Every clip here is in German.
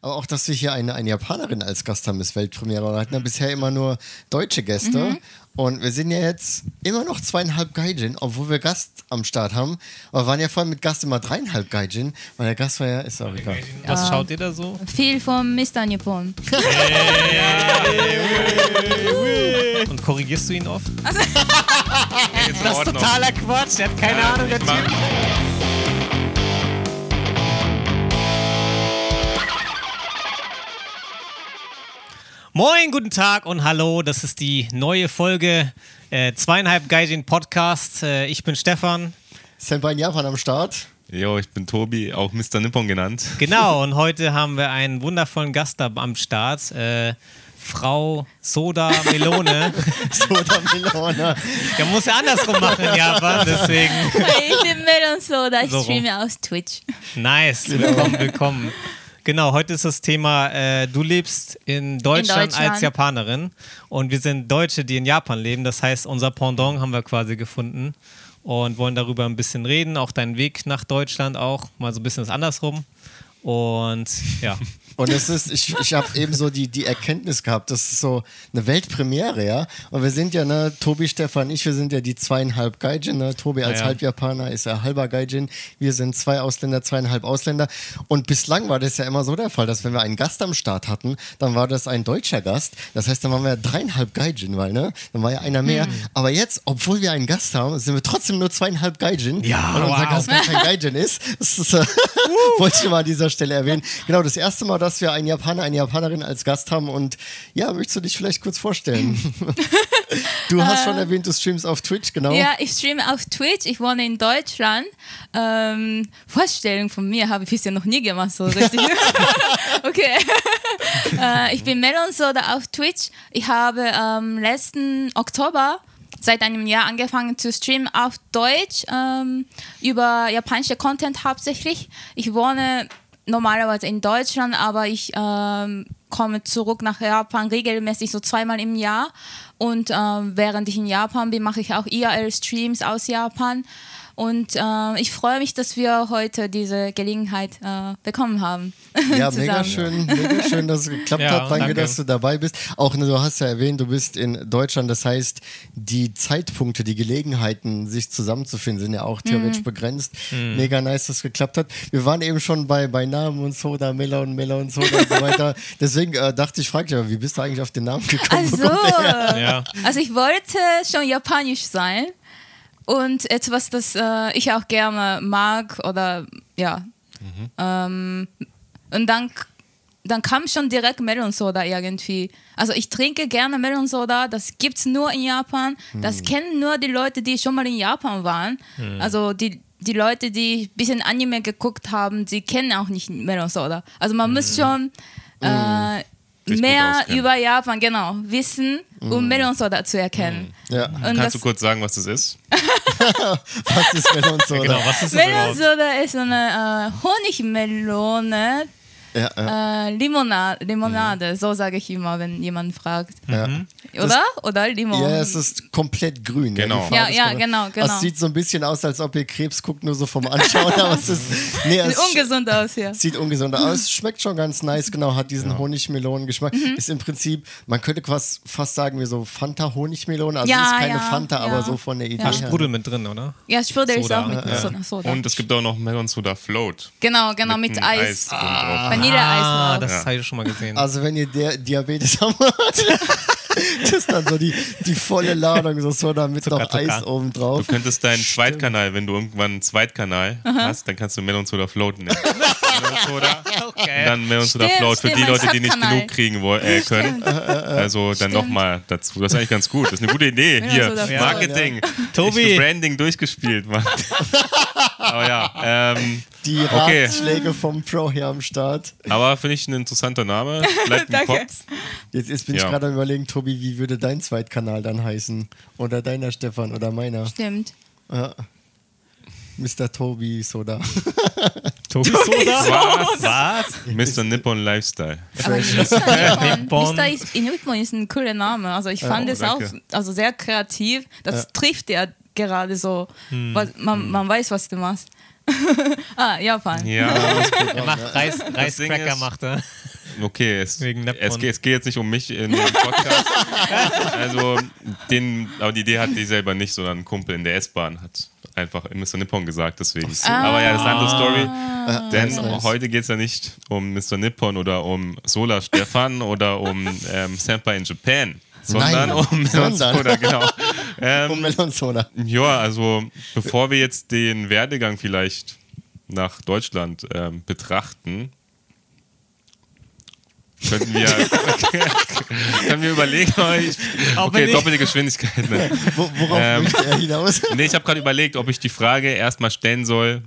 Aber auch, dass wir hier eine, eine Japanerin als Gast haben, ist Weltpremiere. Wir hatten ja bisher immer nur deutsche Gäste. Mhm. Und wir sind ja jetzt immer noch zweieinhalb Gaijin, obwohl wir Gast am Start haben. Aber wir waren ja vorhin mit Gast immer dreieinhalb Gaijin, weil der Gast war ja, ist auch egal. Was schaut ihr da so? Viel von Mr. Nippon. Und korrigierst du ihn oft? Das ist totaler Quatsch, der hat keine Ahnung, der Typ. Moin, guten Tag und hallo. Das ist die neue Folge äh, zweieinhalb Gaijin Podcast. Äh, ich bin Stefan. Senpai in Japan am Start. Jo, ich bin Tobi, auch Mr. Nippon genannt. Genau, und heute haben wir einen wundervollen Gast am Start. Äh, Frau Soda Melone. Soda Melone. Der muss ja andersrum machen in Japan, deswegen. ich bin Melon Soda, ich So streame aus Twitch. Nice, willkommen, willkommen. Genau, heute ist das Thema, äh, du lebst in Deutschland, Deutschland. als Japanerin und wir sind Deutsche, die in Japan leben. Das heißt, unser Pendant haben wir quasi gefunden und wollen darüber ein bisschen reden, auch deinen Weg nach Deutschland auch, mal so ein bisschen das andersrum. Und ja, Und es ist, ich, ich habe eben so die, die Erkenntnis gehabt, das ist so eine Weltpremiere, ja. Und wir sind ja, ne, Tobi, Stefan, ich, wir sind ja die zweieinhalb Gaijin, ne? Tobi als Ja, ja. Halbjapaner ist ja halber Gaijin. Wir sind zwei Ausländer, zweieinhalb Ausländer. Und bislang war das ja immer so der Fall, dass wenn wir einen Gast am Start hatten, dann war das ein deutscher Gast. Das heißt, dann waren wir ja dreieinhalb Gaijin, weil, ne? Dann war ja einer mehr. Hm. Aber jetzt, obwohl wir einen Gast haben, sind wir trotzdem nur zweieinhalb Gaijin. Ja, weil unser wow. Gast gar kein Gaijin ist. Das ist äh, wollte ich mal an dieser Stelle erwähnen. Genau, das erste Mal, dass wir einen Japaner, eine Japanerin als Gast haben. Und ja, möchtest du dich vielleicht kurz vorstellen? du hast schon erwähnt, du streamst auf Twitch, genau. Ja, ich streame auf Twitch, ich wohne in Deutschland. Ähm, Vorstellung von mir habe ich bisher noch nie gemacht, so richtig. okay. äh, ich bin Melon Soda auf Twitch. Ich habe ähm, letzten Oktober seit einem Jahr angefangen zu streamen auf Deutsch ähm, über japanische Content hauptsächlich. Ich wohne normalerweise in Deutschland, aber ich ähm, komme zurück nach Japan regelmäßig so zweimal im Jahr. Und ähm, während ich in Japan bin, mache ich auch IRL-Streams aus Japan. Und äh, ich freue mich, dass wir heute diese Gelegenheit äh, bekommen haben. Ja, mega schön, mega schön, dass es geklappt Ja, hat. Danke, danke. dass du dabei bist. Auch ne, du hast ja erwähnt, du bist in Deutschland. Das heißt, die Zeitpunkte, die Gelegenheiten, sich zusammenzufinden, sind ja auch Mhm. theoretisch begrenzt. Mega nice, dass es geklappt hat. Wir waren eben schon bei, bei Namen und Soda, Melon, Melon, Soda und so weiter. Deswegen äh, dachte ich, frag dich mal, wie bist du eigentlich auf den Namen gekommen? Also, ja. also ich wollte schon japanisch sein und etwas, das äh, ich auch gerne mag oder ja. Ähm, und dann, dann kam schon direkt Melon Soda irgendwie. Also ich trinke gerne Melon Soda, das gibt's nur in Japan. Das kennen nur die Leute, die schon mal in Japan waren. Also die, die Leute, die ein bisschen Anime geguckt haben, sie kennen auch nicht Melon Soda. Also man muss schon äh, gut mehr über Japan genau wissen, um Melon Soda zu erkennen. Ja, Und Kannst du kurz sagen, was das ist? was ist Melon Soda? Genau, was ist das Melon überhaupt? Soda ist so eine äh, Honigmelone, Ja, ja. äh, Limonade, Limonade, so sage ich immer, wenn jemand fragt. ja. Oder? Oder Limon? Ja, es ist komplett grün. Genau. Ja, ja, komplett- genau, genau. Es sieht so ein bisschen aus, als ob ihr Krebs guckt, nur so vom Anschauen, aber es ist. Nee, es Sieht ungesund aus hier. Sieht ungesund aus, schmeckt schon ganz nice, genau, hat diesen Honigmelonengeschmack. Mhm. Ist im Prinzip, man könnte fast, fast sagen, wie so Fanta-Honigmelone. Also Ja, ist keine ja, Fanta, ja. aber so von der Idee Ja. Sprudel mit drin, oder? Ja, Sprudel ist auch mit ja. Soda. Und es gibt auch noch Melon Soda Float. genau, genau, mit, einem Eis. oben drauf. Vanilleeis Ah, drauf. das Ja. habe ich schon mal gesehen. Also wenn ihr der Diabetes habt, das ist dann so die, die volle Ladung, so Soda mit Zucker, noch Eis Zucker. oben Du drauf. könntest deinen Zweitkanal, wenn du irgendwann einen Zweitkanal hast, dann kannst du Melon Soda Float nennen. Melon Soda. Und dann Stimmt, Float für die Leute, die nicht genug kriegen woll- äh, können. Also dann nochmal dazu. Das ist eigentlich ganz gut. Das ist eine gute Idee. Hier. Marketing. Tobi. Branding durchgespielt, Mann. Aber ja, ähm, Die Okay. Ratschläge vom Pro hier am Start. aber finde ich ein interessanter Name. Bleibt im Danke. Kopf. Jetzt, jetzt bin ich Ja. gerade am überlegen, Tobi, wie würde dein Zweitkanal dann heißen? Oder deiner Stefan oder meiner? Stimmt. Ja. Mr. Tobi Soda. Tobi Soda? Was? Was? Mr. Nippon Lifestyle. Aber Mr. Nippon. Mr. ist- Nippon ist ein cooler Name. Also ich fand oh, es auch danke. also sehr kreativ. Das trifft ja gerade so. Hm. Was, man, man weiß, was du machst. ah, Japan. Ja, Er macht Reis, Ding Reiscracker, ist- macht er. okay, es, Wegen Nippon. es, geht, es geht jetzt nicht um mich in dem Podcast. also, den, aber die Idee hat die selber nicht, sondern ein Kumpel in der S-Bahn hat einfach Mr. Nippon gesagt, deswegen. Aber ja, das ist eine andere Story. Denn nice, nice. heute geht es ja nicht um Mr. Nippon oder um Sola Stefan oder um ähm, Senpai in Japan, sondern Nein, um Melon Soda, genau. Ähm, Um Melon Soda. Ja, also bevor wir jetzt den Werdegang vielleicht nach Deutschland ähm, betrachten, könnten wir, können wir überlegen, ob ich, okay, ich- doppelte Geschwindigkeit. Ne? Wo, worauf Ähm. möchte er hinaus? Nee, ich habe gerade überlegt, ob ich die Frage erstmal stellen soll,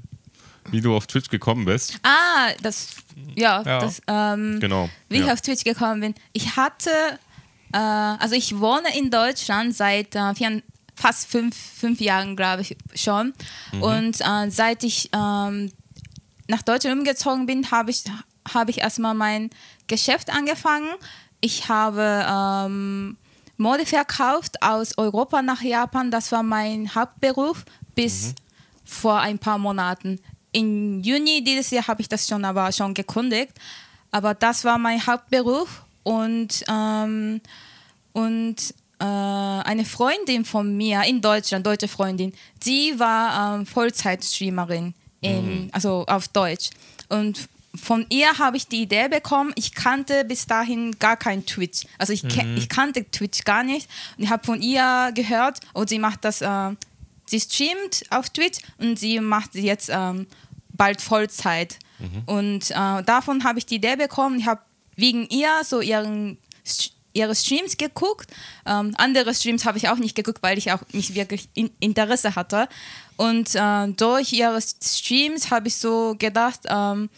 wie du auf Twitch gekommen bist. Ah, das, ja, Ja. das, ähm, Genau. wie ich ja. auf Twitch gekommen bin. Ich hatte, äh, also ich wohne in Deutschland seit äh, vier, fast fünf, fünf Jahren, glaube ich, schon. Mhm. Und äh, seit ich ähm, nach Deutschland umgezogen bin, habe ich, habe ich erstmal mein Geschäft angefangen. Ich habe ähm, Mode verkauft aus Europa nach Japan. Das war mein Hauptberuf bis vor ein paar Monaten. Im Juni dieses Jahr habe ich das schon aber schon gekündigt. Aber das war mein Hauptberuf und, ähm, und äh, eine Freundin von mir in Deutschland, deutsche Freundin, sie war ähm, Vollzeitstreamerin, in, also auf Deutsch. Und von ihr habe ich die Idee bekommen, ich kannte bis dahin gar kein Twitch. Also ich, ke- ich kannte Twitch gar nicht. Und ich habe von ihr gehört, und sie macht das, äh, sie streamt auf Twitch und sie macht jetzt ähm, bald Vollzeit. Und äh, davon habe ich die Idee bekommen. Ich habe wegen ihr so ihren, ihre Streams geguckt. Ähm, andere Streams habe ich auch nicht geguckt, weil ich auch nicht wirklich in Interesse hatte. Und äh, durch ihre Streams habe ich so gedacht, ähm,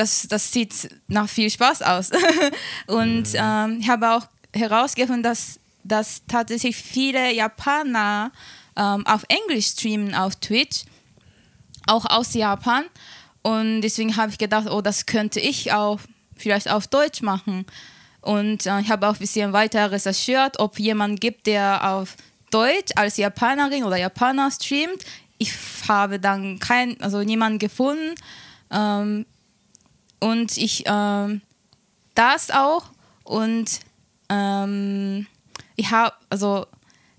das, das sieht nach viel Spaß aus. Und ähm, ich habe auch herausgefunden, dass, dass tatsächlich viele Japaner ähm, auf Englisch streamen auf Twitch, auch aus Japan. Und deswegen habe ich gedacht, oh, das könnte ich auch vielleicht auf Deutsch machen. Und äh, ich habe auch ein bisschen weiter recherchiert, ob jemand gibt, der auf Deutsch als Japanerin oder Japaner streamt. Ich habe dann kein, also niemanden gefunden. Ähm, und ich ähm, das auch. Und ähm, ich habe also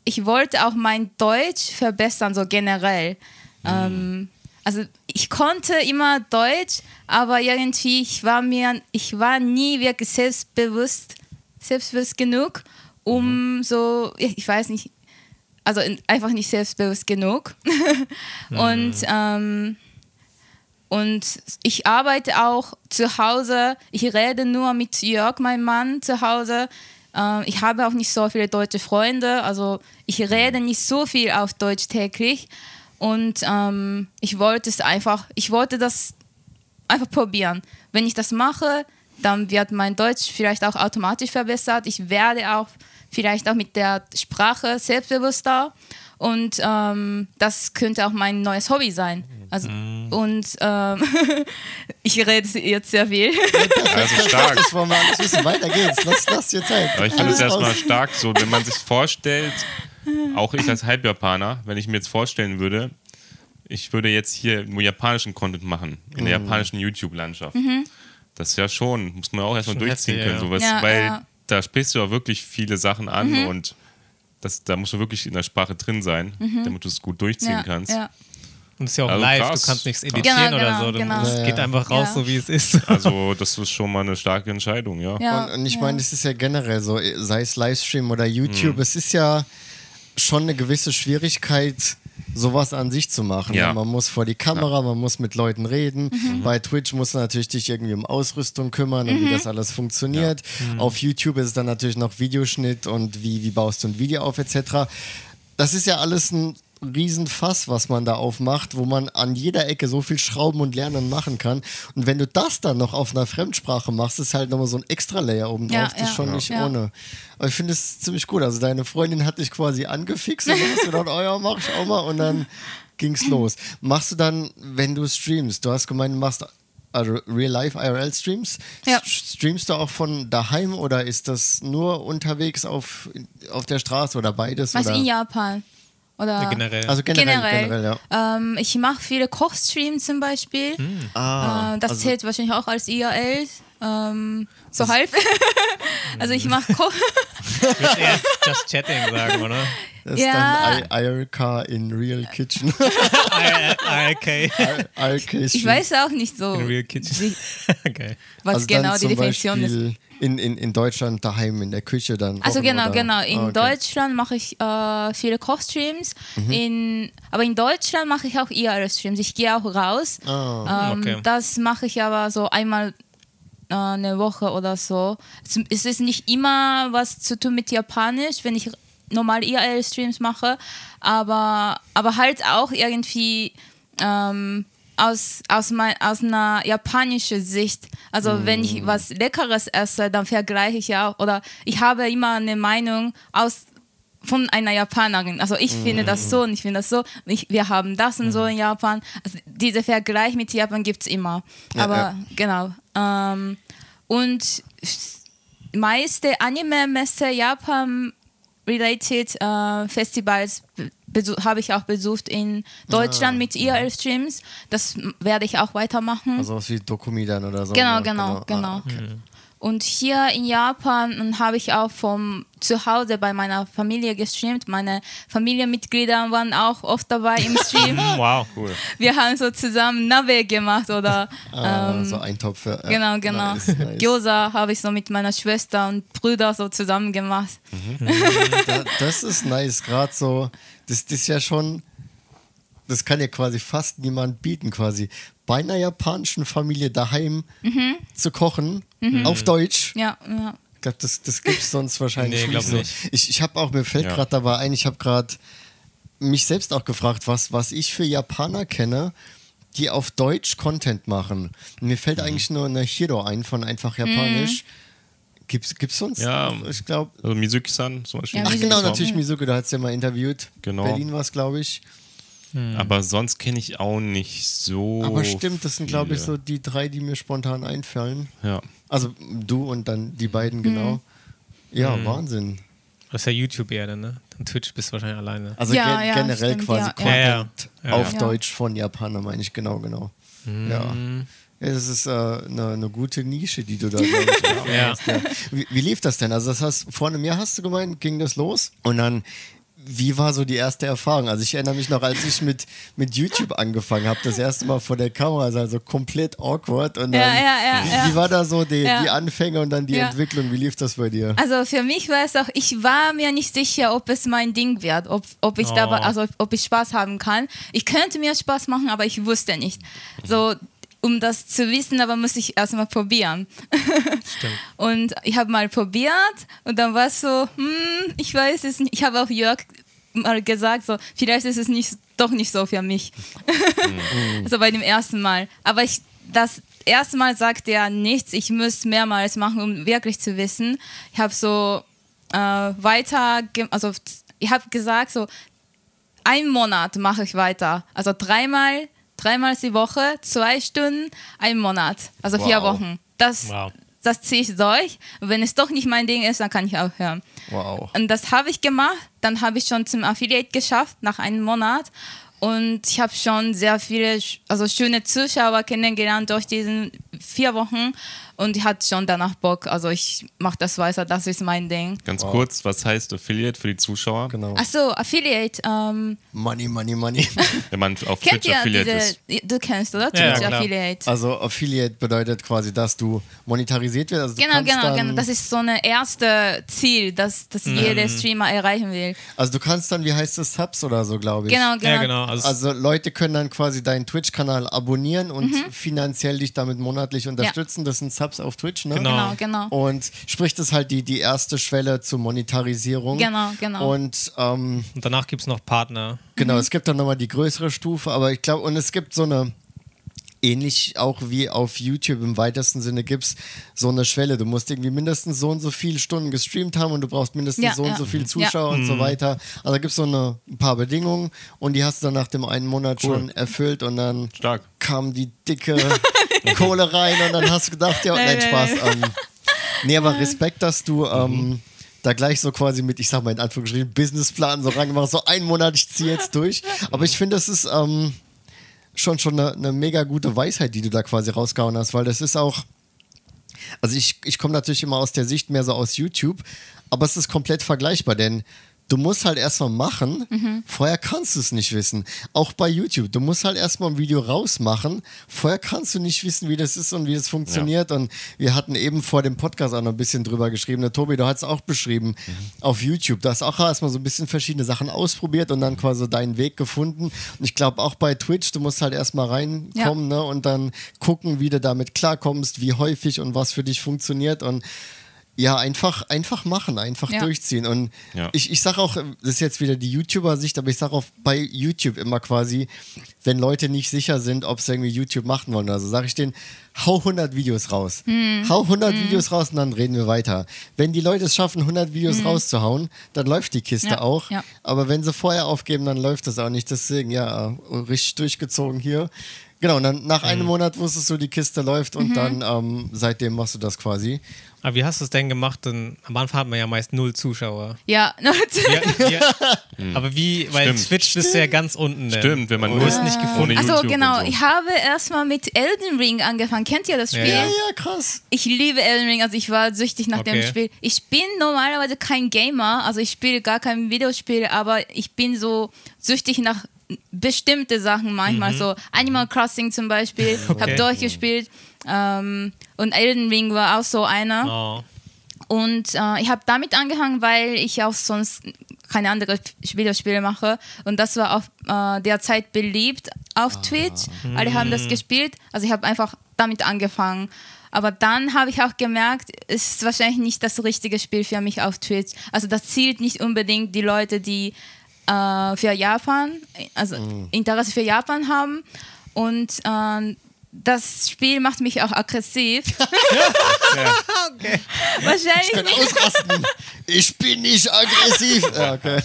ich wollte auch mein Deutsch verbessern so generell. Ähm, also ich konnte immer Deutsch aber irgendwie ich war mir ich war nie wirklich selbstbewusst selbstbewusst genug um so ich weiß nicht also in- einfach nicht selbstbewusst genug. Und ähm, und ich arbeite auch zu Hause. Ich rede nur mit Jörg, meinem Mann, zu Hause. Ähm, ich habe auch nicht so viele deutsche Freunde. Also ich rede nicht so viel auf Deutsch täglich. Und ähm, ich wollte es einfach, ich wollte das einfach probieren. Wenn ich das mache, dann wird mein Deutsch vielleicht auch automatisch verbessert. Ich werde auch vielleicht auch mit der Sprache selbstbewusster. Und ähm, das könnte auch mein neues Hobby sein. Also, Und ähm, ich rede jetzt sehr viel. Also stark. Das wollen wir alles wissen. Weiter geht's. Lass, lass dir Zeit. Aber ich finde es erstmal stark, so wenn man sich vorstellt, auch ich als Halbjapaner, wenn ich mir jetzt vorstellen würde, ich würde jetzt hier nur japanischen Content machen, in Mhm. der japanischen YouTube-Landschaft. Das ist ja schon, muss man auch erstmal durchziehen heftig, können, ja. sowas, Ja, weil ja. da sprichst du ja wirklich viele Sachen an und das, da musst du wirklich in der Sprache drin sein, damit du es gut durchziehen ja, kannst. ja. Und es ist ja auch Also live, krass, du kannst nichts editieren Genau, oder genau, so. Genau. Ja, geht ja. einfach raus, Ja. so wie es ist. Also das ist schon mal eine starke Entscheidung, ja. ja. Und, und ich meine, es ist ja generell so, sei es Livestream oder YouTube, Mhm. es ist ja schon eine gewisse Schwierigkeit, sowas an sich zu machen. Ja. Man muss vor die Kamera, man muss mit Leuten reden. Bei Twitch musst du natürlich dich irgendwie um Ausrüstung kümmern und wie das alles funktioniert. Auf YouTube ist es dann natürlich noch Videoschnitt und wie, wie baust du ein Video auf etc. Das ist ja alles ein Riesenfass, was man da aufmacht, wo man an jeder Ecke so viel schrauben und lernen machen kann. Und wenn du das dann noch auf einer Fremdsprache machst, ist halt nochmal so ein extra Layer oben drauf. Ja, das ist ja, schon ja. nicht ohne. Aber ich finde es ziemlich gut. Also deine Freundin hat dich quasi angefixt und dann hast du gedacht, oh ja, mach ich auch mal und dann ging's los. Machst du dann, wenn du streamst, du hast gemeint, du machst also Real-Life IRL-Streams, Ja. streamst du auch von daheim oder ist das nur unterwegs auf, auf der Straße oder beides? Was oder? in Japan? Oder Generell. Also generell, generell, ja. Ähm, ich mache viele Kochstreams zum Beispiel. Ah, Äh, das also, zählt wahrscheinlich auch als IRL. Ähm, so halb. also ich mache Koch. Ich würde eher Just Chatting sagen, oder? das ist ja. dann IRK in Real Kitchen. okay. IRK Ich weiß auch nicht so, In Real Kitchen. Okay. was also genau die Definition ist. Beispiel in, in, in Deutschland daheim in der Küche dann. Also genau, oder? genau. In Ah, okay. Deutschland mache ich äh, viele Kochstreams. Mhm. In, aber in Deutschland mache ich auch IRL-Streams. Ich gehe auch raus. Ah, Ähm, Okay. Das mache ich aber so einmal eine Woche oder so. Es, ist nicht immer was zu tun mit Japanisch, wenn ich normal IRL-Streams mache, aber, aber halt auch irgendwie ähm, aus, aus, mein, aus einer japanischen Sicht. Also wenn ich was Leckeres esse, dann vergleiche ich ja auch, oder ich habe immer eine Meinung aus von einer Japanerin. Also ich finde das so und ich finde das so. Ich, wir haben das und so in Japan. Also dieser Vergleich mit Japan gibt es immer. Ja, Aber ja. genau. Ähm, und meiste Anime-Messe Japan related äh, Festivals habe ich auch besucht in Deutschland mit IRL-Streams. Das m- werde ich auch weitermachen. Also was wie Dokumi dann oder so. Genau, ne? genau, Ah, genau. okay. Und hier in Japan habe ich auch vom Zuhause bei meiner Familie gestreamt. Meine Familienmitglieder waren auch oft dabei im Stream. Wow. Cool. Wir haben so zusammen Nabe gemacht oder Ah, ähm, so Eintopf. Ja. genau, genau. Nice, nice. Gyoza habe ich so mit meiner Schwester und Brüder so zusammen gemacht. Da, das ist nice, gerade so. Das, das ist ja schon. Das kann ja quasi fast niemand bieten, quasi. Bei einer japanischen Familie daheim Mhm. zu kochen, auf Deutsch. Ja, ja. Ich glaube, das, das gibt es sonst wahrscheinlich Nee, nicht so. nicht. Ich, ich habe auch, mir fällt Ja. gerade dabei ein, ich habe gerade mich selbst auch gefragt, was, was ich für Japaner kenne, die auf Deutsch Content machen. Mir fällt Mhm. eigentlich nur eine Hiro ein von einfach Japanisch. Gibt's, gibt's sonst? Ja. Ich glaube. Also Mizuki-san zum Beispiel. Ja, Ach Mizuki. genau, natürlich Mizuki, du hast ja mal interviewt. Genau. Berlin war es, glaube ich. Aber sonst kenne ich auch nicht so. Aber stimmt, das sind, glaube ich, so die drei, die mir spontan einfallen. Ja. Also du und dann die beiden, genau. Ja, Mhm. Wahnsinn. Das ist ja YouTube eher, dann, ne? Und Twitch bist du wahrscheinlich alleine. Also Ja, gen ja, generell stimmt, quasi ja, ja. Content Ja, ja. Ja, auf ja. Deutsch von Japaner, meine ich, genau, genau. Ja. Ja, Das ist äh, eine, eine gute Nische, die du da, gefunden Ja. hast, ja. Wie, wie lief das denn? Also das heißt, vor einem Jahr hast du gemeint, ging das los? Und dann, wie war so die erste Erfahrung? Also ich erinnere mich noch, als ich mit, mit YouTube angefangen habe, das erste Mal vor der Kamera, also, also komplett awkward. Und dann, Ja, ja, ja, wie, ja. wie war da so die, Ja. die Anfänge und dann die Ja. Entwicklung? Wie lief das bei dir? Also für mich war es auch, ich war mir nicht sicher, ob es mein Ding wird, ob, ob ich Oh. dabei, also ob ich Spaß haben kann. Ich könnte mir Spaß machen, aber ich wusste nicht. So, um das zu wissen, aber muss ich erstmal probieren. Stimmt. Und ich habe mal probiert und dann war es so, hm, ich weiß es nicht. Ich habe auch Jörg mal gesagt, so, vielleicht ist es nicht, doch nicht so für mich. also bei dem ersten Mal. Aber ich, das erste Mal sagte er nichts. Ich muss mehrmals machen, um wirklich zu wissen. Ich habe so äh, weiter, also ich habe gesagt, so, einen Monat mache ich weiter. Also dreimal, dreimal die Woche, zwei Stunden, einen Monat. Also vier Wow. Wochen. Das, Wow. das ziehe ich durch. Wenn es doch nicht mein Ding ist, dann kann ich aufhören. Wow. Und das habe ich gemacht. Dann habe ich schon zum Affiliate geschafft nach einem Monat. Und ich habe schon sehr viele, also schöne Zuschauer kennengelernt durch diese vier Wochen. Und ich hatte schon danach Bock. Also ich mache das weiter, das ist mein Ding. Ganz kurz, was heißt Affiliate für die Zuschauer? Genau. Achso, Affiliate. Ähm, Money, money, money. Wenn man auf kennt Twitch Affiliate diese, ist. du kennst, oder? Ja, Twitch klar. Affiliate. Also Affiliate bedeutet quasi, dass du monetarisiert wirst. Also du Genau, genau, dann, genau. Das ist so ein erstes Ziel, das, das jeder Streamer erreichen will. Also du kannst dann, wie heißt das, Subs oder so, glaube ich. Genau, genau. Ja, genau. Also, Also Leute können dann quasi deinen Twitch-Kanal abonnieren und Mhm. finanziell dich damit monatlich unterstützen. Das sind Subs auf Twitch, ne? Genau. Genau, genau. Und sprich, das ist halt die, die erste Schwelle zur Monetarisierung. Genau, genau. Und ähm, und danach gibt es noch Partner. genau, es gibt dann nochmal die größere Stufe, aber ich glaube, und es gibt so eine, ähnlich auch wie auf YouTube im weitesten Sinne gibt es so eine Schwelle. Du musst irgendwie mindestens so und so viele Stunden gestreamt haben und du brauchst mindestens Ja, so und ja. so viele Ja. Zuschauer und so weiter. Also gibt es so eine, ein paar Bedingungen und die hast du dann nach dem einen Monat schon erfüllt und dann Stark. kam die dicke Kohle rein und dann hast du gedacht, ja, Nein, nein, nein, Spaß. Ähm, nee, aber Respekt, dass du ähm, da gleich so quasi mit, ich sag mal in Anführungsstrichen, Businessplan so reingemacht, so einen Monat, ich ziehe jetzt durch. Aber ich finde, das ist ähm, schon, schon eine, eine mega gute Weisheit, die du da quasi rausgehauen hast, weil das ist auch, also ich, ich komme natürlich immer aus der Sicht mehr so aus YouTube, aber es ist komplett vergleichbar, denn du musst halt erstmal machen, vorher kannst du es nicht wissen. Auch bei YouTube, du musst halt erstmal ein Video rausmachen, vorher kannst du nicht wissen, wie das ist und wie das funktioniert. Und wir hatten eben vor dem Podcast auch noch ein bisschen drüber geschrieben. Der Tobi, du hast es auch beschrieben auf YouTube. Du hast auch erstmal so ein bisschen verschiedene Sachen ausprobiert und dann quasi deinen Weg gefunden. Und ich glaube auch bei Twitch, du musst halt erstmal reinkommen ne, und dann gucken, wie du damit klarkommst, wie häufig und was für dich funktioniert. Und ja, einfach, einfach machen, einfach Ja. durchziehen. Und Ja. ich, ich sage auch, das ist jetzt wieder die YouTuber-Sicht, aber ich sage auch bei YouTube immer quasi, wenn Leute nicht sicher sind, ob sie irgendwie YouTube machen wollen, also sage ich denen, hau 100 Videos raus. Hau 100 Videos raus und dann reden wir weiter. Wenn die Leute es schaffen, 100 Videos rauszuhauen, dann läuft die Kiste Ja, auch. ja. Aber wenn sie vorher aufgeben, dann läuft das auch nicht. Deswegen, ja, richtig durchgezogen hier. Genau, und dann nach einem Monat wusstest du, die Kiste läuft und dann ähm, seitdem machst du das quasi. Aber wie hast du es denn gemacht? Denn am Anfang hat man ja meist null Zuschauer. Ja, Ja, ja. Aber wie, weil Stimmt. Twitch bist du ja ganz unten. ne? Stimmt, wenn man Du nur hast nicht gefunden. also genau, so. ich habe erstmal mit Elden Ring angefangen. Kennt ihr das Spiel? ja. Ja, krass. Ich liebe Elden Ring, also ich war süchtig nach dem Okay. Spiel. Ich bin normalerweise kein Gamer, also ich spiele gar kein Videospiel, aber ich bin so süchtig nach bestimmte Sachen manchmal, so Animal Crossing zum Beispiel, habe Okay. durchgespielt ähm, und Elden Ring war auch so einer. Oh. Und äh, ich habe damit angefangen, weil ich auch sonst keine andere Videospiele mache. Und das war auf äh, der Zeit beliebt auf Twitch. Alle haben das gespielt. Also ich habe einfach damit angefangen. Aber dann habe ich auch gemerkt, es ist wahrscheinlich nicht das richtige Spiel für mich auf Twitch. Also das zielt nicht unbedingt die Leute, die äh, für Japan, also Interesse für Japan haben. Und äh, das Spiel macht mich auch aggressiv. Wahrscheinlich Ich kann ausrasten. Ich bin nicht aggressiv. Ja, okay.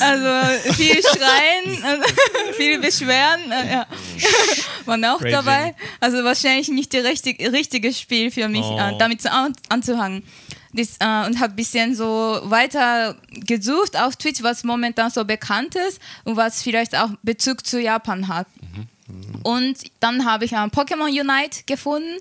Also viel schreien, also viel beschweren, äh, ja. waren auch Raging. dabei. Also wahrscheinlich nicht das richtig, richtige Spiel für mich, Oh. äh, damit zu an, anzufangen. Das, äh, und habe ein bisschen so weiter gesucht auf Twitch, was momentan so bekannt ist und was vielleicht auch Bezug zu Japan hat. Und dann habe ich äh, Pokémon Unite gefunden.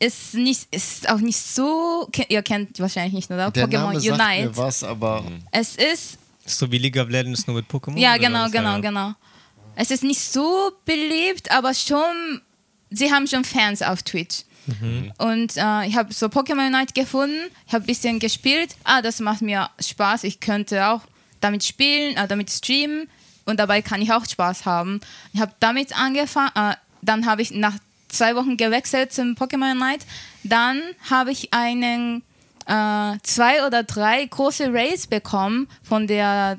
Ist, nicht, ist auch nicht so, ihr kennt wahrscheinlich nicht, oder? Der Pokémon Name sagt Unite. mir was, aber Es ist so wie League of Legends nur mit Pokémon? ja, genau, was? genau, Ja. genau. Es ist nicht so beliebt, aber schon, sie haben schon Fans auf Twitch. Und äh, ich habe so Pokémon Unite gefunden, ich habe ein bisschen gespielt. Ah, das macht mir Spaß. Ich könnte auch damit spielen, äh, damit streamen und dabei kann ich auch Spaß haben. Ich habe damit angefangen, äh, dann habe ich nach zwei Wochen gewechselt zum Pokémon Unite. Dann habe ich einen äh, zwei oder drei große Raids bekommen von der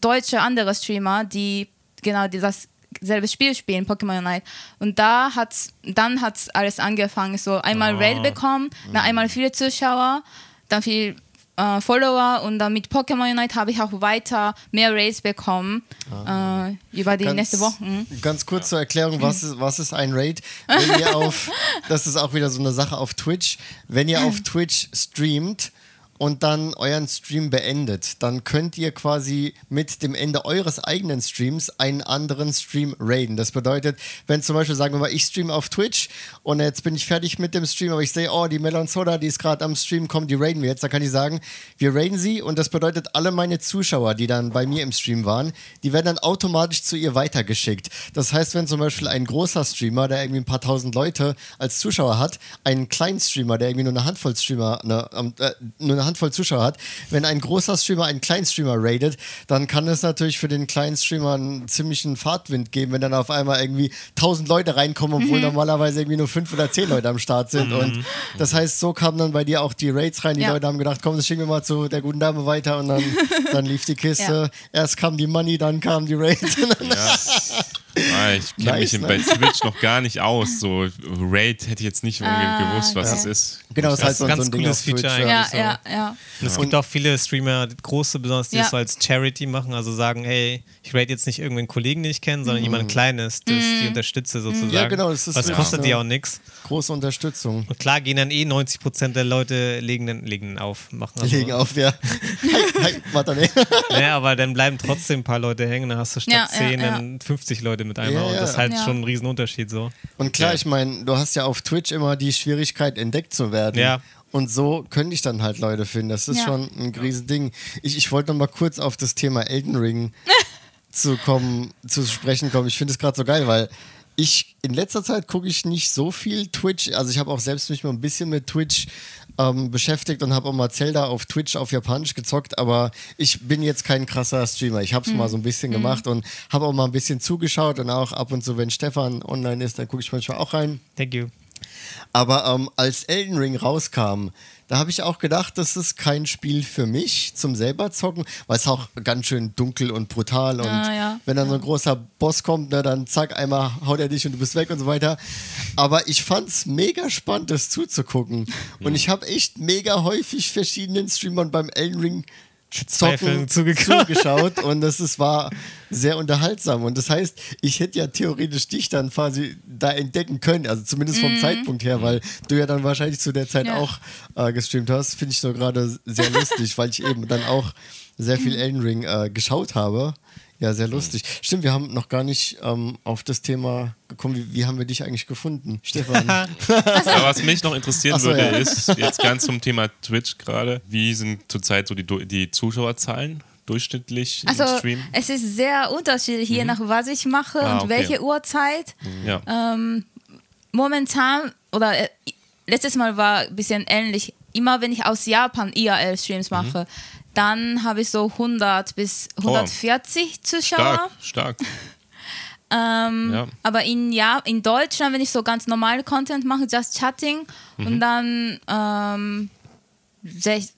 deutsche andere Streamer, die genau das selbe Spiel spielen, Pokémon Unite. Und da hat's, dann hat alles angefangen. So einmal Ah. Raid bekommen, dann einmal viele Zuschauer, dann viel äh, Follower und dann mit Pokémon Unite habe ich auch weiter mehr Raids bekommen äh, über die ganz, nächsten Wochen. ganz kurz zur Erklärung, was ist, was ist ein Raid? Wenn ihr auf, das ist auch wieder so eine Sache auf Twitch, wenn ihr auf Twitch streamt und dann euren Stream beendet, dann könnt ihr quasi mit dem Ende eures eigenen Streams einen anderen Stream raiden. Das bedeutet, wenn zum Beispiel, sagen wir mal, ich streame auf Twitch und jetzt bin ich fertig mit dem Stream, aber ich sehe, oh, die Melon Soda, die ist gerade am Stream, kommt, die raiden wir jetzt, dann kann ich sagen, wir raiden sie und das bedeutet, alle meine Zuschauer, die dann bei mir im Stream waren, die werden dann automatisch zu ihr weitergeschickt. Das heißt, wenn zum Beispiel ein großer Streamer, der irgendwie ein paar tausend Leute als Zuschauer hat, einen kleinen Streamer, der irgendwie nur eine Handvoll Streamer, eine, ähm, äh, nur eine Handvoll Zuschauer hat, wenn ein großer Streamer einen kleinen Streamer raidet, dann kann es natürlich für den kleinen Streamer einen ziemlichen Fahrtwind geben, wenn dann auf einmal irgendwie tausend Leute reinkommen, obwohl normalerweise irgendwie nur fünf oder zehn Leute am Start sind. Und das heißt, so kamen dann bei dir auch die Raids rein. Die Ja. Leute haben gedacht, komm, das schicken wir mal zu der guten Dame weiter und dann, dann lief die Kiste. Erst kam die Money, dann kamen die Raids. Ah, ich kenne Nice, mich nice. bei Twitch noch gar nicht aus. So Raid hätte ich jetzt nicht unbedingt Ah, gewusst, was okay. es ist. Genau, das ist halt Das so, ist ein so ganz ein Ding cooles Twitch. Feature Ja, eigentlich so. ja, ja. Und es gibt auch viele Streamer, große besonders, die Ja. es so als Charity machen, also sagen, hey, ich rate jetzt nicht irgendeinen Kollegen, den ich kenne, Mhm. sondern jemand Kleines, das die unterstütze sozusagen. Ja, genau, das ist Was wirklich kostet so. die auch nichts. Große Unterstützung. Und klar gehen dann eh 90% der Leute legen legen auf, machen also, Legen auf, ja. Warte, nee. Ja, aber dann bleiben trotzdem ein paar Leute hängen, dann hast du statt Ja, ja, 10 ja. dann 50 Leute mit einmal Ja, und das ist halt Ja. schon ein Riesenunterschied so. Und klar, Ja. ich meine, du hast ja auf Twitch immer die Schwierigkeit, entdeckt zu werden. Ja. Und so könnte ich dann halt Leute finden. Das ist Ja. schon ein riesen Ding. Ich, ich wollte noch mal kurz auf das Thema Elden Ring zu kommen, zu sprechen kommen. Ich finde es gerade so geil, weil ich in letzter Zeit gucke ich nicht so viel Twitch. Also ich habe auch selbst mich mal ein bisschen mit Twitch ähm, beschäftigt und habe auch mal Zelda auf Twitch auf Japanisch gezockt, aber ich bin jetzt kein krasser Streamer. Ich habe es mal so ein bisschen gemacht und habe auch mal ein bisschen zugeschaut und auch ab und zu, wenn Stefan online ist, dann gucke ich manchmal auch rein. Thank you. Aber ähm, als Elden Ring rauskam, da habe ich auch gedacht, das ist kein Spiel für mich zum selber zocken, weil es auch ganz schön dunkel und brutal und Ah, ja. wenn dann so ein großer Boss kommt, ne, dann zack, einmal haut er dich und du bist weg und so weiter. Aber ich fand es mega spannend, das zuzugucken. Und ich habe echt mega häufig verschiedenen Streamern beim Elden Ring Zocken zugeguckt. zugeschaut und das ist, war sehr unterhaltsam. Und das heißt, ich hätte ja theoretisch dich dann quasi da entdecken können, also zumindest vom Zeitpunkt her, weil du ja dann wahrscheinlich zu der Zeit Ja. auch äh, gestreamt hast. Finde ich so gerade sehr lustig, weil ich eben dann auch sehr viel Elden Ring äh, geschaut habe. Ja, sehr lustig. Stimmt, wir haben noch gar nicht ähm, auf das Thema gekommen. Wie, wie haben wir dich eigentlich gefunden, Stefan? Aber was mich noch interessieren so, würde, ja. ist jetzt ganz zum Thema Twitch gerade. Wie sind zurzeit so die, die Zuschauerzahlen durchschnittlich im Also Stream? es ist sehr unterschiedlich, je nach was ich mache Ah, und okay. welche Uhrzeit. Ja. Ähm, momentan oder äh, letztes Mal war ein bisschen ähnlich. Immer wenn ich aus Japan IRL-Streams Mhm. Dann habe ich so 100 bis 140 Zuschauer. Stark, stark. Ähm, Ja. Aber in, ja, in Deutschland, wenn ich so ganz normale Content mache, just Chatting Mhm. und dann ähm, sech-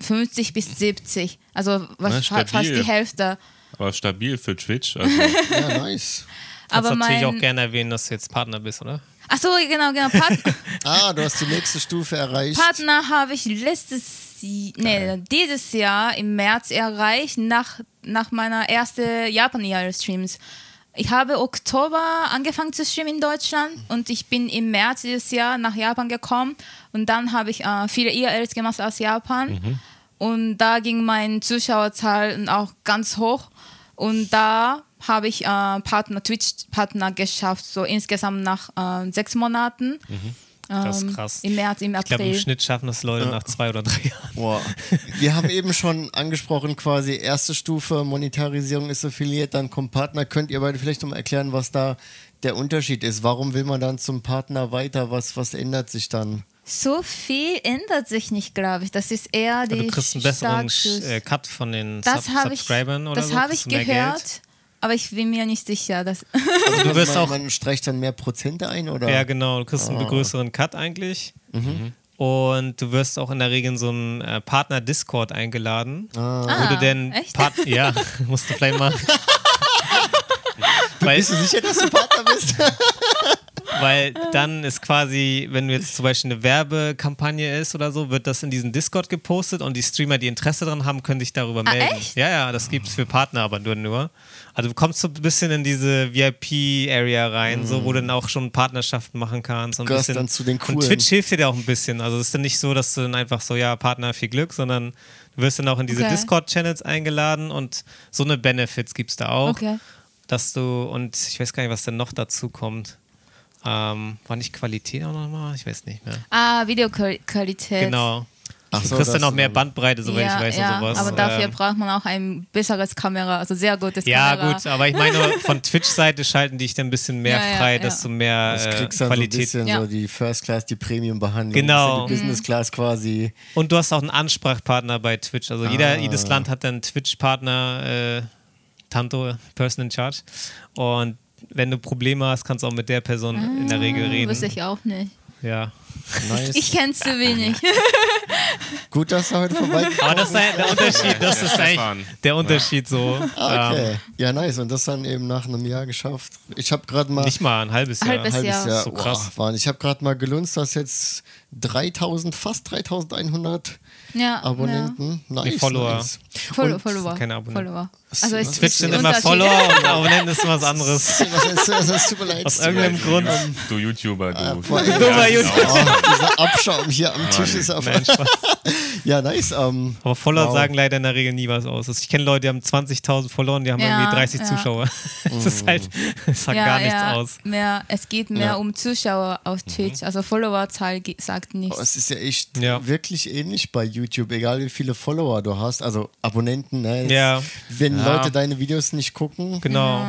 50 bis 70. Also was, stabil. fast die Hälfte. Aber stabil für Twitch. Also, ja, nice. Aber Kannst natürlich mein, auch gerne erwähnen, dass du jetzt Partner bist, oder? Achso, genau, genau. Part Ah, du hast die nächste Stufe erreicht. Partner habe ich letztes, nee, dieses Jahr im März erreicht, nach, nach meiner ersten Japan-IRL-Streams. Ich habe Oktober angefangen zu streamen in Deutschland und ich bin im März dieses Jahr nach Japan gekommen und dann habe ich äh, viele IRLs gemacht aus Japan. Und da ging meine Zuschauerzahl auch ganz hoch. Und da habe ich äh, Partner, Twitch-Partner geschafft, so insgesamt nach äh, sechs Monaten. Das ist Ähm, krass. Im März, im Ich glaube, im April. Schnitt schaffen das Leute nach zwei oder drei Jahren. Boah. Wir haben eben schon angesprochen, quasi erste Stufe, Monetarisierung ist affiliiert, dann kommt Partner. Könnt ihr beide vielleicht noch mal erklären, was da der Unterschied ist? Warum will man dann zum Partner weiter? Was, was ändert sich dann? So viel ändert sich nicht, glaube ich. Das ist eher die Du kriegst einen besseren Status. äh, Cut von den das Sub habe ich, Subscribern oder das so. habe ich gehört, Geld. Aber ich bin mir nicht sicher. Dass Also Du wirst man, auch- man streicht dann mehr Prozente ein oder? Ja, genau. Du kriegst einen größeren Cut eigentlich. Und du wirst auch in der Regel in so einen äh, Partner-Discord eingeladen. Wo Ah, du denn echt? Part ja, musst du vielleicht mal. weil, Bist du sicher, dass du Partner bist? weil dann ist quasi, wenn du jetzt zum Beispiel eine Werbekampagne ist oder so, wird das in diesen Discord gepostet und die Streamer, die Interesse daran haben, können sich darüber Ah, melden. echt? Ja, ja, das gibt es für Partner, aber nur nur. Also du kommst so ein bisschen in diese VIP-Area rein, so wo du dann auch schon Partnerschaften machen kannst. Und bisschen, dann zu den Und Coolen. Twitch hilft dir da auch ein bisschen. Also es ist dann nicht so, dass du dann einfach so, ja, Partner, viel Glück, sondern du wirst dann auch in diese Okay. Discord-Channels eingeladen und so eine Benefits gibt es da auch. Okay. Dass du, und ich weiß gar nicht, was denn noch dazu kommt. Ähm, war nicht Qualität auch nochmal? Ich weiß nicht mehr. ah, Videoqualität. Genau. Ach Du so, kriegst dann auch mehr ähm, Bandbreite, soweit ja, ich weiß, ja, und sowas. aber dafür Ähm, braucht man auch ein besseres Kamera, also sehr gutes ja, Kamera. gut, aber ich meine, von Twitch-Seite schalten die dich dann ein bisschen mehr Ja, ja, frei, ja. dass du mehr Das äh, kriegst dann Qualität. so ein bisschen Ja. so die First Class, die Premium-Behandlung. Genau. Ja die Business Class quasi. Und du hast auch einen Ansprachpartner bei Twitch. Also Ah. jeder, jedes Land hat einen Twitch-Partner, äh, Tanto, Person in Charge. Und wenn du Probleme hast, kannst du auch mit der Person in der Regel reden. Wüsste ich auch nicht. Ja. Nice. Ich kenne zu wenig. Gut, dass du heute vorbeigekommen Aber das ist der Unterschied, das Ja, ist eigentlich der Unterschied so. Ah, Ähm, Okay. Ja, nice. Und das dann eben nach einem Jahr geschafft. Ich habe gerade mal. nicht mal ein halbes Jahr. Halbes halbes Jahr. Jahr. So krass. Wow, ich habe gerade mal gelunzt, dass jetzt 3000, fast 3100 Ja, Abonnenten. Nice, Die Follower. Nice. Ja. Follow, Und- Follower. keine Abonnenten. Follower. Also es was Twitch sind immer. Follower und Abonnenten ist was anderes. Was ist das? Tut mir leid. Aus irgendeinem Grund. Du YouTuber, du. vor allem- Dummer Ja, YouTuber. Oh, dieser Abschaum hier am Tisch ist aber. Nein, Spaß. Ja, nice. Ähm, Aber Follower Wow. sagen leider in der Regel nie was aus. Also ich kenne Leute, die haben 20.000 Follower und die haben Ja, irgendwie 30 ja. Zuschauer. Das ist halt, das sagt gar nichts aus. Mehr, es geht mehr Ja. um Zuschauer auf Mhm. Twitch. Also Followerzahl sagt aber nichts. es ist ja echt Ja. wirklich ähnlich bei YouTube, egal wie viele Follower du hast, also Abonnenten. Ne? Ja. Wenn Ja. Leute deine Videos nicht gucken, Genau.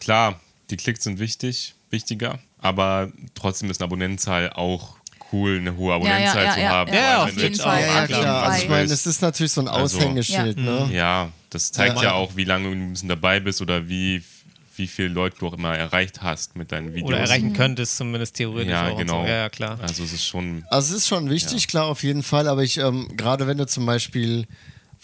Klar, die Klicks sind wichtig, wichtiger, aber trotzdem ist eine Abonnentenzahl auch cool, eine hohe Abonnentenzahl ja, zu ja, haben. ja, auf jeden Fall, auch ja, ja, klar. Also ich meine, es ist natürlich so ein Also- Aushängeschild, ne? Ja, das zeigt Ja. ja auch, wie lange du ein bisschen dabei bist oder wie, wie viele Leute du auch immer erreicht hast mit deinen Videos. Oder erreichen könntest, zumindest theoretisch Ja, auch. genau. So. Ja, ja, klar. Also es ist schon. Also es ist schon wichtig, klar, auf jeden Fall, aber ich, ähm, gerade wenn du zum Beispiel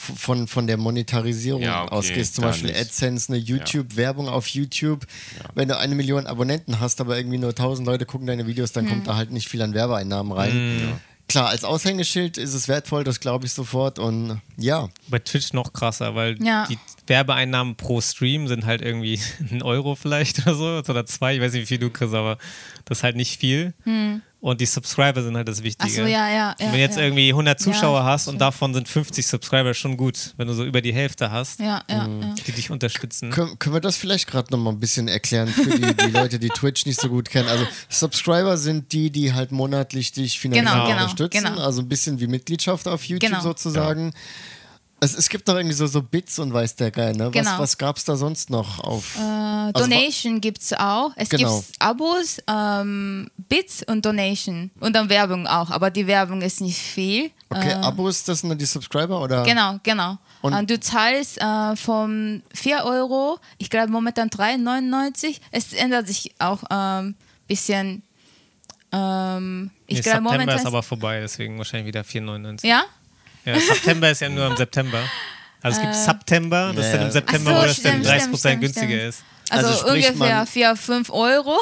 von, von der Monetarisierung Ja, okay, ausgehst, zum Beispiel nicht. AdSense, eine YouTube-Werbung auf YouTube, wenn du eine Million Abonnenten hast, aber irgendwie nur 1000 Leute gucken deine Videos, dann kommt da halt nicht viel an Werbeeinnahmen rein. Klar, als Aushängeschild ist es wertvoll, das glaube ich sofort und ja, Bei Twitch noch krasser, weil Ja. die Werbeeinnahmen pro Stream sind halt irgendwie ein Euro vielleicht oder so oder zwei. Ich weiß nicht, wie viel du kriegst, aber das ist halt nicht viel. Und die Subscriber sind halt das Wichtige. Ach so, ja, ja, ja, Wenn du jetzt ja. irgendwie 100 Zuschauer Ja, hast und davon sind 50 Subscriber schon gut, wenn du so über die Hälfte hast, Ja, ja, Mhm. ja. die dich unterstützen. können, können wir das vielleicht gerade nochmal ein bisschen erklären für die, die Leute, die Twitch nicht so gut kennen. Also Subscriber sind die, die halt monatlich dich finanziell Genau, genau, unterstützen, genau. also ein bisschen wie Mitgliedschaft auf YouTube Genau. sozusagen. Es, es gibt noch irgendwie so, so Bits und weiß der Geil, ne? Was, Genau. was gab es da sonst noch auf? Äh, wa- Donation gibt es auch. Es Genau. gibt Abos, ähm, Bits und Donation. Und dann Werbung auch. Aber die Werbung ist nicht viel. Okay, äh, Abos, das sind dann die Subscriber oder? Genau, genau. Und- Und, du zahlst äh, von 4 Euro, ich glaube momentan 3,99. Es ändert sich auch ein ähm, bisschen. Ähm, ich Nee, glaube September momentan. ist aber vorbei, deswegen wahrscheinlich wieder 4,99. ja? Ja, September ist ja nur im September. Also es gibt September, das ist dann im September, so, wo das dann stimmt, 30% stimmt, stimmt, günstiger stimmt. ist. Also, Also ungefähr man- für 5 Euro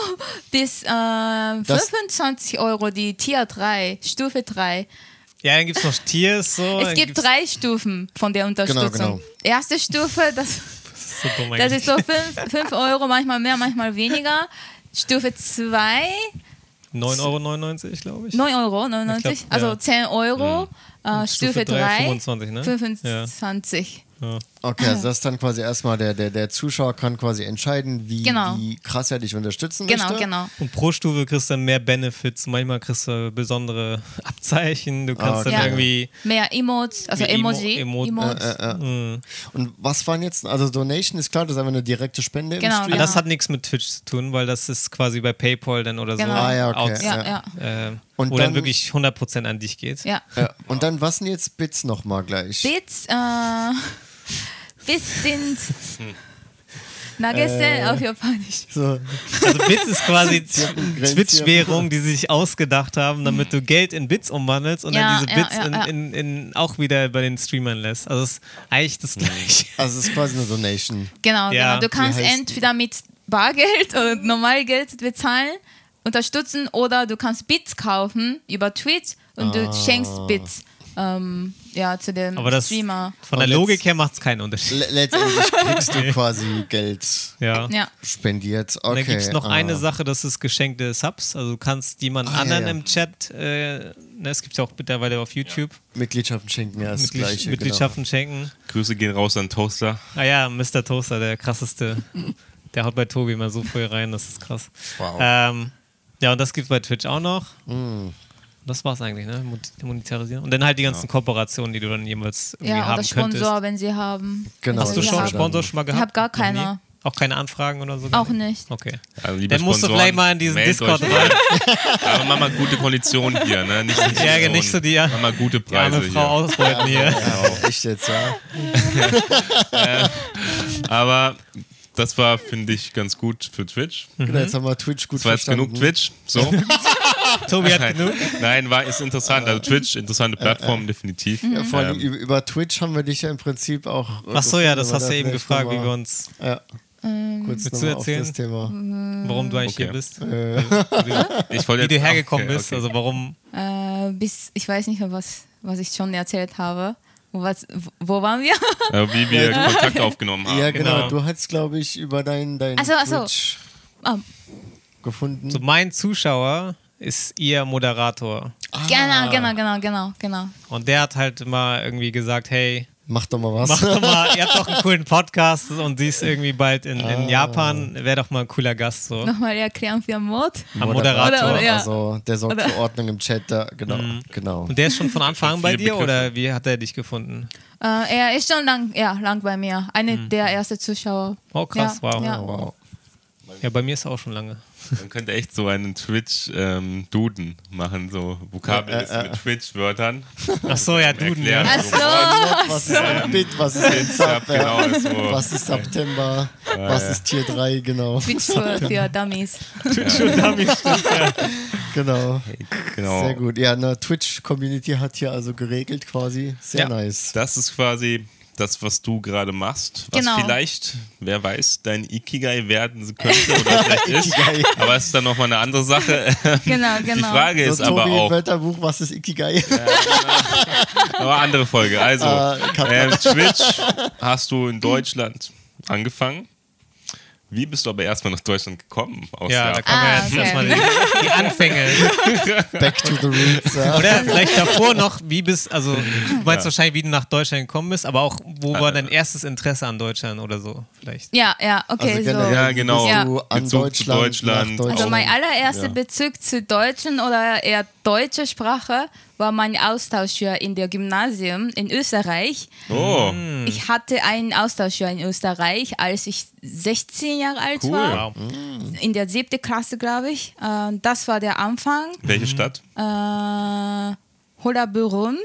bis äh, Das- 25 Euro die Tier 3, Stufe 3. Ja, dann gibt es noch Tiers. So, Es dann gibt drei Stufen von der Unterstützung. genau. Erste Stufe, das, So dumm das eigentlich. ist so 5 Euro, manchmal mehr, manchmal weniger. Stufe 2, 9,99 Euro, glaube ich. 9 Euro, 99, Ich glaub, also ja. 10 Euro. Äh, Stufe Stufe drei, 3, 25, ne? 25. Ja. Okay, also das ist dann quasi erstmal der, der, der Zuschauer kann quasi entscheiden, wie, Genau. wie krass er dich unterstützen Genau, möchte. genau. Und pro Stufe kriegst du dann mehr Benefits. Manchmal kriegst du besondere Abzeichen. Du kannst Ah, okay. dann Ja. irgendwie. Mehr Emotes, also Wie Emo- Emoji. Emo- Emotes. Äh, äh. Mh. Und was waren jetzt, also Donation ist klar, das ist einfach eine direkte Spende im Genau, Stream. genau. Das hat nichts mit Twitch zu tun, weil das ist quasi bei PayPal dann oder Genau. so. Ah, ja, okay. Aus, ja, ja. äh, Und wo dann, dann- wirklich 100% an dich geht. ja. Ja. Und dann, was sind jetzt Bits nochmal gleich? Bits, äh, Bits sind Äh. Nagesel auf Japanisch. So, Also Bits ist quasi. Twitch-Währung, die sie sich ausgedacht haben, damit du Geld in Bits umwandelst und Ja, dann diese Bits ja, in, ja. in, in auch wieder bei den Streamern lässt. Also es ist eigentlich das gleiche. also es ist quasi eine Donation. Genau, Ja, genau. Du kannst entweder mit Bargeld oder Normalgeld bezahlen, unterstützen oder du kannst Bits kaufen über Twitch und du schenkst Bits ähm, ja, zu dem Aber das Streamer. von der Logik her macht es keinen Unterschied. Le letztendlich kriegst du quasi Geld Ja. Ja. spendiert. Okay. Und dann gibt es noch ah. eine Sache, das ist geschenkte Subs. Also du kannst jemand Ah, ja, anderen ja. im Chat, äh, ne, es gibt ja auch mittlerweile auf YouTube, Mitgliedschaften schenken, ja, das Mitglied gleiche. genau. Mitgliedschaften schenken. Grüße gehen raus an Toaster. Ah ja, Mr. Toaster, der krasseste. der haut bei Tobi immer so früh rein, das ist krass. Wow. Ähm, ja, und das gibt es bei Twitch auch noch. Mm. Das war's eigentlich, ne? Mon- Monetarisieren. Und dann halt die ganzen Kooperationen, die du dann jemals irgendwie Ja, oder haben Sponsor, könntest. wenn sie haben. Genau. Hast du schon einen haben. Sponsor schon mal gehabt? hab gar Noch nie? keine. Auch keine Anfragen oder so? gar Auch nicht. Okay. Also, liebe Dann musst du Sponsoren, vielleicht mal in diesen Discord euch mal. Aber mach mal gute Konditionen hier, ne? Nicht, nicht, Ja, so nicht so die- Mach mal gute Die Preise Frau hier. ausbeuten hier. Ja, echt jetzt, ja. Aber das war, finde ich, ganz gut für Twitch. Mhm. Genau, jetzt haben wir Twitch gut Das war jetzt verstanden. genug Twitch. So. Tobi hat genug. Nein, war, ist interessant. Also Twitch, interessante Plattform, definitiv. Ja, vor allem Ähm, über, Twitch haben wir dich ja im Prinzip auch. Ach so, ja, das hast du eben gefragt, wie wir uns, Ja. Kurz Willst du erzählen? das Thema. warum du eigentlich Okay. hier bist. Äh, ich wollte Wie du hergekommen okay, bist, okay. also warum. Äh, bis, ich weiß nicht mehr, was, was ich schon erzählt habe. Was, wo waren wir? Äh, wie wir Kontakt aufgenommen haben. ja, genau. genau. Du hast, glaube ich, über dein, dein Ach so, ach so. Twitch Ah. gefunden. So mein Zuschauer ist ihr Moderator. Ah. Genau, genau, genau, genau, genau. Und der hat halt mal irgendwie gesagt, hey, Mach doch mal was. mach doch mal, ihr habt doch einen coolen Podcast und sie ist irgendwie bald in, Ah. in Japan, wäre doch mal ein cooler Gast so. Nochmal erklären für Mod. Am Moderator. Oder- oder- ja. Also, der sorgt Oder- für Ordnung im Chat. Da, genau, genau. Und der ist schon von Anfang an bei dir Begriffe. oder wie hat er dich gefunden? Äh, er ist schon lang, ja, lang bei mir. Eine der ersten Zuschauer. Oh krass, ja, wow. Ja. Wow. Ja, bei mir ist er auch schon lange. Man könnte echt so einen Twitch-Duden machen, so Vokabellisten Äh, äh, äh. mit Twitch-Wörtern. Ach so, ja, Duden, Erklären. ja. Ach so. Was ist ein Bit? Was ist ein Sub? genau, ja. so. Was ist September? Was ja. ist Tier 3? Genau. Twitch für, für Dummies. genau. genau. Sehr gut. Ja, eine Twitch-Community hat hier also geregelt quasi. Sehr Ja. nice. Das ist quasi das, was du gerade machst, was Genau. vielleicht, wer weiß, dein Ikigai werden könnte oder vielleicht ist. Ikigai. Aber es ist dann nochmal eine andere Sache. Genau, Die genau. Frage ist So, aber Tobi, auch, Wörterbuch, was ist Ikigai? aber andere Folge. Also, Äh, Twitch hast du in Deutschland angefangen. Wie bist du aber erstmal nach Deutschland gekommen? Aus Ja, da kommen wir Ah, jetzt okay. erstmal die, die Anfänge. Back to the roots. Ja. Oder vielleicht davor noch, wie bist, also du meinst wahrscheinlich, wie du nach Deutschland gekommen bist, aber auch, wo war dein erstes Interesse an Deutschland oder so, vielleicht? Ja, ja, okay. Also so. generell, Ja, wie genau. bist Ja. du an Bezug zu Deutschland, Deutschland. Deutschland. Also mein allererster Ja. Bezug zu Deutschen oder eher deutsche Sprache war mein Austauschjahr in der Gymnasium in Österreich. Oh, Ich hatte einen Austauschjahr in Österreich, als ich 16 Jahre alt Cool. war. Wow. In der siebten Klasse, glaube ich. Äh, das war der Anfang. welche Stadt? Äh, Hollabrunn.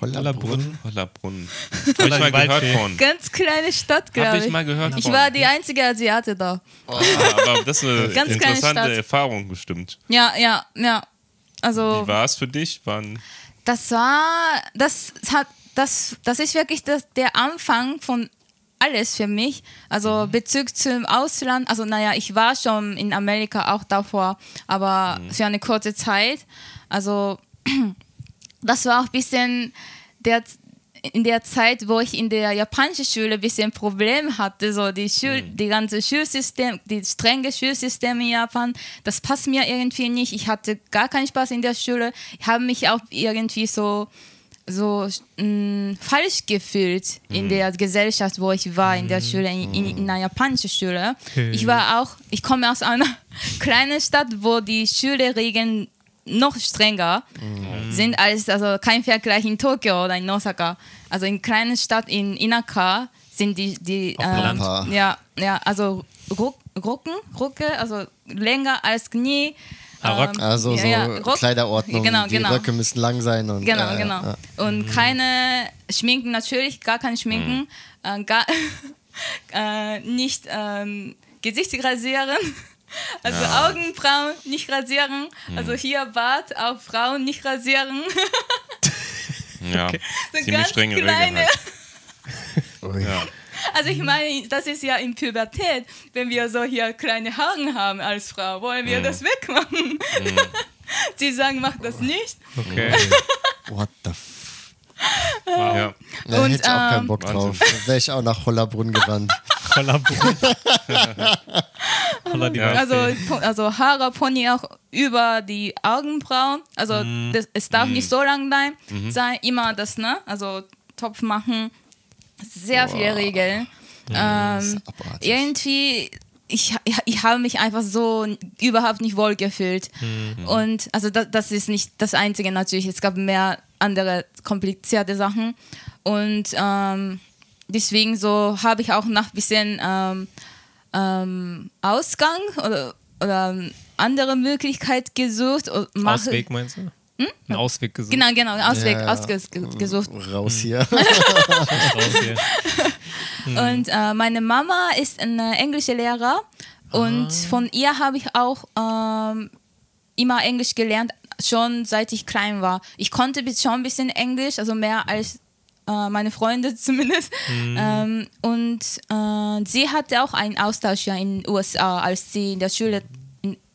Hollerbrunn. Hollerbrunn. Habe ich mal gehört von. Ganz kleine Stadt, Habe glaube ich ich. mal gehört Ich von. war die einzige Asiate da. Ah, aber das ist eine Ganz kleine interessante Stadt. Erfahrung bestimmt. Ja, ja, ja. Also Wie war es für dich? Wann? das war, das hat, das, das ist wirklich das, der Anfang von alles für mich. Also Bezug zum Ausland. Also naja, ich war schon in Amerika auch davor, aber für eine kurze Zeit. Also das war auch ein bisschen der, in der Zeit, wo ich in der japanischen Schule ein bisschen Probleme hatte, so die, Schul die ganze Schulsystem, die strenge Schulsystem in Japan, das passt mir irgendwie nicht. Ich hatte gar keinen Spaß in der Schule. Ich habe mich auch irgendwie so so mh, falsch gefühlt in der Gesellschaft, wo ich war, in der Schule, in, in, in einer japanischen Schule. Ich war auch, ich komme aus einer kleinen Stadt, wo die Schulregeln noch strenger sind als, also kein Vergleich in Tokio oder in Osaka. Also in kleinen Stadt in Inaka sind die, die ähm, ja, ja, also Ruck, Rucken, Rucke, also länger als Knie. Ah, Rock. Also so Ja, ja, Kleiderordnung, Genau, die genau. Röcke müssen lang sein. Und, Genau, äh, genau. Ja. Und keine Schminken, natürlich gar kein Schminken, äh, gar, äh, nicht ähm, Gesicht rasieren, also Augenbrauen nicht rasieren, also hier Bart auf Frauen nicht rasieren. Ja, So ziemlich ganz strenge kleine. Regeln. Halt. Ja. Also ich meine, das ist ja in Pubertät, wenn wir so hier kleine Haare haben als Frau, wollen wir das wegmachen. Sie sagen, mach das nicht. Okay. What the f Ja. Da Und, hätte ich auch keinen Bock drauf. Wahnsinn. Wäre ich auch nach Hollerbrunn gerannt. Die Ja. Also, also Haare, Pony auch über die Augenbrauen. Also das, es darf nicht so lang sein, sein, immer das, ne? Also Topf machen. Sehr viele Regeln. Ähm, abartig. irgendwie, ich, ich, ich habe mich einfach so überhaupt nicht wohl gefühlt. Und also das, das ist nicht das Einzige natürlich. Es gab mehr andere komplizierte Sachen. Und ähm, deswegen so habe ich auch nach ein bisschen ähm, ähm, Ausgang oder, oder andere Möglichkeit gesucht. Ausweg meinst du? Ein Ausweg gesucht. Genau, genau, Ausweg Ja. ausgesucht. Raus hier. Raus hier. Und äh, meine Mama ist eine englische Lehrer und von ihr habe ich auch ähm, immer Englisch gelernt, schon seit ich klein war. Ich konnte bis- schon ein bisschen Englisch, also mehr als meine Freunde zumindest. Ähm, und äh, sie hatte auch einen Austauschjahr in den USA, als sie in der Schule,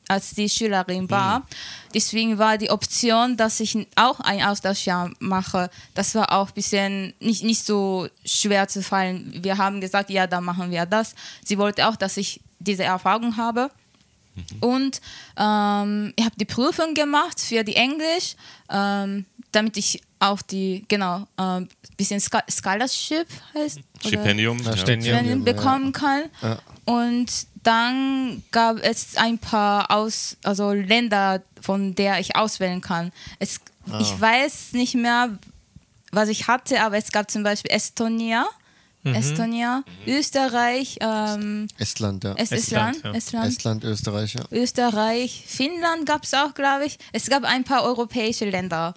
als sie Schülerin war. Deswegen war die Option, dass ich auch ein Austauschjahr mache, das war auch ein bisschen nicht, nicht so schwer zu fallen. Wir haben gesagt, ja, dann machen wir das. Sie wollte auch, dass ich diese Erfahrung habe. Und ähm, ich habe die Prüfung gemacht für die Englisch, ähm, damit ich auch die, genau, ein bisschen Scho- Scholarship heißt. Stipendium. Ja. Stipendium. Bekommen kann. Und dann gab es ein paar aus, also Länder, von der ich auswählen kann. Es, Ich weiß nicht mehr, was ich hatte, aber es gab zum Beispiel Estonia, Estonia, Österreich, ähm, Estland, ja. es Estland, Estland, ja. Estland, Estland, Österreich, ja. Österreich, Finnland gab es auch, glaube ich. Es gab ein paar europäische Länder.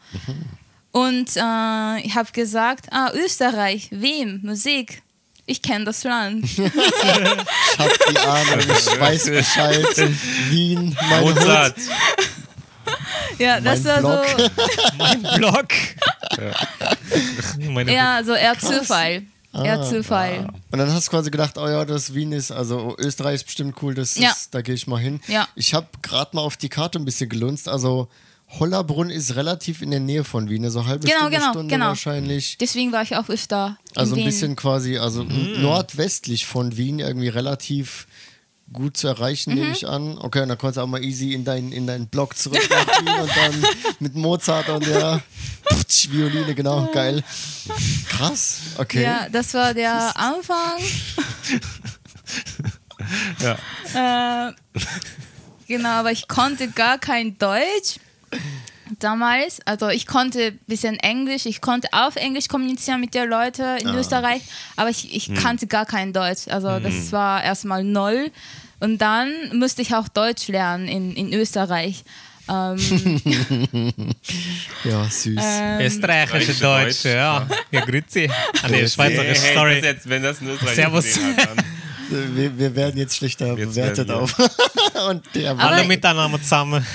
Und äh, ich habe gesagt, ah, Österreich, wem? Musik. Ich kenne das Land. Ich hab die Ahnung, ich weiß Bescheid. Wien, mein Hut. Mozart. ja, das Mein war so, Mein Blog. Meine ja, so eher Zufall. Ah. Eher Zufall. Und dann hast du quasi gedacht, oh ja, das Wien ist, also Österreich ist bestimmt cool, das Ja. ist, da gehe ich mal hin. Ja. Ich habe gerade mal auf die Karte ein bisschen gelunzt, also Hollerbrunn ist relativ in der Nähe von Wien, also halbe Genau, Stunde, genau, Stunde genau. wahrscheinlich. Deswegen war ich auch öfter in Also ein Wien. bisschen quasi, also nordwestlich von Wien, irgendwie relativ gut zu erreichen, Mhm. nehme ich an. Okay, und dann konntest du auch mal easy in deinen in deinen Blog zurück und dann mit Mozart und der Putsch, Violine, genau, geil. Krass, okay. Ja, das war der Anfang. Ja. Äh, genau, aber ich konnte gar kein Deutsch damals. Also ich konnte ein bisschen Englisch, ich konnte auf Englisch kommunizieren mit den Leuten in Österreich, aber ich, ich kannte gar kein Deutsch. Also das war erstmal null. Und dann musste ich auch Deutsch lernen in, in Österreich. Ähm, Ja, süß. ähm, Österreichische Deutsch, Deutsch, ja. Ja, grüezi. Ah, nee, Schweizerisch, hey, sorry. Das jetzt, wenn das ein Österreicher Servus. hat, wir, wir werden jetzt schlechter Jetzt bewertet werden auf. und der Alle miteinander zusammen.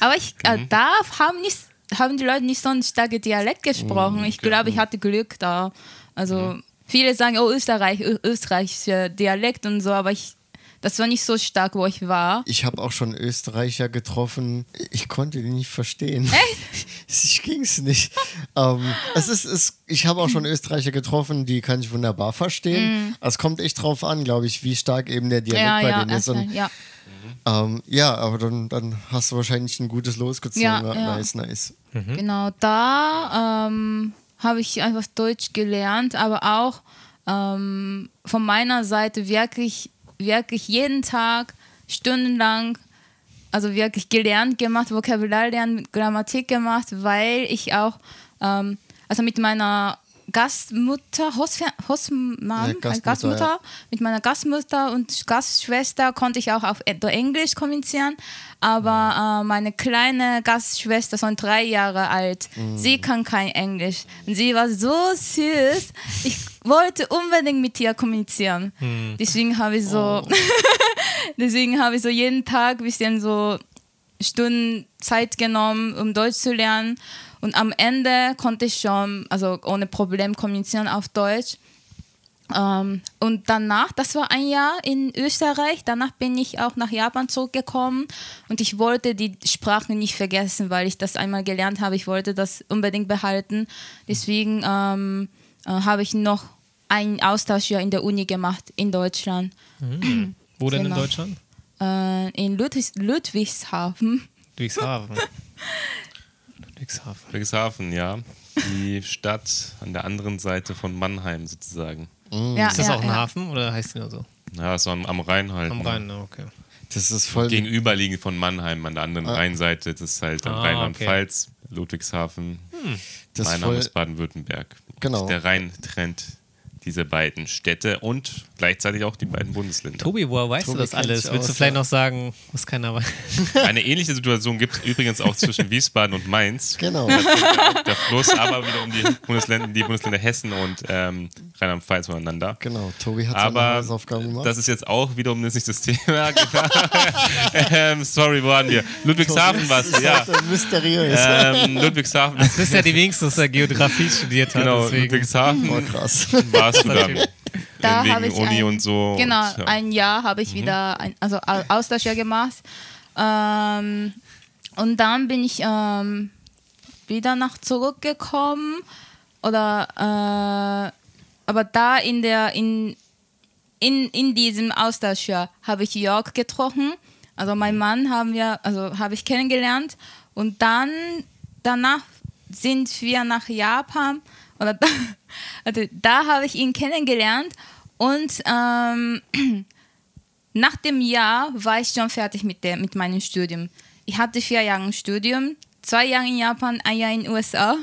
Aber ich, äh, da haben, nicht, haben die Leute nicht so einen starken Dialekt gesprochen. Ich glaube, ich hatte Glück da. Also viele sagen, oh, Österreich, Ö österreichischer Dialekt und so, aber ich, das war nicht so stark, wo ich war. Ich habe auch schon Österreicher getroffen. Ich konnte die nicht verstehen. ich ging's nicht. ähm, es ist, es, ich habe auch schon Österreicher getroffen, die kann ich wunderbar verstehen. Es kommt echt drauf an, glaube ich, wie stark eben der Dialekt Mhm. ja, bei ja, denen ist. Und, ja. Ähm, ja, aber dann, dann hast du wahrscheinlich ein gutes Los gezogen. Ja, ja. Nice, nice. Genau, da ähm, habe ich einfach Deutsch gelernt, aber auch ähm, von meiner Seite wirklich, wirklich jeden Tag stundenlang, also wirklich gelernt gemacht, Vokabular lernen, Grammatik gemacht, weil ich auch, ähm, also mit meiner Gastmutter, Hostmam, Ja, äh, Gastmutter, Gastmutter, ja. mit meiner Gastmutter und Gastschwester konnte ich auch auf Englisch kommunizieren, aber äh, meine kleine Gastschwester, so drei Jahre alt, sie kann kein Englisch. Und sie war so süß. Ich wollte unbedingt mit ihr kommunizieren. Deswegen habe ich so, deswegen habe ich so jeden Tag ein bisschen so Stunden Zeit genommen, um Deutsch zu lernen. Und am Ende konnte ich schon, also ohne Problem kommunizieren auf Deutsch. Ähm, und danach, das war ein Jahr in Österreich, danach bin ich auch nach Japan zurückgekommen und ich wollte die Sprache nicht vergessen, weil ich das einmal gelernt habe. Ich wollte das unbedingt behalten. Deswegen ähm, äh, habe ich noch ein Austauschjahr in der Uni gemacht in Deutschland, Wo denn in Genau. Deutschland? äh, in Ludwigs Ludwigshafen. Ludwigshafen. Ludwigshafen. Friedrichshafen, ja. Die Stadt an der anderen Seite von Mannheim sozusagen. Ja, Ist das ja, auch ein ja. Hafen oder heißt die nur so? Ja, so am, am Rhein halt. Am ne? Rhein, ne, okay. Das ist voll. Gegenüberliegend von Mannheim an der anderen Rheinseite. Das ist halt am Ah, Rheinland-Pfalz, Ludwigshafen. das ist mein Name ist Baden-Württemberg. Genau. Der Rhein trennt diese beiden Städte und gleichzeitig auch die beiden Bundesländer. Tobi, woher weißt Tobi du das alles? Willst du aus, vielleicht ja. noch sagen, was keiner weiß? Eine ähnliche Situation gibt es übrigens auch zwischen Wiesbaden und Mainz. Genau. Der Fluss, aber wiederum die Bundesländer, die Bundesländer Hessen und ähm, Rheinland-Pfalz voneinander. Genau, Tobi hat seine Aber Hausaufgaben gemacht. das ist jetzt auch wiederum nicht das Thema. Ähm, sorry, wo waren wir? Ludwigshafen war es, ja. Mysteriös. Ähm, Ludwigshafen, Das ist ja die wenigste, der Geografie studiert hat. genau, deswegen. Ludwigshafen Oh, krass. Warst du dann. Da habe ich Uni ein, und so. Genau, und, ja. ein Jahr habe ich wieder ein, also Au- Austauschjahr gemacht. Ähm, und dann bin ich ähm, wieder nach zurückgekommen. Oder äh, aber da in der in, in, in diesem Austauschjahr habe ich Jörg getroffen. Also mein Mann haben wir, also habe ich kennengelernt. Und dann danach sind wir nach Japan oder da, also da habe ich ihn kennengelernt und ähm, nach dem Jahr war ich schon fertig mit, der, mit meinem Studium. Ich hatte vier Jahre ein Studium, zwei Jahre in Japan, ein Jahr in den USA,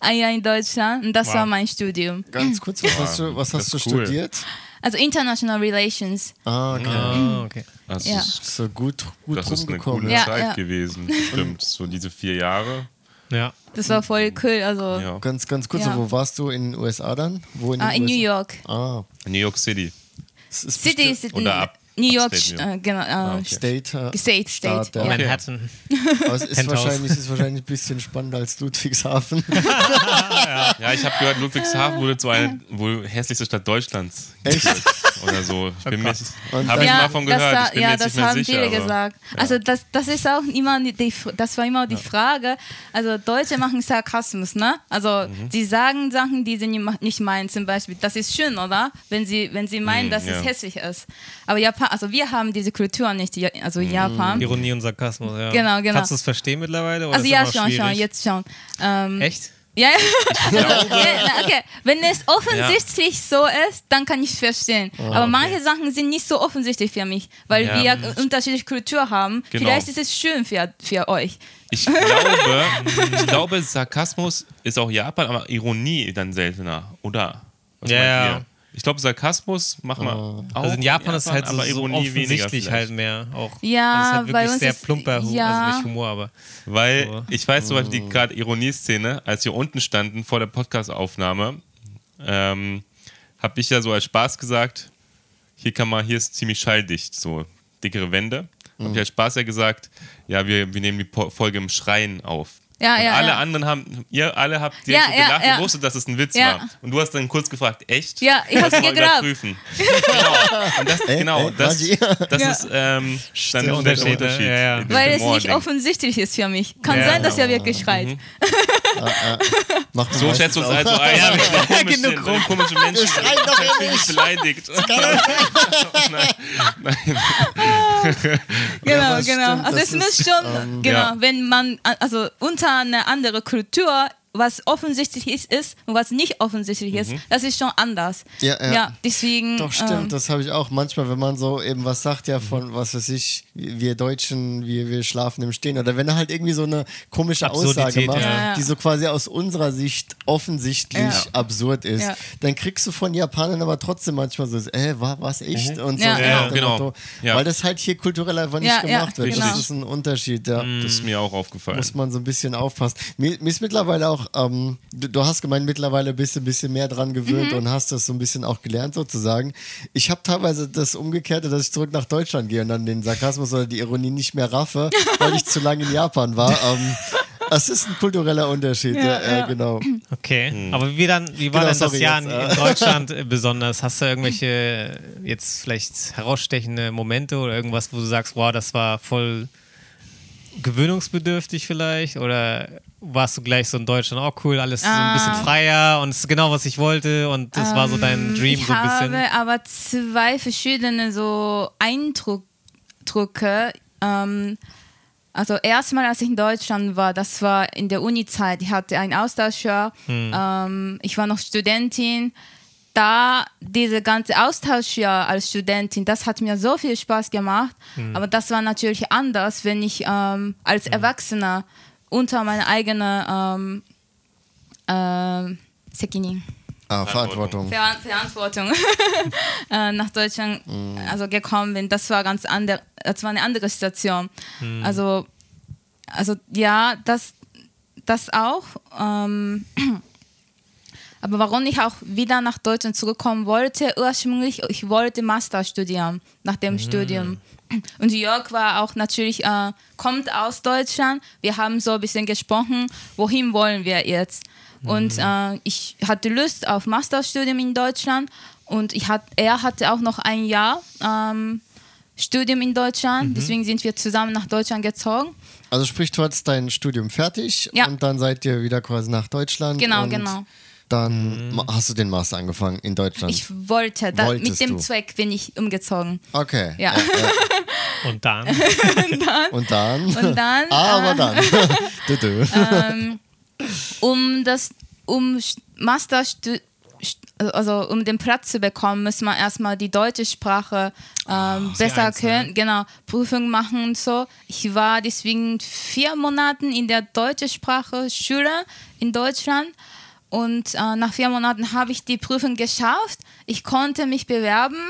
ein Jahr in Deutschland und das Wow. war mein Studium. Ganz kurz, was hast du, was hast du cool. studiert? Also International Relations. Ah, okay. Ah, okay. Das, Ja. ist, So gut, gut das ist eine coole Ja, Zeit ja. gewesen. Stimmt, so diese vier Jahre. Ja. Das war voll cool. Also Ja. Ganz, ganz kurz, Ja. wo warst du in den USA dann? Wo in, ah, in New? York. Ah, New York City. City ist Oder ab- New York, Upstate New äh, genau, äh, Ah, okay. State. äh, State, State. Staat, ja. ja. Manhattan. Aber es ist wahrscheinlich, ist wahrscheinlich ein bisschen spannender als Ludwigshafen. Ja, ich habe gehört, Ludwigshafen wurde zu einer wohl hässlichste Stadt Deutschlands. Echt? Oder so. Ich bin mir Und- habe ich ja, mal von gehört. war- ich bin ja, mir jetzt das nicht mehr haben sicher. viele aber- gesagt. Also das, das ist auch immer die, das war immer die Frage. Also Deutsche machen Sarkasmus, ne? Also Mhm. die sagen Sachen, die sie nicht meinen. Zum Beispiel, das ist schön, oder? Wenn sie, wenn sie meinen, Mhm, dass ja. es hässlich ist. Aber Japan, also wir haben diese Kultur nicht, ja- also Mhm. Japan. Ironie und Sarkasmus, ja. Genau, genau. Kannst du es verstehen mittlerweile? Oder Also ja, schon, schon, jetzt schon. Ähm, Echt? Ja, ja, okay. Wenn es offensichtlich so ist, dann kann ich es verstehen. Aber manche Sachen sind nicht so offensichtlich für mich, weil Ja. wir unterschiedliche Kultur haben. Genau. Vielleicht ist es schön für, für euch. Ich glaube, ich glaube, Sarkasmus ist auch Japan, aber Ironie dann seltener, oder? Was Ja, ja. Ich glaube, Sarkasmus machen wir auch. Also in Japan, ist halt so, aber so Ironie offensichtlich halt mehr. Auch. Ja, das ist halt wirklich sehr ist- plumper Humor, ja. also nicht Humor, aber Weil So. ich weiß zum Beispiel die gerade Ironieszene, als wir unten standen vor der Podcast-Aufnahme, ähm, habe ich ja so als Spaß gesagt, hier kann man, hier ist ziemlich schalldicht, so dickere Wände. Hab ich als Spaß ja gesagt, ja, wir, wir nehmen die Po- Folge im Schreien auf. Ja, und ja, alle ja. anderen haben, ihr alle habt Ja, so ja, gelacht ja. und wusstet, dass es ein Witz Ja. war. Und du hast dann kurz gefragt, echt? Ja, ich hab's mal geglaubt. überprüfen. genau. Und das, Äh, genau, äh, das, das Ja. ist ähm, dann Der Unterschied, ja, ja. Weil es nicht offensichtlich ist für mich. Kann Ja. sein, dass er wirklich schreit. Macht man So schätzt uns also ein, ja, Genug rum. den komischen Menschen. schreien doch Ich fühle mich beleidigt. Genau, das genau. stimmt, also es muss ist, schon, ähm, genau, ja. wenn man also unter eine andere Kultur was offensichtlich ist, ist und was nicht offensichtlich ist, das ist schon anders. Ja, ja. deswegen. Doch, stimmt, ähm, das habe ich auch. Manchmal, wenn man so eben was sagt, ja, von was weiß ich, wir Deutschen, wir, wir schlafen im Stehen. Oder wenn er halt irgendwie so eine komische Aussage Absurdität, macht, ja. die so quasi aus unserer Sicht offensichtlich Ja. absurd ist, Ja. dann kriegst du von Japanern aber trotzdem manchmal so, äh, war was echt? Und so Ja. genau. Motto. Ja. Weil das halt hier kulturell einfach nicht Ja, ja, gemacht wird. genau. Das ist ein Unterschied, ja. Das ist mir auch aufgefallen. Muss man so ein bisschen aufpassen. Mir, mir ist mittlerweile auch, ähm, du, du hast gemeint, mittlerweile bist du ein bisschen mehr dran gewöhnt Mhm. und hast das so ein bisschen auch gelernt sozusagen. Ich habe teilweise das Umgekehrte, dass ich zurück nach Deutschland gehe und dann den Sarkasmus oder die Ironie nicht mehr raffe, weil ich zu lange in Japan war. Ähm, es ist ein kultureller Unterschied, ja, ja, ja. genau. Okay, aber wie, dann, wie war Genau, denn das sorry, Jahr jetzt, in, äh. in Deutschland äh, besonders? Hast du irgendwelche jetzt vielleicht herausstechende Momente oder irgendwas, wo du sagst, wow, das war voll gewöhnungsbedürftig vielleicht? Oder warst du gleich so in Deutschland auch cool, alles so ein bisschen Ah. freier und es ist genau, was ich wollte und das war so dein Dream ich so ein bisschen? habe aber zwei verschiedene so Eindrücke. Ähm, also erstmal, als ich in Deutschland war, das war in der Uni-Zeit. Ich hatte ein Austauschjahr. Hm. Ähm, ich war noch Studentin. Da diese ganze Austauschjahr als Studentin, das hat mir so viel Spaß gemacht. Hm. Aber das war natürlich anders, wenn ich ähm, als Erwachsener unter meine eigene ähm, ähm, Sekinin Ah, Verantwortung. Ver Verantwortung äh, nach Deutschland also gekommen bin. Das war ganz andere, das war eine andere Situation. Also, also ja, das, das auch. Ähm, aber warum ich auch wieder nach Deutschland zurückkommen wollte, ursprünglich, ich wollte Master studieren nach dem Studium. Und Jörg war auch natürlich, äh, kommt aus Deutschland. Wir haben so ein bisschen gesprochen, wohin wollen wir jetzt? Und äh, ich hatte Lust auf Masterstudium in Deutschland und ich hat, er hatte auch noch ein Jahr ähm, Studium in Deutschland. Deswegen sind wir zusammen nach Deutschland gezogen. Also sprich, du hattest dein Studium fertig Ja. und dann seid ihr wieder quasi nach Deutschland. Genau, und genau. Dann ma- hast du den Master angefangen in Deutschland. Ich wollte, da, mit dem du? Zweck bin ich umgezogen. okay. Ja. Und dann. Und dann? Und dann, Ah, aber äh, dann. du, du. um das, um Sch- Master, stu- st- also um den Platz zu bekommen, muss man erstmal die deutsche Sprache ähm, besser eins, ne? können, genau, Prüfung machen und so. Ich war deswegen vier Monate in der deutschen Sprache Schule in Deutschland und äh, nach vier Monaten habe ich die Prüfung geschafft. Ich konnte mich bewerben,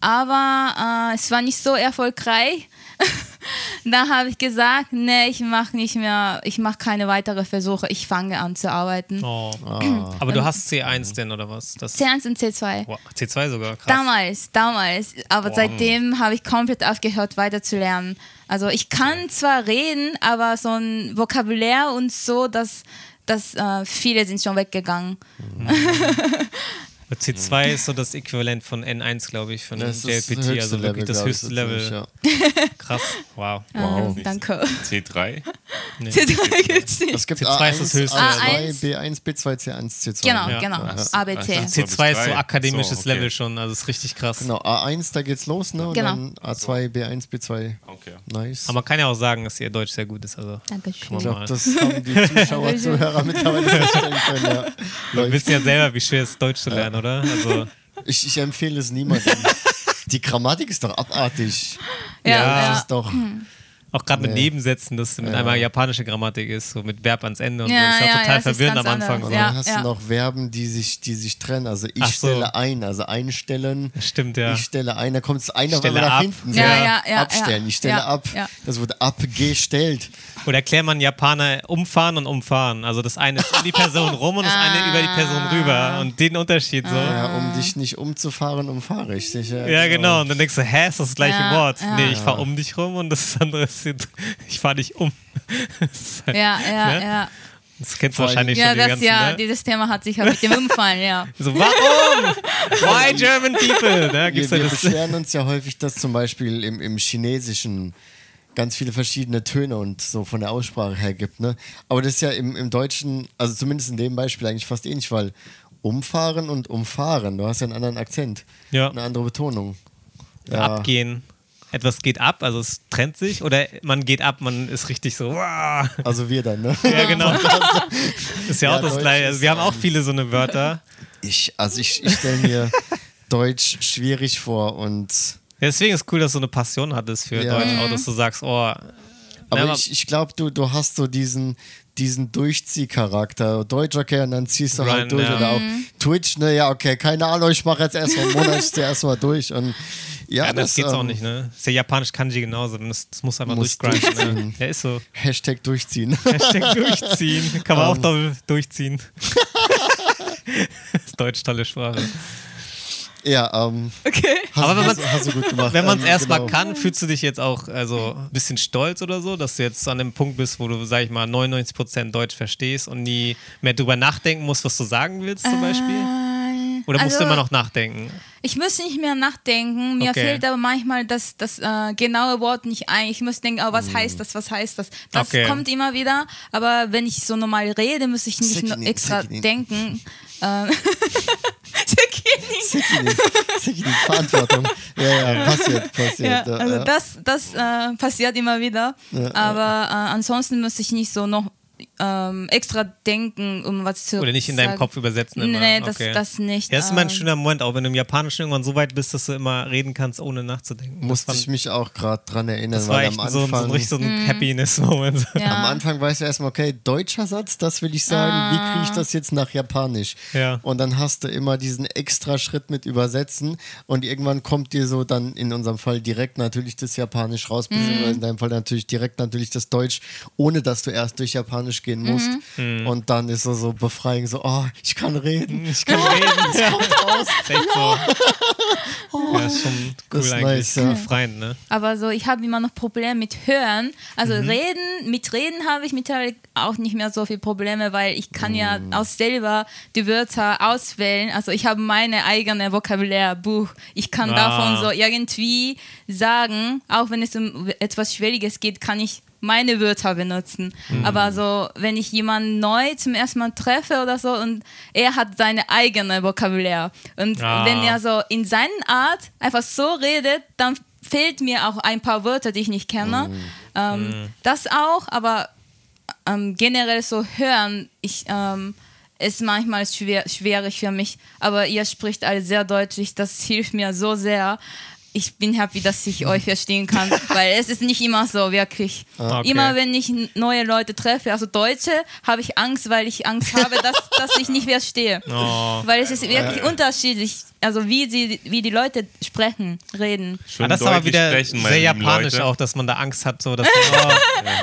aber äh, es war nicht so erfolgreich. da habe ich gesagt, nee, ich mache nicht mehr, ich mache keine weiteren Versuche, ich fange an zu arbeiten. Oh. Ah. Aber du hast C1 denn, oder was? Das, C1 und C2. wow, C2 sogar, krass. Damals, damals. Aber Wow. seitdem habe ich komplett aufgehört, weiter zu lernen. Also ich kann zwar reden, aber so ein Vokabular und so, das, das äh, viele sind schon weggegangen. C2 ist so das Äquivalent von N1, glaube ich, von Das ist das JLPT, höchste also wirklich Level, das höchste Level. ja. Krass, wow. Wow. Äh, danke. C3. C2 gibt's nicht. Es gibt C2 A1, ist das höchste A2, Level. B1, B2, C1, C2. Genau, Ja. genau. Ja. ABC. Ja. C2 ist so akademisches So, okay. Level schon, also ist richtig krass. Genau, A1, da geht's los, ne? Und Genau. dann A2, B1, B2. Okay. Nice. Aber man kann ja auch sagen, dass ihr Deutsch sehr gut ist. Also Dankeschön. ich glaube, das haben die Zuschauer, Zuhörer mittlerweile feststellen können. Ja. wir Läuft. wissen ja selber, wie schwer es ist, Deutsch zu lernen, oder? Also Ich, ich empfehle es niemandem. Die Grammatik ist doch abartig. Ja, Das ja. ist doch. Auch gerade mit Nee. Nebensätzen, dass mit einmal japanische Grammatik ist, so mit Verb ans Ende und Ja, so. Das ist ja, ja, total ja, verwirrend am Anfang. Und So. Ja. dann hast du noch Verben, die sich, die sich trennen. Also ich so. stelle ein, also einstellen. Stimmt, ja. Ich stelle ein, da kommt es ein auf Stelle einmal nach ab. hinten. Ja, ja, ja, Abstellen, ja. ich stelle Ja, ab. ja. Das wurde abgestellt. Oder erklärt man Japaner umfahren und umfahren. Also das eine ist um die Person rum und das eine über die Person rüber. Und den Unterschied so. Ja, um dich nicht umzufahren, umfahre ich dich. Ja, Ja, genau. Und dann denkst du, hä, ist das, das gleiche Ja, Wort? ja. Nee, ich fahr um dich rum und das andere ist, ich fahr dich um. Halt, Ja, ja, Ne? ja. das kennst du wahrscheinlich Ja, schon das ganzen, ja, ne? dieses Thema hat sich halt mit dem Umfallen, ja. So, warum? Why German people? Ne? Gibt's Wir, wir beschweren uns ja häufig, dass zum Beispiel im, im Chinesischen ganz viele verschiedene Töne und so von der Aussprache her gibt. Ne? Aber das ist ja im, im Deutschen, also zumindest in dem Beispiel eigentlich fast ähnlich, weil umfahren und umfahren, du hast ja einen anderen Akzent, Ja. eine andere Betonung. Ja. Abgehen. Etwas geht ab, also es trennt sich, oder man geht ab, man ist richtig so, wow. Also wir dann, ne? Ja, genau. ist ja, Ja, auch das gleiche. Also wir haben auch viele so eine Wörter. Ich, also ich, ich stelle mir Deutsch schwierig vor und Ja, deswegen ist cool, dass du eine Passion hattest für Ja. Deutsch, auch dass du sagst, oh. Aber na, ich, ich glaube, du, du hast so diesen, diesen Durchziehcharakter. Deutsch, okay, und dann ziehst du Run, halt durch. ja. Oder auch Twitch, ne, ja, okay, keine Ahnung, ich mache jetzt erstmal einen Monat, ich erstmal durch. Und ja, ja, das, geht's auch ähm, nicht, ne? Ist ja japanisch Kanji genauso. Das, das muss einfach Muss durchgrinden. Ne? durchziehen. Ja, ist so. Hashtag durchziehen. Hashtag durchziehen. Kann man Ähm. auch doppelt durchziehen. das ist Deutsch tolle Sprache. Ja, ähm, Okay. hast, Aber wenn hast, man's- hast du gut gemacht. Wenn man es Ähm, erstmal genau. kann, fühlst du dich jetzt auch also ein bisschen stolz oder so, dass du jetzt an dem Punkt bist, wo du, sag ich mal, 99% Deutsch verstehst und nie mehr drüber nachdenken musst, was du sagen willst zum Beispiel? Oder musst also- du immer noch nachdenken? Ich muss nicht mehr nachdenken. Mir Okay. fehlt aber manchmal das, das äh, genaue Wort nicht ein. Ich muss denken, oh, was heißt das, was heißt das? Das Okay. kommt immer wieder, aber wenn ich so normal rede, muss ich nicht Sekini, noch extra Sekini. denken. Ähm, Sekini. Sekini, Sekini, Verantwortung. Ja, ja, passiert, passiert. Ja, ja, also ja. das, das äh, passiert immer wieder. aber äh, ansonsten muss ich nicht so noch ähm, extra denken, um was zu Oder nicht in sagen. deinem Kopf übersetzen immer. Nee, das, okay. das nicht. Ja, das ist immer ein ähm, schöner Moment, auch wenn du im Japanischen irgendwann so weit bist, dass du immer reden kannst, ohne nachzudenken. Musste ich mich auch gerade dran erinnern, Das war weil echt am so, ein- so ein Anfang, richtig so ein Happiness-Moment. ja. am Anfang weißt du erstmal, okay, deutscher Satz, das will ich sagen, wie kriege ich das jetzt nach Japanisch? Ja. Und dann hast du immer diesen extra Schritt mit Übersetzen und irgendwann kommt dir so dann in unserem Fall direkt natürlich das Japanisch raus, beziehungsweise in deinem Fall natürlich direkt natürlich das Deutsch, ohne dass du erst durch Japanisch gehen musst. Und dann ist so, so befreiend, so, oh, ich kann reden. Ich kann reden. Es kommt raus. Ist echt so. Ja, ist schon cool Das ist eigentlich. nice, ja. Befreiend, ne? Aber so, ich habe immer noch Probleme mit Hören. Also Mhm. Reden, mit Reden habe ich mittlerweile auch nicht mehr so viele Probleme, weil ich kann ja Mhm. auch selber die Wörter auswählen. Also ich habe meine eigene Vokabulärbuch. Ich kann Ah. davon so irgendwie sagen, auch wenn es um etwas Schwieriges geht, kann ich meine Wörter benutzen. Mhm. Aber so, wenn ich jemanden neu zum ersten Mal treffe oder so und er hat seine eigene Vokabulär und Ah. wenn er so in seiner Art einfach so redet, dann fehlt mir auch ein paar Wörter, die ich nicht kenne. Ähm, Das auch, aber ähm, generell so hören, ich ähm, ist manchmal schwer, schwierig für mich. Aber ihr spricht alle sehr deutlich, das hilft mir so sehr. Ich bin happy, dass ich euch verstehen kann, weil es ist nicht immer so, wirklich. Okay. Immer wenn ich neue Leute treffe, also Deutsche, habe ich Angst, weil ich Angst habe, dass, dass ich nicht verstehe. Oh. Weil es ist wirklich unterschiedlich, also wie, sie, wie die Leute sprechen, reden. Schön Ah, das ist aber wieder sprechen, sehr japanisch Leute. auch, dass man da Angst hat, so, dass man,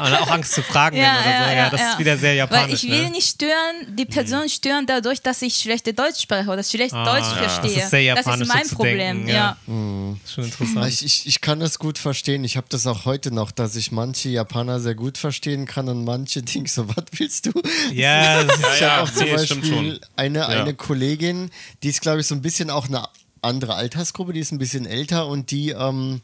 oh, auch Angst zu fragen dann oder so. Ja, das ist wieder sehr japanisch. Weil ich will ne? nicht stören, die Person stören dadurch, dass ich schlechte Deutsch spreche oder schlecht Ah, Deutsch ja. verstehe. Das ist sehr das japanisch, ist mein so Problem, denken, ja. ja. Schon interessant. Ich, ich, ich kann das gut verstehen. Ich habe das auch heute noch, dass ich manche Japaner sehr gut verstehen kann und manche denken so, was willst du? Ja, das ist, Ich ja, habe auch zum nee, Beispiel schon. eine, eine Kollegin, die ist, glaube ich, so ein bisschen auch eine andere Altersgruppe, die ist ein bisschen älter und die ähm,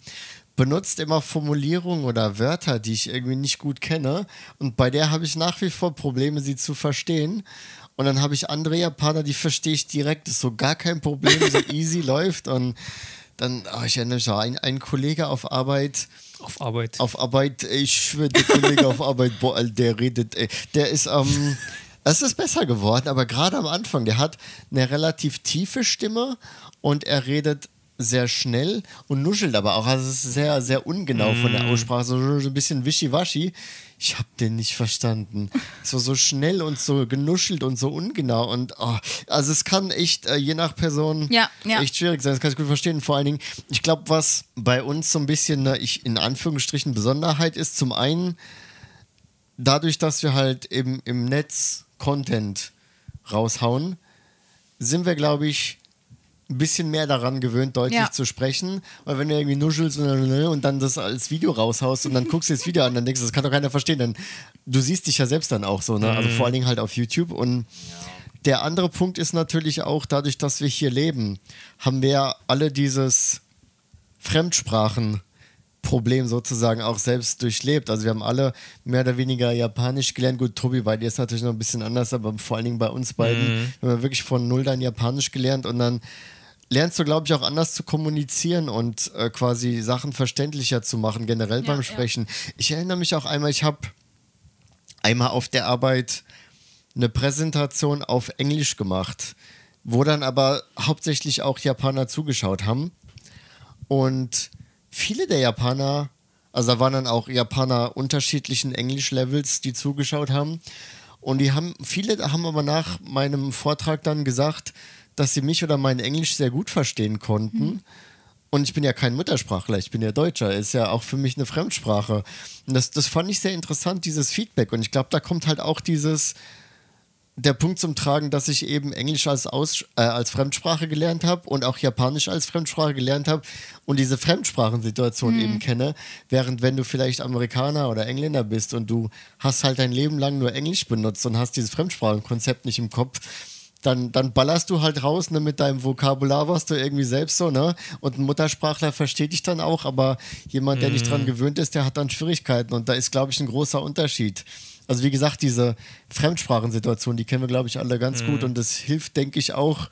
benutzt immer Formulierungen oder Wörter, die ich irgendwie nicht gut kenne. Und bei der habe ich nach wie vor Probleme, sie zu verstehen. Und dann habe ich andere Japaner, die verstehe ich direkt, ist so gar kein Problem, so easy läuft. Und dann, oh, ich erinnere mich auch, ein, ein Kollege auf Arbeit, auf Arbeit. auf Arbeit, ich schwöre, der Kollege auf Arbeit, boah, der redet, ey, der ist, ähm, es ist besser geworden, aber gerade am Anfang, der hat eine relativ tiefe Stimme und er redet sehr schnell und nuschelt aber auch. Also es ist sehr, sehr ungenau von der Aussprache, so, so ein bisschen wischiwaschi. Ich habe den nicht verstanden. So, so schnell und so genuschelt und so ungenau. Und oh, also es kann echt, äh, je nach Person, Ja, ja. echt schwierig sein. Das kann ich gut verstehen. Vor allen Dingen, ich glaube, was bei uns so ein bisschen eine, ich, in Anführungsstrichen Besonderheit ist, zum einen dadurch, dass wir halt im, im Netz Content raushauen, sind wir, glaube ich, ein bisschen mehr daran gewöhnt, deutlich Ja. zu sprechen. Weil wenn du irgendwie nuschelst und dann, und dann das als Video raushaust und dann guckst du das Video an, dann denkst du, das kann doch keiner verstehen. Dann, du siehst dich ja selbst dann auch so, ne? Also vor allen Dingen halt auf YouTube. Und der andere Punkt ist natürlich auch, dadurch, dass wir hier leben, haben wir ja alle dieses Fremdsprachen. Problem sozusagen auch selbst durchlebt. Also wir haben alle mehr oder weniger Japanisch gelernt. Gut, Tobi, bei dir ist natürlich noch ein bisschen anders, aber vor allen Dingen bei uns beiden haben wir wirklich von null dann Japanisch gelernt und dann lernst du, glaube ich, auch anders zu kommunizieren und äh, quasi Sachen verständlicher zu machen, generell beim ja. Sprechen. Ich erinnere mich auch einmal, ich habe einmal auf der Arbeit eine Präsentation auf Englisch gemacht, wo dann aber hauptsächlich auch Japaner zugeschaut haben. Und viele der Japaner, also da waren dann auch Japaner unterschiedlichen Englisch-Levels, die zugeschaut haben. Und die haben, viele haben aber nach meinem Vortrag dann gesagt, dass sie mich oder mein Englisch sehr gut verstehen konnten. Und ich bin ja kein Muttersprachler, ich bin ja Deutscher, ist ja auch für mich eine Fremdsprache. Und das, das fand ich sehr interessant, dieses Feedback. Und ich glaube, da kommt halt auch dieses, der Punkt zum Tragen, dass ich eben Englisch als, Aus, äh, als Fremdsprache gelernt habe und auch Japanisch als Fremdsprache gelernt habe und diese Fremdsprachensituation eben kenne, während wenn du vielleicht Amerikaner oder Engländer bist und du hast halt dein Leben lang nur Englisch benutzt und hast dieses Fremdsprachenkonzept nicht im Kopf, dann, dann ballerst du halt raus ne, mit deinem Vokabular, was du irgendwie selbst so, ne? Und ein Muttersprachler versteht dich dann auch, aber jemand, der nicht dran gewöhnt ist, der hat dann Schwierigkeiten. Und da ist, glaube ich, ein großer Unterschied. Also wie gesagt, diese Fremdsprachensituation, die kennen wir, glaube ich, alle ganz gut und das hilft, denke ich, auch,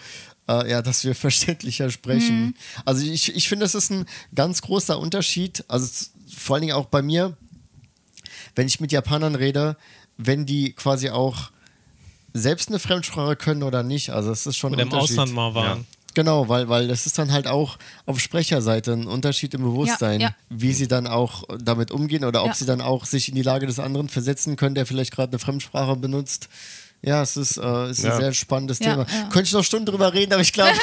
äh, ja, dass wir verständlicher sprechen. Also ich, ich finde, es ist ein ganz großer Unterschied, also vor allen Dingen auch bei mir, wenn ich mit Japanern rede, wenn die quasi auch selbst eine Fremdsprache können oder nicht. Also es ist schon Oder ein im Unterschied. Ausland mal waren. Genau, weil, weil das ist dann halt auch auf Sprecherseite ein Unterschied im Bewusstsein, ja. wie sie dann auch damit umgehen oder ob Ja. sie dann auch sich in die Lage des anderen versetzen können, der vielleicht gerade eine Fremdsprache benutzt. Ja, es ist, äh, ist Ja. ein sehr spannendes Ja, Thema. ja. Könnte ich noch Stunden drüber reden, aber ich glaube,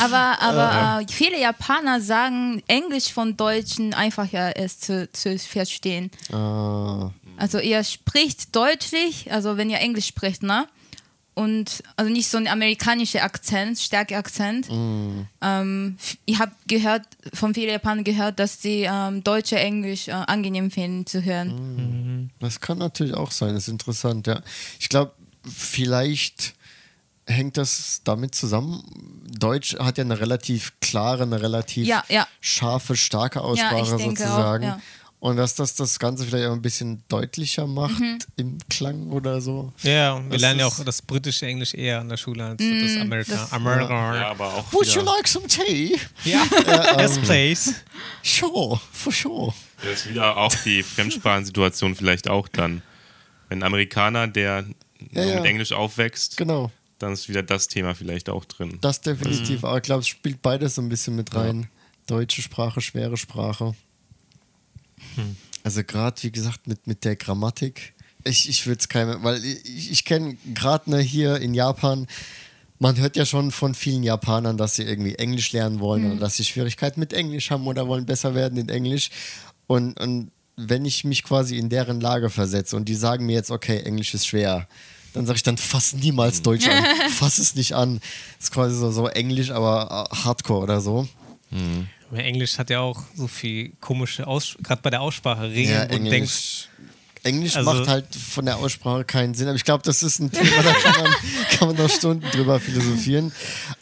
Aber, aber äh, viele Japaner sagen, Englisch von Deutschen einfacher ist zu, zu verstehen. äh, Also ihr spricht deutlich, also wenn ihr Englisch spricht, ne? Und also nicht so ein amerikanischer Akzent, starker Akzent. Ähm, f- ich habe gehört, von vielen Japanern gehört, dass sie ähm, deutsche Englisch äh, angenehm finden zu hören. das kann natürlich auch sein, das ist interessant, ja. Ich glaube, vielleicht hängt das damit zusammen. Deutsch hat ja eine relativ klare, eine relativ Ja, ja. scharfe, starke Aussprache auch, sozusagen. ja. Und dass das das Ganze vielleicht auch ein bisschen deutlicher macht Mhm. im Klang oder so. Ja, und wir lernen ja auch das britische Englisch eher an der Schule als Mm, das Amerika. das- Amerika. Ja, aber auch Would you like some tea? Ja, yes, please. Sure, for sure. das ist wieder auch die Fremdsprachensituation vielleicht auch dann. Wenn ein Amerikaner, der Ja, nur ja. mit Englisch aufwächst, Genau, dann ist wieder das Thema vielleicht auch drin. das definitiv. Aber ich glaube, es spielt beides so ein bisschen mit rein. Deutsche Sprache, schwere Sprache. Also gerade, wie gesagt, mit, mit der Grammatik. Ich, ich würde es keinem, weil ich, ich kenne gerade ne, hier in Japan, man hört ja schon von vielen Japanern, dass sie irgendwie Englisch lernen wollen oder dass sie Schwierigkeiten mit Englisch haben oder wollen besser werden in Englisch. Und, und wenn ich mich quasi in deren Lage versetze und die sagen mir jetzt, okay, Englisch ist schwer, dann sage ich dann, fass niemals Deutsch an. fass es nicht an. Das ist quasi so, so Englisch, aber äh, Hardcore oder so. Aber Englisch hat ja auch so viel komische Aussprache, gerade bei der Aussprache, Regeln Ja, und Englisch. denkst, Englisch Also- macht halt von der Aussprache keinen Sinn. Aber ich glaube, das ist ein Thema, da kann man, kann man noch Stunden drüber philosophieren.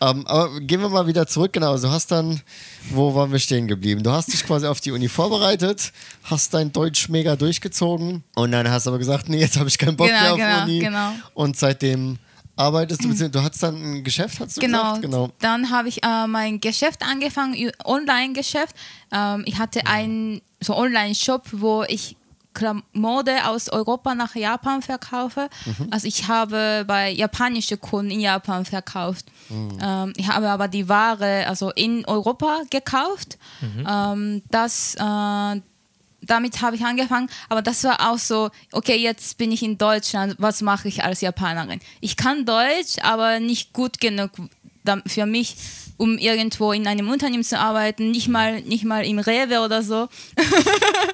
Ähm, aber gehen wir mal wieder zurück. Genau, du hast dann, wo waren wir stehen geblieben? Du hast dich quasi auf die Uni vorbereitet, hast dein Deutsch mega durchgezogen und dann hast du aber gesagt, nee, jetzt habe ich keinen Bock Genau, mehr auf genau, Uni. genau. Und seitdem arbeitest du, du hattest dann ein Geschäft, hast du Genau. gesagt? Genau. Dann habe ich äh, mein Geschäft angefangen, Online-Geschäft. Ähm, ich hatte einen so Online-Shop, wo ich Mode aus Europa nach Japan verkaufe. Also ich habe bei japanischen Kunden in Japan verkauft. Ähm, ich habe aber die Ware also in Europa gekauft. Ähm, das äh, damit habe ich angefangen, aber das war auch so, okay, jetzt bin ich in Deutschland, was mache ich als Japanerin? Ich kann Deutsch, aber nicht gut genug für mich, um irgendwo in einem Unternehmen zu arbeiten, nicht mal, nicht mal im Rewe oder so.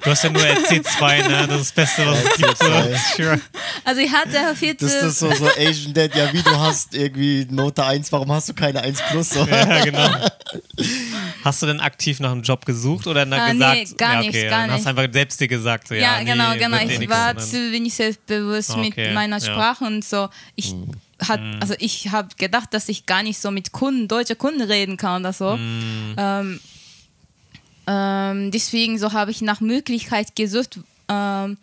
du hast ja nur C2, ne? Das ist das Beste, was es gibt. So. Sure. Also ich hatte viel zu... Das ist so, so Asian Dad, ja, wie du hast irgendwie Note 1, warum hast du keine 1 plus? So. Ja, genau. Hast du denn aktiv nach einem Job gesucht oder dann Ah, gesagt, nee, gar ja, nicht, okay, gar dann hast nicht. du einfach selbst dir gesagt, so, ja, Ja, nee, genau, genau. Ich war zu wenig selbstbewusst mit Okay, meiner ja. Sprache und so. Ich hat, also ich habe gedacht, dass ich gar nicht so mit Kunden, deutsche Kunden reden kann oder so. Ähm, ähm, deswegen so habe ich nach Möglichkeit gesucht, ähm,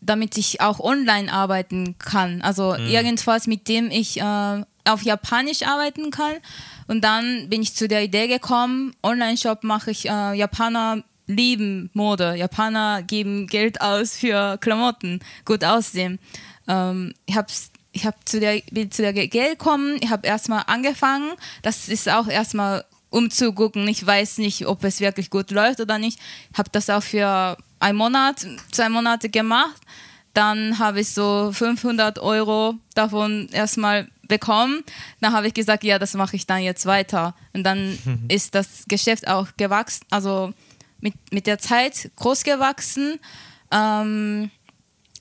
damit ich auch online arbeiten kann. Also irgendwas, mit dem ich äh, auf Japanisch arbeiten kann. Und dann bin ich zu der Idee gekommen, Online-Shop mache ich, äh, Japaner lieben Mode. Japaner geben Geld aus für Klamotten, gut aussehen. Ähm, ich habe ich hab zu der, bin zu der Idee gekommen, ich habe erstmal angefangen. Das ist auch erstmal um zu gucken. Ich weiß nicht, ob es wirklich gut läuft oder nicht. Ich habe das auch für einen Monat, zwei Monate gemacht. Dann habe ich so 500 Euro davon erstmal bekommen. Dann habe ich gesagt, ja, das mache ich dann jetzt weiter. Und dann ist das Geschäft auch gewachsen, also mit, mit der Zeit groß gewachsen. Ähm,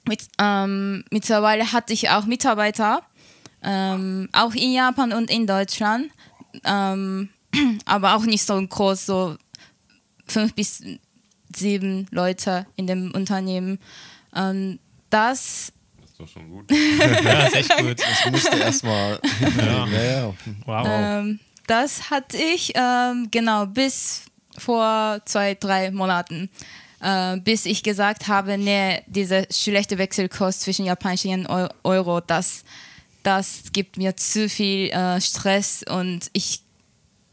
mit, ähm, mittlerweile hatte ich auch Mitarbeiter, ähm, auch in Japan und in Deutschland, ähm, aber auch nicht so groß, so fünf bis sieben Leute in dem Unternehmen. Ähm, das, Das ist doch schon gut. Ja, ist echt gut. Das musste erstmal. ja. ja, ja. Wow. ähm, das hatte ich ähm, genau bis vor zwei, drei Monaten. Äh, bis ich gesagt habe, nee, dieser schlechte Wechselkurs zwischen Japanisch und Eu- Euro, das, das gibt mir zu viel äh, Stress und ich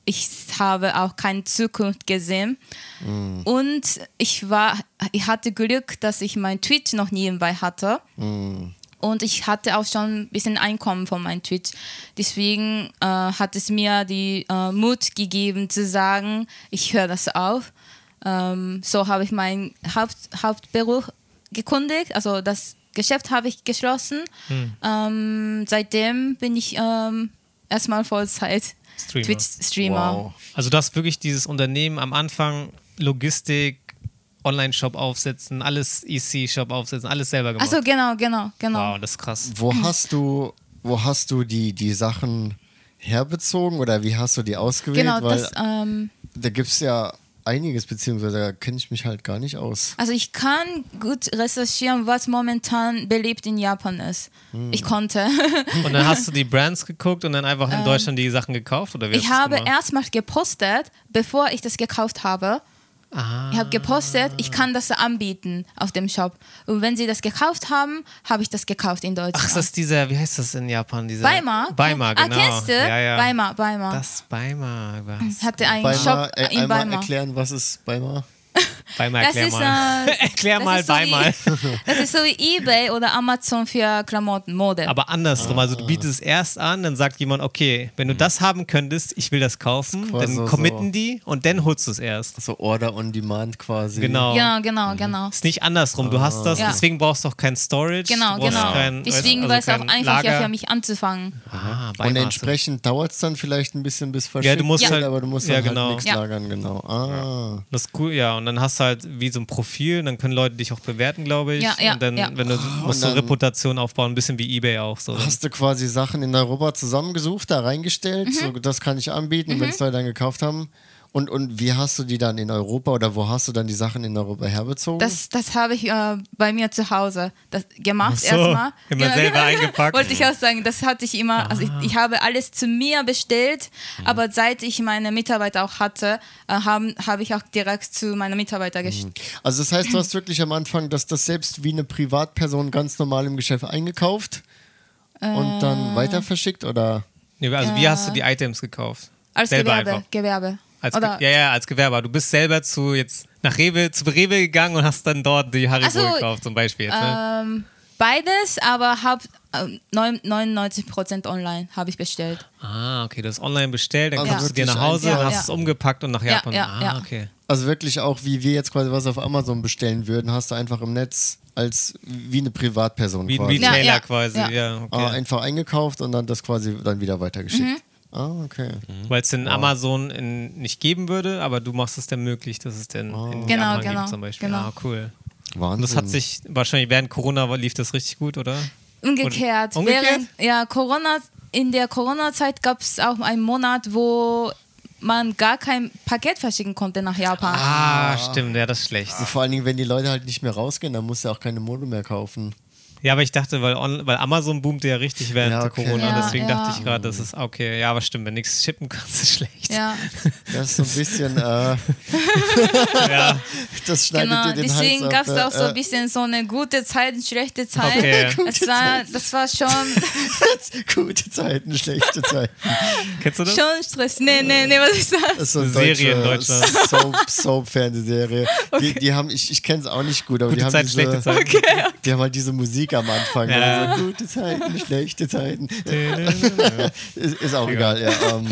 ich habe auch keine Zukunft gesehen. Mm. Und ich war, ich hatte Glück, dass ich mein Twitch noch nebenbei hatte. Mm. Und ich hatte auch schon ein bisschen Einkommen von meinem Twitch. Deswegen äh, hat es mir die äh, Mut gegeben zu sagen, ich höre das auf. Ähm, so habe ich meinen Haupt, Hauptberuf gekündigt. Also das Geschäft habe ich geschlossen. Ähm, seitdem bin ich ähm, erstmal Vollzeit Streamer. Twitch-Streamer. Wow. Also du hast wirklich dieses Unternehmen am Anfang, Logistik, Online-Shop aufsetzen, alles EC-Shop aufsetzen, alles selber gemacht. Achso, genau, genau, genau. wow, das ist krass. Wo hast du, wo hast du die, die Sachen herbezogen oder wie hast du die ausgewählt? Genau, Weil das, ähm, da gibt es ja einiges, beziehungsweise da kenne ich mich halt gar nicht aus. also ich kann gut recherchieren, was momentan beliebt in Japan ist. Hm. Ich konnte. Und dann hast du die Brands geguckt und dann einfach in Deutschland die Sachen gekauft? Oder wie Ähm, ich habe erstmal gepostet, bevor ich das gekauft habe. Ah. Ich habe gepostet, ich kann das anbieten auf dem Shop. Und wenn sie das gekauft haben, habe ich das gekauft in Deutschland. Ach, ist das dieser, wie heißt das in Japan? Dieser Weimar? Weimar, genau. Ah, kennst du? Ja, ja. Weimar, Weimar. Das Weimar. Was? hatte einen Weimar, Shop äh, in einmal Weimar. erklären, was ist Weimar? Das erklär ist, mal. äh, erklär das mal so. Wie, das ist so wie Ebay oder Amazon für Klamotten, Mode. Aber andersrum, also du bietest es erst an, dann sagt jemand, okay, wenn du das haben könntest, ich will das kaufen, quasi dann so- committen die und dann holst du es erst. So Order on Demand quasi. Genau. genau, genau, genau. Ist nicht andersrum, du hast das, Ja. deswegen brauchst du auch kein Storage. Genau, genau. Kein, Deswegen weißt, war es also auch einfacher Lager. für mich anzufangen. Ah, Und entsprechend dauert es dann vielleicht ein bisschen bis verschickt, Ja, du musst Ja. halt, aber du musst ja, dann genau. halt nichts Ja. lagern, genau. Ah. Das ist cool, ja. Und dann hast du halt wie so ein Profil, dann können Leute dich auch bewerten, glaube ich. Ja, ja, und dann, ja. wenn du musst du Reputation aufbauen, ein bisschen wie Ebay auch. So. Hast du quasi Sachen in Europa zusammengesucht, da reingestellt, Mhm. so, das kann ich anbieten, wenn es Leute dann gekauft haben. Und, und wie hast du die dann in Europa oder wo hast du dann die Sachen in Europa herbezogen? Das, das habe ich äh, bei mir zu Hause das gemacht Ach so, erstmal. immer selber eingepackt. Wollte ich auch sagen, das hatte ich immer, also ich, ich habe alles zu mir bestellt, Mhm. aber seit ich meine Mitarbeiter auch hatte, äh, haben- habe ich auch direkt zu meinen Mitarbeitern Mhm. gestellt. Also das heißt, du hast wirklich am Anfang dass das selbst wie eine Privatperson ganz normal im Geschäft eingekauft und Äh. dann weiter verschickt oder? Nee, also wie hast du die Items gekauft? Als selber Gewerbe, einfach. Gewerbe. Als Oder, ja, ja, als Gewerber. Du bist selber zu jetzt nach Rewe, zu Rewe gegangen und hast dann dort die Haribo so, gekauft, zum Beispiel. Jetzt, ne? ähm, beides, aber haupt, äh, neun- 99% online habe ich bestellt. Ah, okay, du hast online bestellt, dann Also kommst du dir nach Hause, dann hast Ja. es umgepackt und nach Ja, Japan. ja, ah, ja. okay. Also wirklich auch, wie wir jetzt quasi was auf Amazon bestellen würden, hast du einfach im Netz als wie eine Privatperson Wie ein quasi. Ja, Retailer ja, quasi, ja, ja. okay. Ah, einfach eingekauft und dann das quasi dann wieder weitergeschickt. Mhm. Ah, okay. Weil es in Amazon in, nicht geben würde, aber du machst es dann möglich, dass es dann in Genau, Japan genau, gibt zum Beispiel. genau. Ah, cool. Wahnsinn. Und das hat sich wahrscheinlich während Corona lief das richtig gut, oder? Umgekehrt. Und- umgekehrt? Während ja, Corona, in der Corona-Zeit gab es auch einen Monat, wo man gar kein Paket verschicken konnte nach Japan. Ah, stimmt, ja, das ist schlecht. Vor allen Dingen, wenn die Leute halt nicht mehr rausgehen, dann musst du auch keine Mode mehr kaufen. Ja, aber ich dachte, weil, on, weil Amazon boomte ja richtig während Ja, okay. Corona, Ja, deswegen ja. dachte ich gerade, das ist okay. Ja, aber stimmt, wenn nichts shippen kannst, ist schlecht. Ja, Das ist so ein bisschen, äh, Ja, das schneidet genau. dir den Deswegen gab es ab. auch so ein bisschen so eine gute Zeit, eine schlechte Zeit. Okay. Es war, das war schon, äh, gute Zeiten, schlechte Zeiten. kennst du das? schon Stress. Nee, nee, nee, was ich sage. Das ist so eine Serie in Deutschland. Soap, Soap-Fernsehserie. Die, die haben, ich, ich kenne es auch nicht gut, aber die Gute haben, Zeit, diese, schlechte Zeit. die haben halt diese Musik am Anfang. Ja. So, gute Zeiten, schlechte Zeiten. ist, ist auch egal, ja. Ähm,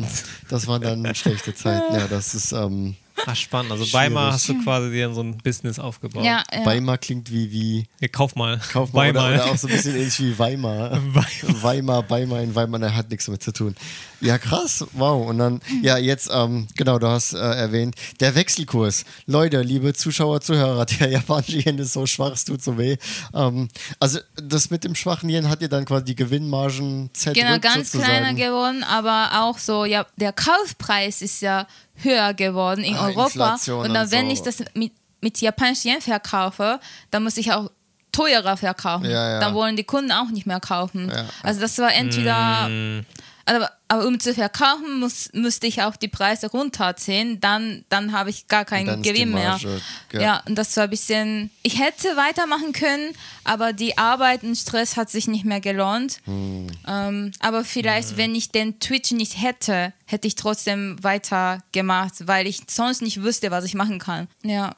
das waren dann schlechte Zeiten. Ja, das ist, ähm, Ach, spannend. Also Schwierig. Weimar hast du quasi dir so ein Business aufgebaut. Ja, ja. Weimar klingt wie, wie Ja, kauf mal. Kaufmann oder, Weimar. oder auch so ein bisschen ähnlich wie Weimar. Weimar, Weimar in Weimar, da hat nichts damit zu tun. Ja, krass, wow. Und dann, ja, jetzt, ähm, genau, du hast äh, erwähnt, der Wechselkurs. Leute, liebe Zuschauer, Zuhörer, der japanische Yen ist so schwach, es tut so weh. Ähm, also, das mit dem schwachen Yen hat dir dann quasi die Gewinnmargen zerdrückt Genau, ganz sozusagen. kleiner geworden, aber auch so, ja, der Kaufpreis ist ja höher geworden in Ah, Europa. Inflation Und dann, und wenn so. ich das mit, mit japanischen Yen verkaufe, dann muss ich auch teurer verkaufen. Ja, ja. Dann wollen die Kunden auch nicht mehr kaufen. Ja. Also das war entweder Mm. Aber, aber um zu verkaufen, muss, müsste ich auch die Preise runterziehen. Dann, dann habe ich gar keinen ist Gewinn mehr. Marge, ja. Ja. und das war ein bisschen. Ich hätte weitermachen können, aber die Arbeit und Stress hat sich nicht mehr gelohnt. Hm. Ähm, aber vielleicht, wenn ich den Twitch nicht hätte, hätte ich trotzdem weitergemacht, weil ich sonst nicht wüsste, was ich machen kann. Ja.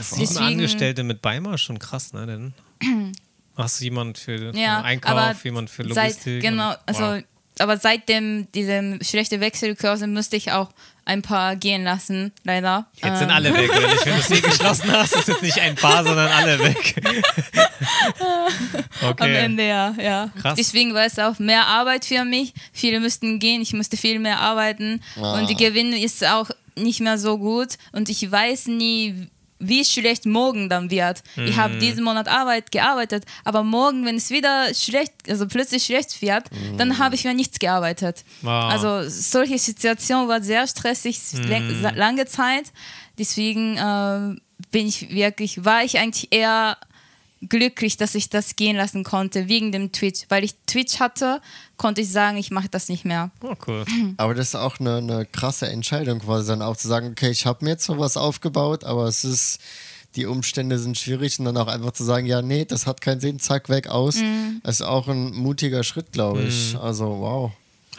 Sieben Deswegen- Angestellte mit Beima ist schon krass, ne? Denn hast du jemanden für Ja, Einkauf, aber jemand für seit, Logistik. genau, und- also, wow. Aber seit dem, diesem schlechten Wechselkurse musste ich auch ein paar gehen lassen, leider. Jetzt sind Ähm, alle weg, oder nicht? Wenn du es nie geschlossen hast, ist jetzt nicht ein paar, sondern alle weg. Am Okay. Ende, ja, ja. Krass. Deswegen war es auch mehr Arbeit für mich. Viele müssten gehen, ich musste viel mehr arbeiten. Und die Gewinn ist auch nicht mehr so gut. Und ich weiß nie, wie schlecht morgen dann wird. Ich habe Mhm. diesen Monat Arbeit gearbeitet, aber morgen, wenn es wieder schlecht, also plötzlich schlecht wird, dann habe ich für nichts gearbeitet. Wow. Also solche Situation war sehr stressig Mhm. la- lange Zeit. Deswegen äh, bin ich wirklich, war ich eigentlich eher glücklich, dass ich das gehen lassen konnte wegen dem Twitch. Weil ich Twitch hatte, konnte ich sagen, ich mache das nicht mehr. Oh, cool. Aber das ist auch eine, eine krasse Entscheidung, quasi dann auch zu sagen, okay, ich habe mir jetzt sowas aufgebaut, aber es ist, die Umstände sind schwierig und dann auch einfach zu sagen, ja, nee, das hat keinen Sinn, zack, weg, aus. Das ist auch ein mutiger Schritt, glaube ich. Also, wow,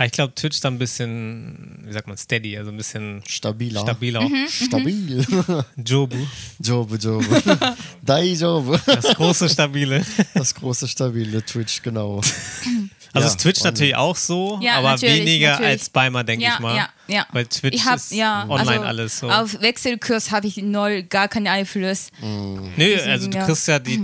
ich glaube, Twitch da ein bisschen, wie sagt man, steady, also ein bisschen stabiler. stabiler. Mhm. Stabil. Jobu, Jobu, Jobu. Dai Jobu. das große Stabile. Das große, stabile Twitch, genau. Also Ja, ist Twitch natürlich auch so, Ja, aber weniger natürlich. als Beima, denke ja, ich mal. ja, ja. Weil Twitch ich hab, ist ja, online also alles so. Auf Wechselkurs habe ich null, gar keinen Einfluss. Nö, also du ja. kriegst ja die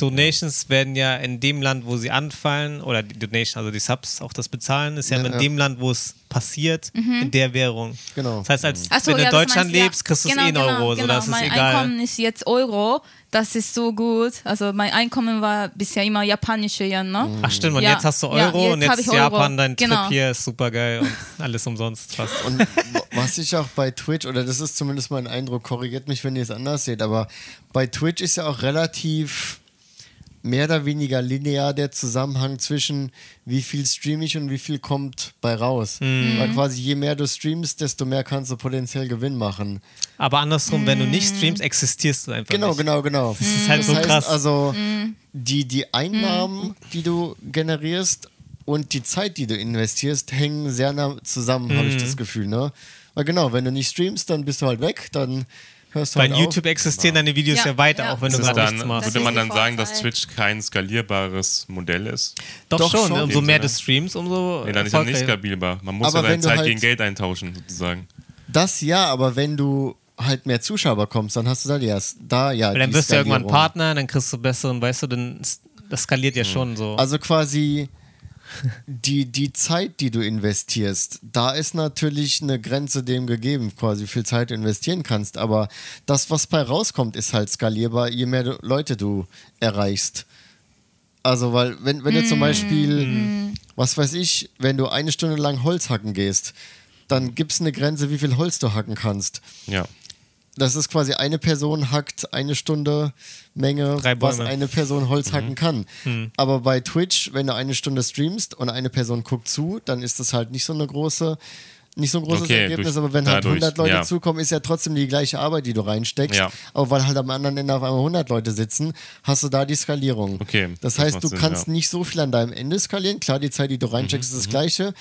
Twitch-Donations werden ja in dem Land, wo sie anfallen, oder die Donation, also die Subs, auch das Bezahlen, ist ja, Ja, in ja. dem Land, wo es passiert, in der Währung. Genau. Das heißt, als, Ach so, wenn du ja, in das Deutschland meinst lebst, kriegst du es genau, eh in genau, Euro, so genau. das ist mein egal. Einkommen ist jetzt Euro, das ist so gut. Also mein Einkommen war bisher immer japanische Yen, ne? Ach stimmt, und Ja. jetzt hast du Ja, Euro jetzt und jetzt Euro. Japan, dein Genau. Trip hier ist super geil und alles umsonst fast. Und was ich auch bei Twitch, oder das ist zumindest mein Eindruck, korrigiert mich, wenn ihr es anders seht, aber bei Twitch ist ja auch relativ mehr oder weniger linear der Zusammenhang zwischen wie viel streame ich und wie viel kommt bei raus. Mhm. Weil quasi je mehr du streamst, desto mehr kannst du potenziell Gewinn machen. Aber andersrum, wenn du nicht Mm. streamst, existierst du einfach Genau, nicht. genau, genau. Das ist halt so heißt krass. also, Mhm. die, die Einnahmen, die du generierst und die Zeit, die du investierst, hängen sehr nah zusammen, habe ich Mhm. das Gefühl. Ne? Weil genau, wenn du nicht streamst, dann bist du halt weg, dann hörst du Bei halt auf. YouTube existieren deine Videos ja, Ja, weiter, ja. auch wenn du Ist es gar dann, nichts machst. würde man dann sagen, dass. Twitch kein skalierbares Modell ist? Doch, Doch schon, schon. umso mehr du streamst, umso Nee, dann ist er nicht skalierbar. Man muss Aber ja deine du Zeit halt- gegen Geld eintauschen, sozusagen. Das ja, aber wenn du halt mehr Zuschauer kommst, dann hast du die erst da ja. Weil dann wirst du irgendwann. Partner, dann kriegst du besseren, weißt du, dann das skaliert ja schon so. Also quasi die, die Zeit, die du investierst, da ist natürlich eine Grenze dem gegeben, quasi wie viel Zeit du investieren kannst. Aber das, was bei rauskommt, ist halt skalierbar, je mehr du, Leute du erreichst. Also, weil, wenn, wenn du zum Beispiel, was weiß ich, wenn du eine Stunde lang Holz hacken gehst, dann gibt es eine Grenze, wie viel Holz du hacken kannst. Ja. Das ist quasi eine Person hackt eine Stunde Menge, was eine Person Holz hacken kann. Aber bei Twitch, wenn du eine Stunde streamst und eine Person guckt zu, dann ist das halt nicht so eine große, nicht so ein großes Okay, Ergebnis. durch- Aber wenn halt dadurch, 100 Leute ja. zukommen, ist ja trotzdem die gleiche Arbeit, die du reinsteckst. Ja. Aber weil halt am anderen Ende auf einmal 100 Leute sitzen, hast du da die Skalierung. Okay, Das das heißt, du Sinn, kannst ja. nicht so viel an deinem Ende skalieren. Klar, die Zeit, die du reinsteckst, Mhm, ist das gleiche.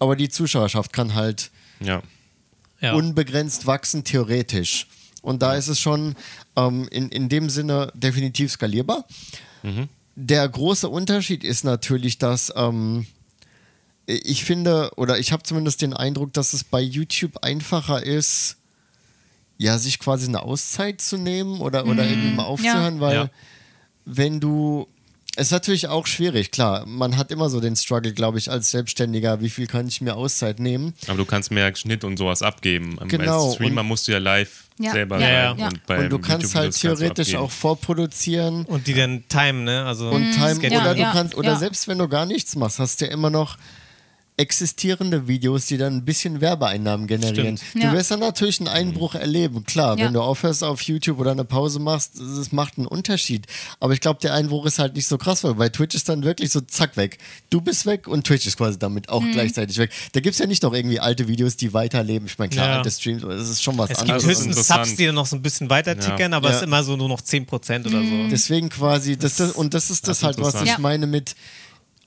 Aber die Zuschauerschaft kann halt Ja. Ja. unbegrenzt wachsen, theoretisch. Und da ist es schon ähm, in, in dem Sinne definitiv skalierbar. Der große Unterschied ist natürlich, dass ähm, ich finde, oder ich habe zumindest den Eindruck, dass es bei YouTube einfacher ist, ja, sich quasi eine Auszeit zu nehmen oder, oder eben mal aufzuhören, weil Ja. wenn du. Es ist natürlich auch schwierig, klar. Man hat immer so den Struggle, glaube ich, als Selbstständiger, wie viel kann ich mir Auszeit nehmen? Aber du kannst mehr Schnitt und sowas abgeben. Genau, Als Streamer und- musst du ja live Ja, selber ja, ja. Und, bei Und du kannst halt kannst theoretisch abgeben. auch vorproduzieren Und die dann time, ne? Also und Time Schedule. oder du ja, kannst oder ja. selbst wenn du gar nichts machst, hast du ja immer noch existierende Videos, die dann ein bisschen Werbeeinnahmen generieren. Stimmt. Du Ja. wirst dann natürlich einen Einbruch erleben. Klar, Ja. wenn du aufhörst auf YouTube oder eine Pause machst, das macht einen Unterschied. Aber ich glaube, der Einbruch ist halt nicht so krass, weil bei Twitch ist dann wirklich so zack weg. Du bist weg und Twitch ist quasi damit Mhm. auch gleichzeitig weg. Da gibt es ja nicht noch irgendwie alte Videos, die weiterleben. Ich meine, klar, Ja. alte Streams, aber das ist schon was Es gibt anderes. ist höchstens interessant. Subs, die dann noch so ein bisschen weiter tickern, aber es Ja. ist immer so nur noch 10% oder so. Deswegen quasi, das, das, und das ist das, Das ist halt, was ich. Ja. meine mit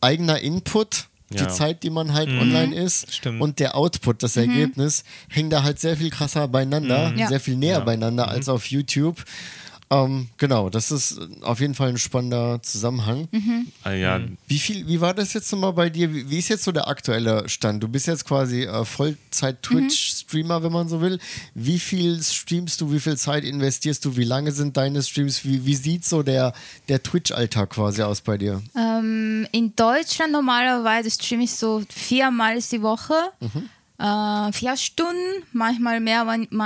eigener Input, die Ja. Zeit, die man halt online ist Stimmt. und der Output, das Ergebnis, hängen da halt sehr viel krasser beieinander, Ja. sehr viel näher beieinander als auf YouTube. Ähm, genau, das ist auf jeden Fall ein spannender Zusammenhang. Ah, ja, Wie viel, wie war das jetzt nochmal bei dir? Wie, wie ist jetzt so der aktuelle Stand? Du bist jetzt quasi äh, Vollzeit-Twitch-Streamer, wenn man so will. Wie viel streamst du? Wie viel Zeit investierst du? Wie lange sind deine Streams? Wie, wie sieht so der, der Twitch-Alltag quasi aus bei dir? Ähm, in Deutschland normalerweise streame ich so viermal die Woche. Äh, vier Stunden, manchmal mehr,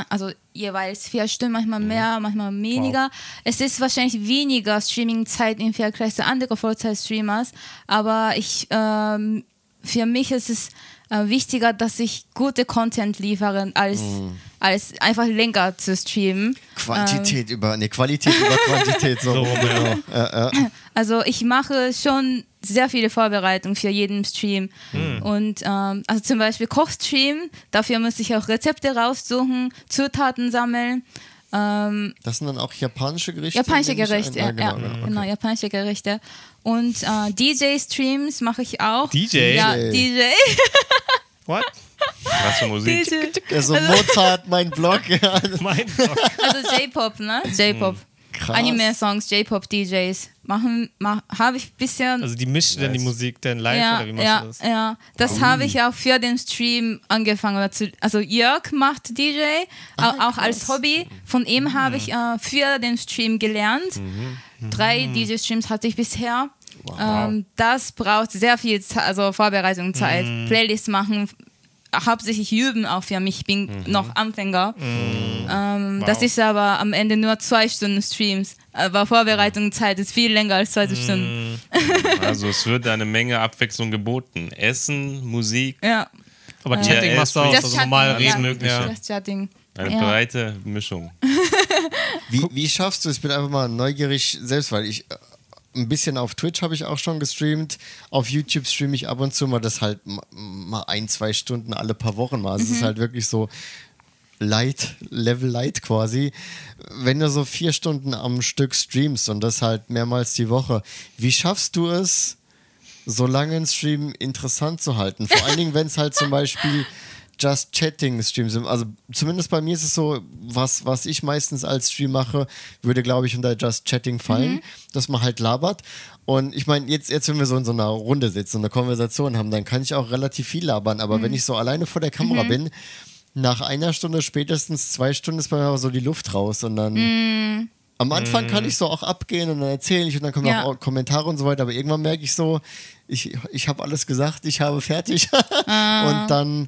also jeweils vier Stunden, manchmal mehr, manchmal weniger. Es ist wahrscheinlich weniger Streaming-Zeit im Vergleich zu anderen Vollzeit-Streamers, aber ich, ähm, für mich ist es äh, wichtiger, dass ich gute Content liefere, als, als einfach länger zu streamen. Quantität über, ne, Qualität über Quantität, so, rum, genau. Ja, ja. Also ich mache schon sehr viele Vorbereitungen für jeden Stream. Und ähm, also zum Beispiel Kochstream, dafür muss ich auch Rezepte raussuchen, Zutaten sammeln. Ähm, Das sind dann auch japanische Gerichte? japanische? Gerichte, ja, ja, genau, genau, japanische Gerichte. Und äh, DJ-Streams mache ich auch. DJ? Ja, DJ. DJ. What? was für Musik. DJ. Also Mozart, mein Blog. Mein Gott. Also J-Pop, ne? J-Pop. Krass. Anime-Songs, J-Pop-DJs. Machen, mach, habe ich ein bisschen Also die mischt dann die Nice. Musik dann live ja, oder wie machst ja, du das? Ja, das habe ich auch für den Stream angefangen. Also Jörg macht DJ, Ah, au- auch als Hobby. Von ihm habe ich äh, für den Stream gelernt. Drei DJ-Streams hatte ich bisher. Ähm, das braucht sehr viel Ze also Vorbereitungszeit. Playlists machen, hauptsächlich üben auch für mich. Ich bin noch Anfänger. Ähm, Das ist aber am Ende nur zwei Stunden Streams. Aber Vorbereitungszeit ist viel länger als zwei Stunden. Also es wird eine Menge Abwechslung geboten. Essen, Musik, Ja. Aber Ja, Chatting machst du ist auch, Das also normal reden. Ja. Das Chatting. eine Ja. breite Mischung. Wie, wie schaffst du es? Ich bin einfach mal neugierig, selbst weil ich äh, ein bisschen auf Twitch habe ich auch schon gestreamt. Auf YouTube streame ich ab und zu mal das halt mal ein, zwei Stunden alle paar Wochen mal. Also Es ist halt wirklich so light, Level light quasi. Wenn du so vier Stunden am Stück streamst und das halt mehrmals die Woche, wie schaffst du es, so lange einen Stream interessant zu halten? Vor allen Dingen, wenn es halt zum Beispiel Just Chatting Streams sind. Also zumindest bei mir ist es so, was, was ich meistens als Stream mache, würde glaube ich unter Just Chatting fallen, dass man halt labert. Und ich meine, jetzt, jetzt, wenn wir so in so einer Runde sitzen und eine Konversation haben, dann kann ich auch relativ viel labern. Aber wenn ich so alleine vor der Kamera bin, nach einer Stunde, spätestens zwei Stunden ist bei mir aber so die Luft raus und dann. Am Anfang kann ich so auch abgehen und dann erzähle ich und dann kommen Ja. auch Kommentare und so weiter, aber irgendwann merke ich so, ich, ich habe alles gesagt, ich habe fertig. und dann.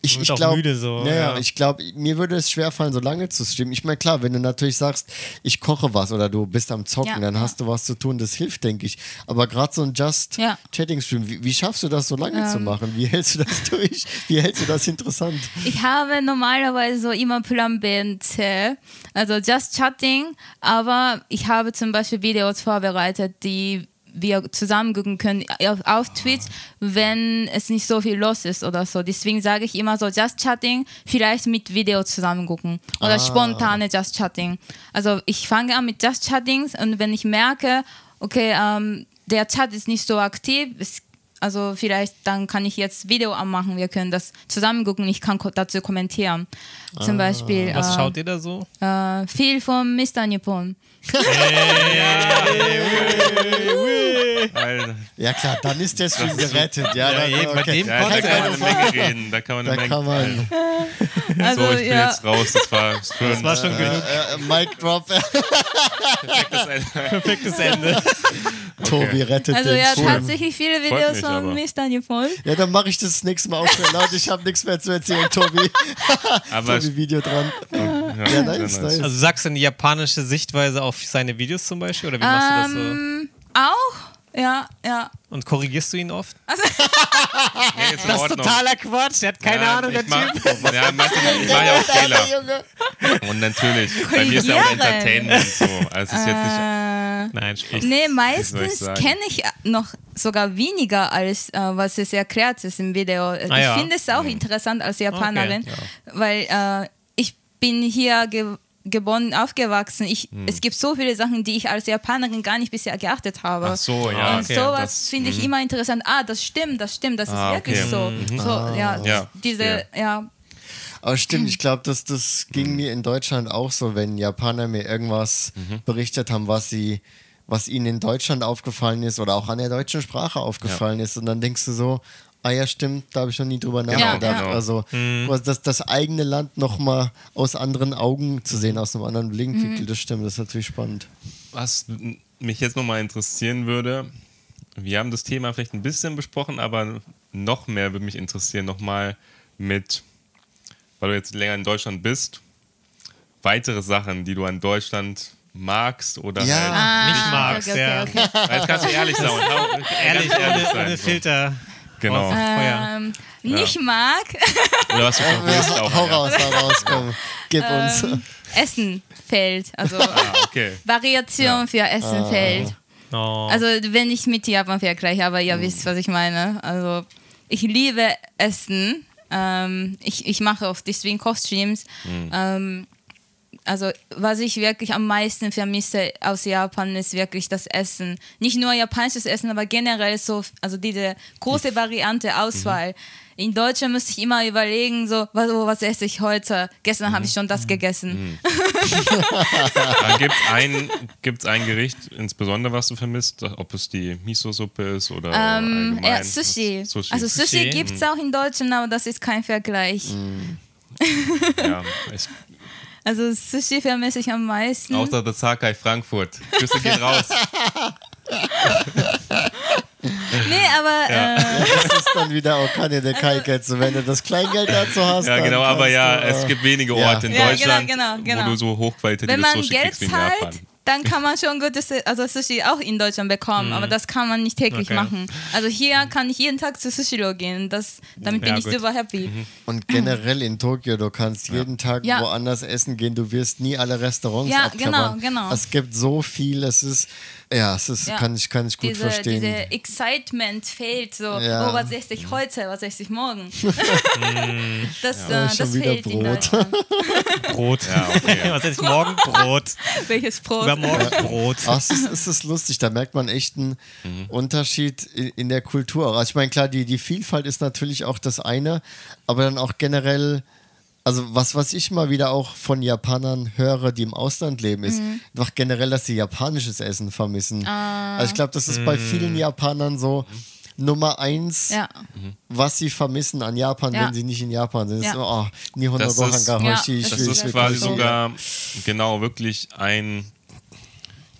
Ich, ich glaube, müde so, ja, ja. ich glaube, mir würde es schwerfallen, so lange zu streamen. Ich meine, klar, wenn du natürlich sagst, ich koche was oder du bist am Zocken, Ja, dann ja. hast du was zu tun, das hilft, denke ich. Aber gerade so ein Just Ja. Chatting Stream, wie, wie schaffst du das so lange zu machen? Wie hältst du das durch? Wie hältst du das interessant? Ich habe normalerweise so immer Plan B und C, also just chatting, aber ich habe zum Beispiel Videos vorbereitet, die wir zusammen gucken können auf, auf Twitch, wenn es nicht so viel los ist oder so. Deswegen sage ich immer so Just Chatting, vielleicht mit Video zusammen gucken oder spontane Just Chatting. Also ich fange an mit Just Chattings und wenn ich merke, okay, ähm, der Chat ist nicht so aktiv, es also vielleicht dann kann ich jetzt Video anmachen, wir können das zusammen gucken, ich kann ko- dazu kommentieren. Zum Beispiel Was äh, schaut ihr da so? äh, viel von Mr. Nippon. Alter. Ja klar, dann ist der Stream gerettet. Ja, dann, eben, bei dem Ja, da kann man eine. Menge reden. Da kann man eine Da Menge kann man. Also So, ich bin ja, jetzt raus. Das war, Das war schon genug. Äh, äh, Mic Drop, Perfektes Ende. Tobi rettet also den ja, tatsächlich viele Videos mich von. Mr. Nippon. Ja, dann mache ich das nächste Mal auch schnell laut. Ich habe nichts mehr zu erzählen, Tobi. Aber Tobi Video dran. ja, Ja, nice, nice. Also sagst du eine japanische Sichtweise auf seine Videos zum Beispiel? Oder wie machst du das so? Ähm, auch, Ja, ja. Und korrigierst du ihn oft? Nee, ist in Das ist totaler Quatsch. Der hat keine ja, Ahnung, der ich mach, Typ. Ja, manchmal, ich mache ja auch Fehler. Und natürlich, bei mir ist ja auch. Entertainment so. Also ist jetzt nicht. Äh, Nein, Spaß. nee, ich meistens kenne ich noch sogar weniger, als äh, was es erklärt ist im Video. ich Ah, ja. finde es auch interessant als Japanerin, Okay, weil äh, ich bin hier geboren, aufgewachsen. Ich, Hm. Es gibt so viele Sachen, die ich als Japanerin gar nicht bisher geachtet habe. Ach so, ja. Und okay, sowas finde ich immer interessant. Ah, das stimmt, das stimmt, das Ah, ist wirklich okay. so. so ja, Ja, diese, ja, Aber stimmt, ich glaube, das, das ging mir in Deutschland auch so, wenn Japaner mir irgendwas berichtet haben, was sie, was ihnen in Deutschland aufgefallen ist oder auch an der deutschen Sprache aufgefallen ist. Und dann denkst du so, ah ja, stimmt, da habe ich noch nie drüber nachgedacht. ja. Also das, das eigene Land nochmal aus anderen Augen zu sehen, aus einem anderen Blickwinkel, das stimmt, das ist natürlich spannend. Was mich jetzt nochmal interessieren würde, wir haben das Thema vielleicht ein bisschen besprochen, aber noch mehr würde mich interessieren, nochmal mit, weil du jetzt länger in Deutschland bist, weitere Sachen, die du an Deutschland magst oder Ja. halt. Ah, Nicht magst, okay, ja. okay, okay. Jetzt kannst du ehrlich sein. Ehrlich, ohne, sein, ohne so. Filter. Genau. Ähm, nicht mag Oder was du vermisst auch. hau ja. raus, hau raus, komm, gib uns. ähm, Essen fällt. Also Ah, okay. Variation für Essen fällt. Oh. Also wenn ich mit Japan vergleiche, aber ihr wisst, was ich meine. Also ich liebe Essen. Ähm, ich, ich mache oft deswegen Kochstreams. Ähm, also was ich wirklich am meisten vermisse aus Japan ist wirklich das Essen. Nicht nur japanisches Essen, aber generell so, also diese große Variante Auswahl. In Deutschland müsste ich immer überlegen, so, was, oh, was esse ich heute? Gestern habe ich schon das gegessen. Dann gibt es ein, gibt's ein Gericht, insbesondere was du vermisst, ob es die Miso-Suppe ist oder Ähm, allgemein. ja, Sushi. Sushi. Also Sushi, Sushi, gibt es auch in Deutschland, aber das ist kein Vergleich. ja, ich, Also Sushi vermisse ich am meisten. außer das Sakai Frankfurt. Grüße gehen raus. nee, aber Ja. äh, Das ist dann wieder auch keine der Kaiketsu, wenn du das Kleingeld dazu hast. Ja, genau, aber ja, du, es äh, gibt wenige ja. Orte in Ja, genau, Deutschland, genau, genau. wo du so wenn hochqualitatives man man Sushi Geld kriegst wie in zahlt, Japan. Dann kann man schon gutes also Sushi auch in Deutschland bekommen, aber das kann man nicht täglich Okay. machen. Also hier kann ich jeden Tag zu Sushiro gehen. Das, damit bin Ja, ich gut. super happy. Und generell in Tokio, du kannst jeden Tag Ja. woanders essen gehen, du wirst nie alle Restaurants Ja, abklappern. genau, genau. Es gibt so viel, es ist, ja, es ist, Ja. kann ich, kann ich gut Diese, verstehen. diese Excitement fehlt so, Ja. oh, was esse ich heute, was esse ich morgen. das Ja, äh, schon das wieder fehlt in Brot. Deutschland. Brot. Ja, okay. Was esse ich morgen? Brot. Welches Brot? Übermorgen Brot. Ach, es ist, es ist lustig, da merkt man echt einen Mhm. Unterschied in, in der Kultur. Also ich meine, klar, die, die Vielfalt ist natürlich auch das eine, aber dann auch generell, also was, was ich mal wieder auch von Japanern höre, die im Ausland leben, ist Mhm. einfach generell, dass sie japanisches Essen vermissen. Ah. Also ich glaube, das ist bei vielen Japanern so Nummer eins, Ja. was sie vermissen an Japan, Ja. wenn sie nicht in Japan sind. Ja. Oh, Nihon Das ist- hoshi, Ja, Das ist quasi sogar genau wirklich ein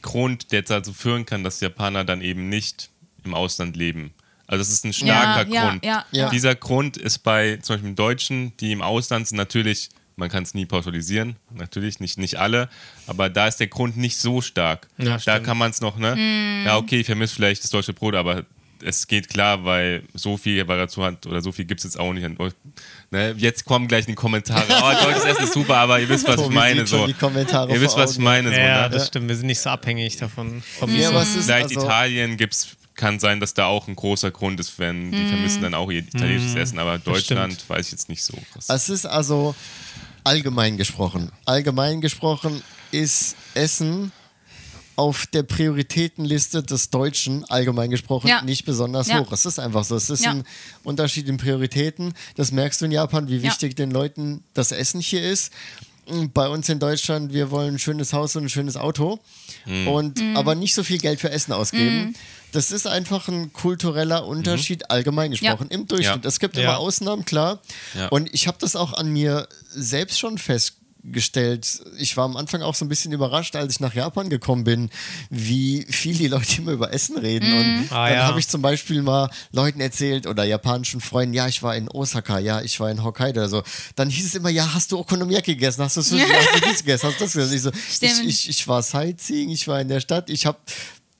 Grund, der dazu führen kann, dass Japaner dann eben nicht im Ausland leben. Also das ist ein starker Ja, Grund. ja, ja. Dieser Grund ist bei zum Beispiel Deutschen, die im Ausland sind, natürlich, man kann es nie pauschalisieren, natürlich nicht, nicht alle, aber da ist der Grund nicht so stark. Ja, da stimmt. kann man es noch, ne? Hm. Ja, okay, ich vermisse vielleicht das deutsche Brot, aber es geht klar, weil so viel Variation hat oder so viel gibt es jetzt auch nicht. an Ne? Jetzt kommen gleich die Kommentare. Oh, deutsches Essen ist super, aber ihr wisst, was ich Tobi meine. So. die Kommentare Ihr wisst, was ich meine. So, Ja, ne? das stimmt. Wir sind nicht so abhängig davon. Vom Ja, aber es ist Vielleicht also, Italien gibt's, kann sein, dass da auch ein großer Grund ist, wenn die vermissen dann auch ihr italienisches Essen, aber Deutschland weiß ich jetzt nicht so krass. Es ist also allgemein gesprochen. Allgemein gesprochen ist Essen auf der Prioritätenliste des Deutschen allgemein gesprochen Ja. nicht besonders Ja. hoch. Es ist einfach so. Es ist Ja. ein Unterschied in Prioritäten. Das merkst du in Japan, wie Ja. wichtig den Leuten das Essen hier ist. Bei uns in Deutschland, wir wollen ein schönes Haus und ein schönes Auto und aber nicht so viel Geld für Essen ausgeben. Das ist einfach ein kultureller Unterschied allgemein gesprochen im Durchschnitt. Ja. Es gibt Ja. immer Ausnahmen, klar. Ja. Und ich habe das auch an mir selbst schon festgestellt. Ich war am Anfang auch so ein bisschen überrascht, als ich nach Japan gekommen bin, wie viel die Leute immer über Essen reden. Und Ah, dann ja. habe ich zum Beispiel mal Leuten erzählt oder japanischen Freunden, ja, ich war in Osaka, ja, ich war in Hokkaido oder so. Dann hieß es immer, ja, hast du Okonomiyaki gegessen? Hast du Sushi? hast du dies gegessen? Hast du das gegessen? Ich, so, ich, ich, ich war Sightseeing, ich war in der Stadt, ich habe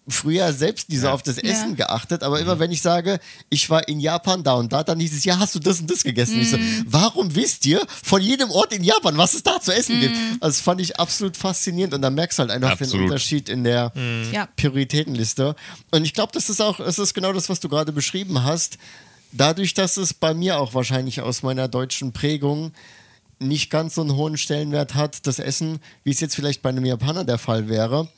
früher selbst nie so auf das Essen geachtet, aber immer wenn ich sage, ich war in Japan da und da, dann hieß es, ja, hast du das und das gegessen? Ich so, Mhm. warum wisst ihr von jedem Ort in Japan, was es da zu essen gibt? Mhm. Also das fand ich absolut faszinierend und da merkst du halt einfach den Absolut. Unterschied in der Ja. Prioritätenliste. Und ich glaube, das ist auch, es ist genau das, was du gerade beschrieben hast. Dadurch, dass es bei mir auch wahrscheinlich aus meiner deutschen Prägung nicht ganz so einen hohen Stellenwert hat, das Essen, wie es jetzt vielleicht bei einem Japaner der Fall wäre,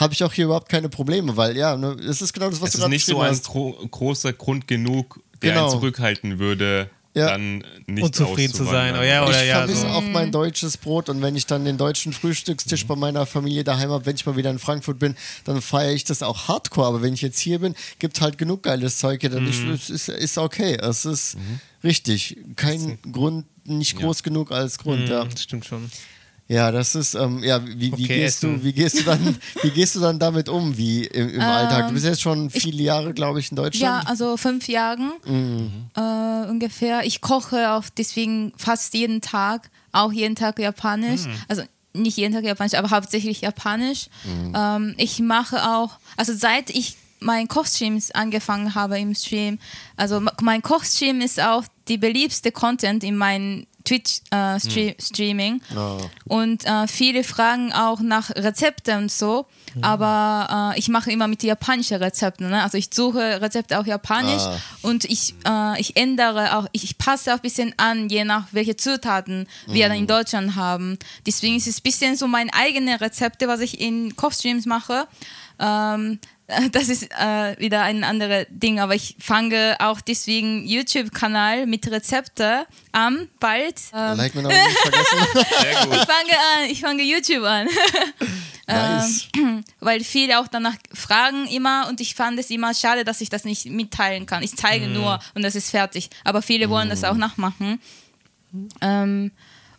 habe ich auch hier überhaupt keine Probleme, weil ja, ne, es ist genau das, was Es du ist gerade nicht so beschrieben ein hast. gro großer Grund genug, der Genau. einen zurückhalten würde, Ja. dann nicht Unzufrieden zu sein. Oh ja, oder ich ja, vermisse so. auch mein deutsches Brot und wenn ich dann den deutschen Frühstückstisch bei meiner Familie daheim habe, wenn ich mal wieder in Frankfurt bin, dann feiere ich das auch hardcore. Aber wenn ich jetzt hier bin, gibt halt genug geiles Zeug. Dann ich, es ist, ist okay. Es ist richtig. Kein Grund, nicht groß genug als Grund. Ja. Das stimmt schon. Ja, das ist, ähm, ja, wie, wie, Okay, gehst du, Essen. wie gehst du dann, wie gehst du dann damit um, wie im, im Alltag? Du bist jetzt schon viele Jahre, glaube ich, in Ja, Deutschland. also fünf Jahren äh, ungefähr. Ich koche auch deswegen fast jeden Tag, auch jeden Tag Japanisch. Also nicht jeden Tag Japanisch, aber hauptsächlich Japanisch. Ähm, ich mache auch, also seit ich mein Kochstreams angefangen habe im Stream, also mein Kochstream ist auch die beliebste Content in meinem Twitch äh, Stre Streaming. Und äh, viele fragen auch nach Rezepten und so. Aber äh, ich mache immer mit japanischen Rezepten. Ne? Also ich suche Rezepte auch japanisch Ah. und ich, äh, ich ändere auch, ich, ich passe auch ein bisschen an, je nach welche Zutaten wir dann in Deutschland haben. Deswegen ist es ein bisschen so meine eigenen Rezepte, was ich in Kochstreams mache. Ähm, das ist äh, wieder ein anderes Ding, aber ich fange auch deswegen YouTube-Kanal mit Rezepte an, bald. Ähm, Like mir noch nicht vergessen. Sehr gut. ich fange an, ich fange YouTube an. nice. weil viele auch danach fragen immer und ich fand es immer schade, dass ich das nicht mitteilen kann. Ich zeige nur und das ist fertig. Aber viele wollen das auch nachmachen. Ähm,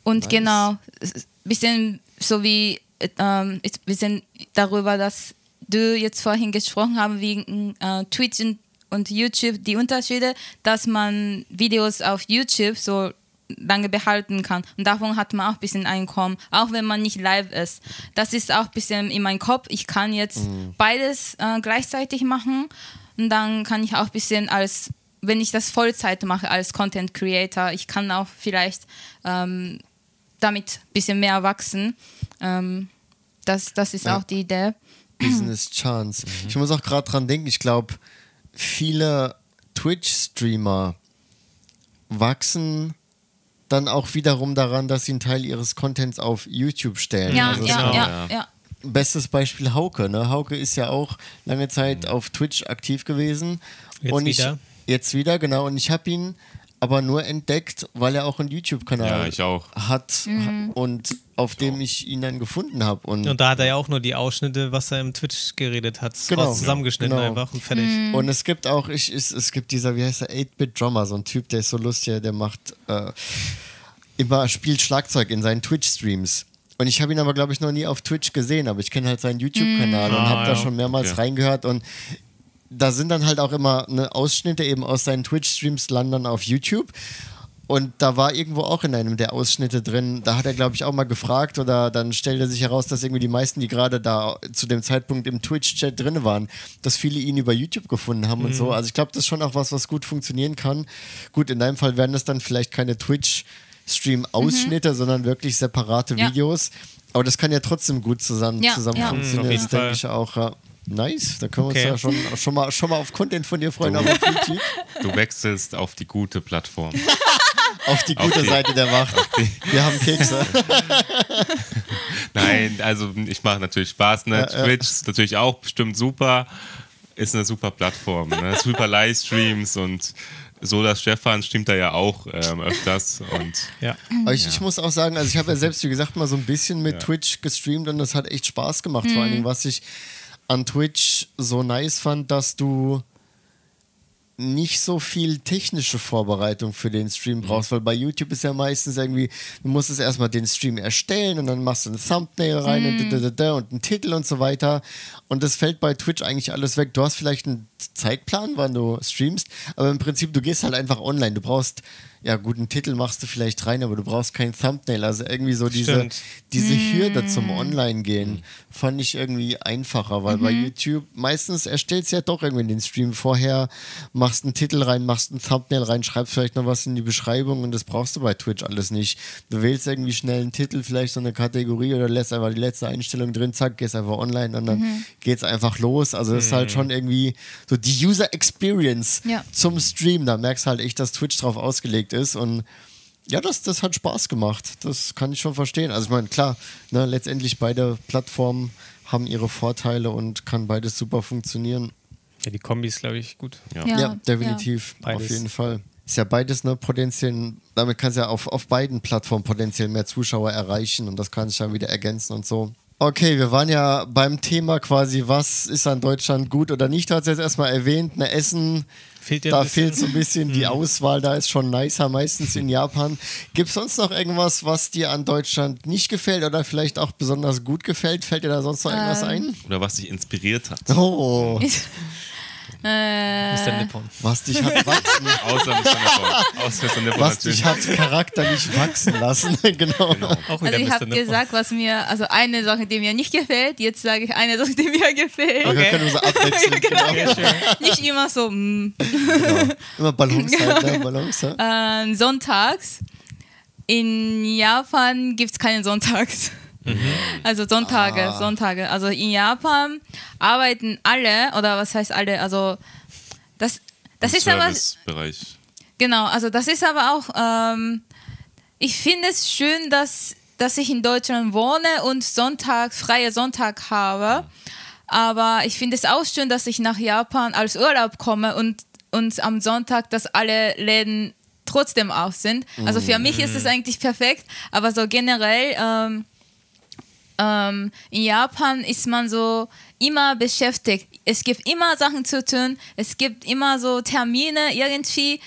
und genau, ist ein bisschen so wie äh, ähm, bisschen darüber, dass du jetzt vorhin gesprochen hast, wegen äh, Twitch und, und YouTube, die Unterschiede, dass man Videos auf YouTube so lange behalten kann. Und davon hat man auch ein bisschen Einkommen, auch wenn man nicht live ist. Das ist auch ein bisschen in meinem Kopf. Ich kann jetzt beides äh, gleichzeitig machen und dann kann ich auch ein bisschen als, wenn ich das Vollzeit mache als Content Creator, ich kann auch vielleicht ähm, damit ein bisschen mehr wachsen. Ähm, das, das ist Ja. auch die Idee. Business Chance. Ich muss auch gerade dran denken, ich glaube, viele Twitch-Streamer wachsen dann auch wiederum daran, dass sie einen Teil ihres Contents auf YouTube stellen. Ja, Also ja, genau, ja, ja. Bestes Beispiel Hauke. Ne? Hauke ist ja auch lange Zeit auf Twitch aktiv gewesen. Jetzt und ich, wieder? Jetzt wieder, genau. Und ich habe ihn aber nur entdeckt, weil er auch einen YouTube-Kanal Ja, ich auch. hat und auf dem ich ihn dann gefunden habe. Und, Und da hat er ja auch nur die Ausschnitte, was er im Twitch geredet hat, Genau. zusammengeschnitten Genau. einfach und fertig. und es gibt auch, ich, es, es gibt dieser, wie heißt der, 8-Bit-Drummer, so ein Typ, der ist so lustig, der macht äh, immer, spielt Schlagzeug in seinen Twitch-Streams. Und ich habe ihn aber, glaube ich, noch nie auf Twitch gesehen, aber ich kenne halt seinen YouTube-Kanal und Ah, habe da ja. schon mehrmals Okay. reingehört und da sind dann halt auch immer ne, Ausschnitte eben aus seinen Twitch-Streams landen auf YouTube. Und da war irgendwo auch in einem der Ausschnitte drin, da hat er, glaube ich, auch mal gefragt oder dann stellte sich heraus, dass irgendwie die meisten, die gerade da zu dem Zeitpunkt im Twitch-Chat drin waren, dass viele ihn über YouTube gefunden haben und so. Also ich glaube, das ist schon auch was, was gut funktionieren kann. Gut, in deinem Fall wären das dann vielleicht keine Twitch-Stream-Ausschnitte, sondern wirklich separate Ja. Videos. Aber das kann ja trotzdem gut zusammen, Ja, zusammen ja. funktionieren. Mhm, das denke ich auch. Ja. Nice, da können wir Okay. uns ja schon, schon, mal, schon mal auf Content von dir freuen, aber auf YouTube. Du wechselst auf die gute Plattform. Auf die gute die- Seite der Macht. Wir haben Kekse. Nein, also ich mache natürlich Spaß. Ne? Twitch ist natürlich auch bestimmt super. Ist eine super Plattform. Ne? Super Livestreams und so, dass Stefan streamt da ja auch ähm, öfters. Und Ja. Aber ich, ich muss auch sagen, also ich habe ja selbst, wie gesagt, mal so ein bisschen mit Twitch gestreamt und das hat echt Spaß gemacht. Vor allen Dingen, was ich an Twitch so nice fand, dass du nicht so viel technische Vorbereitung für den Stream brauchst, weil bei YouTube ist ja meistens irgendwie, du musst es erstmal den Stream erstellen und dann machst du ein Thumbnail rein und, da, da, da, und einen Titel und so weiter. Und das fällt bei Twitch eigentlich alles weg. Du hast vielleicht einen Zeitplan, wann du streamst, aber im Prinzip, du gehst halt einfach online. Du brauchst ja gut, einen Titel machst du vielleicht rein, aber du brauchst kein Thumbnail. Also irgendwie so diese, Stimmt. diese Hm. Hürde zum Online-Gehen fand ich irgendwie einfacher, weil bei Mhm. YouTube meistens erstellst du ja doch irgendwie den Stream vorher, machst einen Titel rein, machst ein Thumbnail rein, schreibst vielleicht noch was in die Beschreibung und das brauchst du bei Twitch alles nicht. Du wählst irgendwie schnell einen Titel, vielleicht so eine Kategorie oder lässt einfach die letzte Einstellung drin, zack, gehst einfach online und dann Mhm. geht's einfach los. Also das ist halt schon irgendwie so die User Experience Ja. zum Stream. Da merkst du halt echt, dass Twitch drauf ausgelegt ist und ja, das, das hat Spaß gemacht. Das kann ich schon verstehen. Also ich meine, klar, ne, letztendlich beide Plattformen haben ihre Vorteile und kann beides super funktionieren. Ja, die Kombi ist, glaube ich, gut. Ja. Ja, Ja, definitiv. ja. Auf Beides. jeden Fall. Ist ja beides ne, potenziell, damit kannst du ja auf, auf beiden Plattformen potenziell mehr Zuschauer erreichen und das kann sich dann wieder ergänzen und so. Okay, wir waren ja beim Thema quasi, was ist an Deutschland gut oder nicht. Du hast jetzt erstmal erwähnt, ne Essen, Fehlt dir da fehlt so ein bisschen die Auswahl, da ist schon nicer meistens in Japan. Gibt es sonst noch irgendwas, was dir an Deutschland nicht gefällt oder vielleicht auch besonders gut gefällt? Fällt dir da sonst noch irgendwas ein? Oder was dich inspiriert hat. Oh, Äh, Mr. Nippon. was dich hat wachsen, Außer Mr. Nippon. Außer Mr. Nippon was dich hat charakterlich wachsen lassen. genau. Auch wieder Also ich habe gesagt, was mir, also eine Sache, die mir nicht gefällt, jetzt sage ich eine Sache, die mir gefällt. Okay. können wir so abwechseln. genau. Ja, schön. Nicht immer so, mm. genau. Immer Ballons halt, ne? Ballons, ja? äh, sonntags. In Japan gibt es keine Sonntags. Also Sonntage, Ah. Sonntage. Also in Japan arbeiten alle, oder was heißt alle, also das, das Im ist aber, genau, also das ist aber auch, ähm, ich finde es schön, dass, dass ich in Deutschland wohne und Sonntag, freie Sonntag habe. Aber ich finde es auch schön, dass ich nach Japan als Urlaub komme und, und am Sonntag, dass alle Läden trotzdem auf sind. Also für mich ist es eigentlich perfekt, aber so generell ähm, ähm, in Japan ist man so immer beschäftigt. Es gibt immer Sachen zu tun, es gibt immer so Termine, irgendwie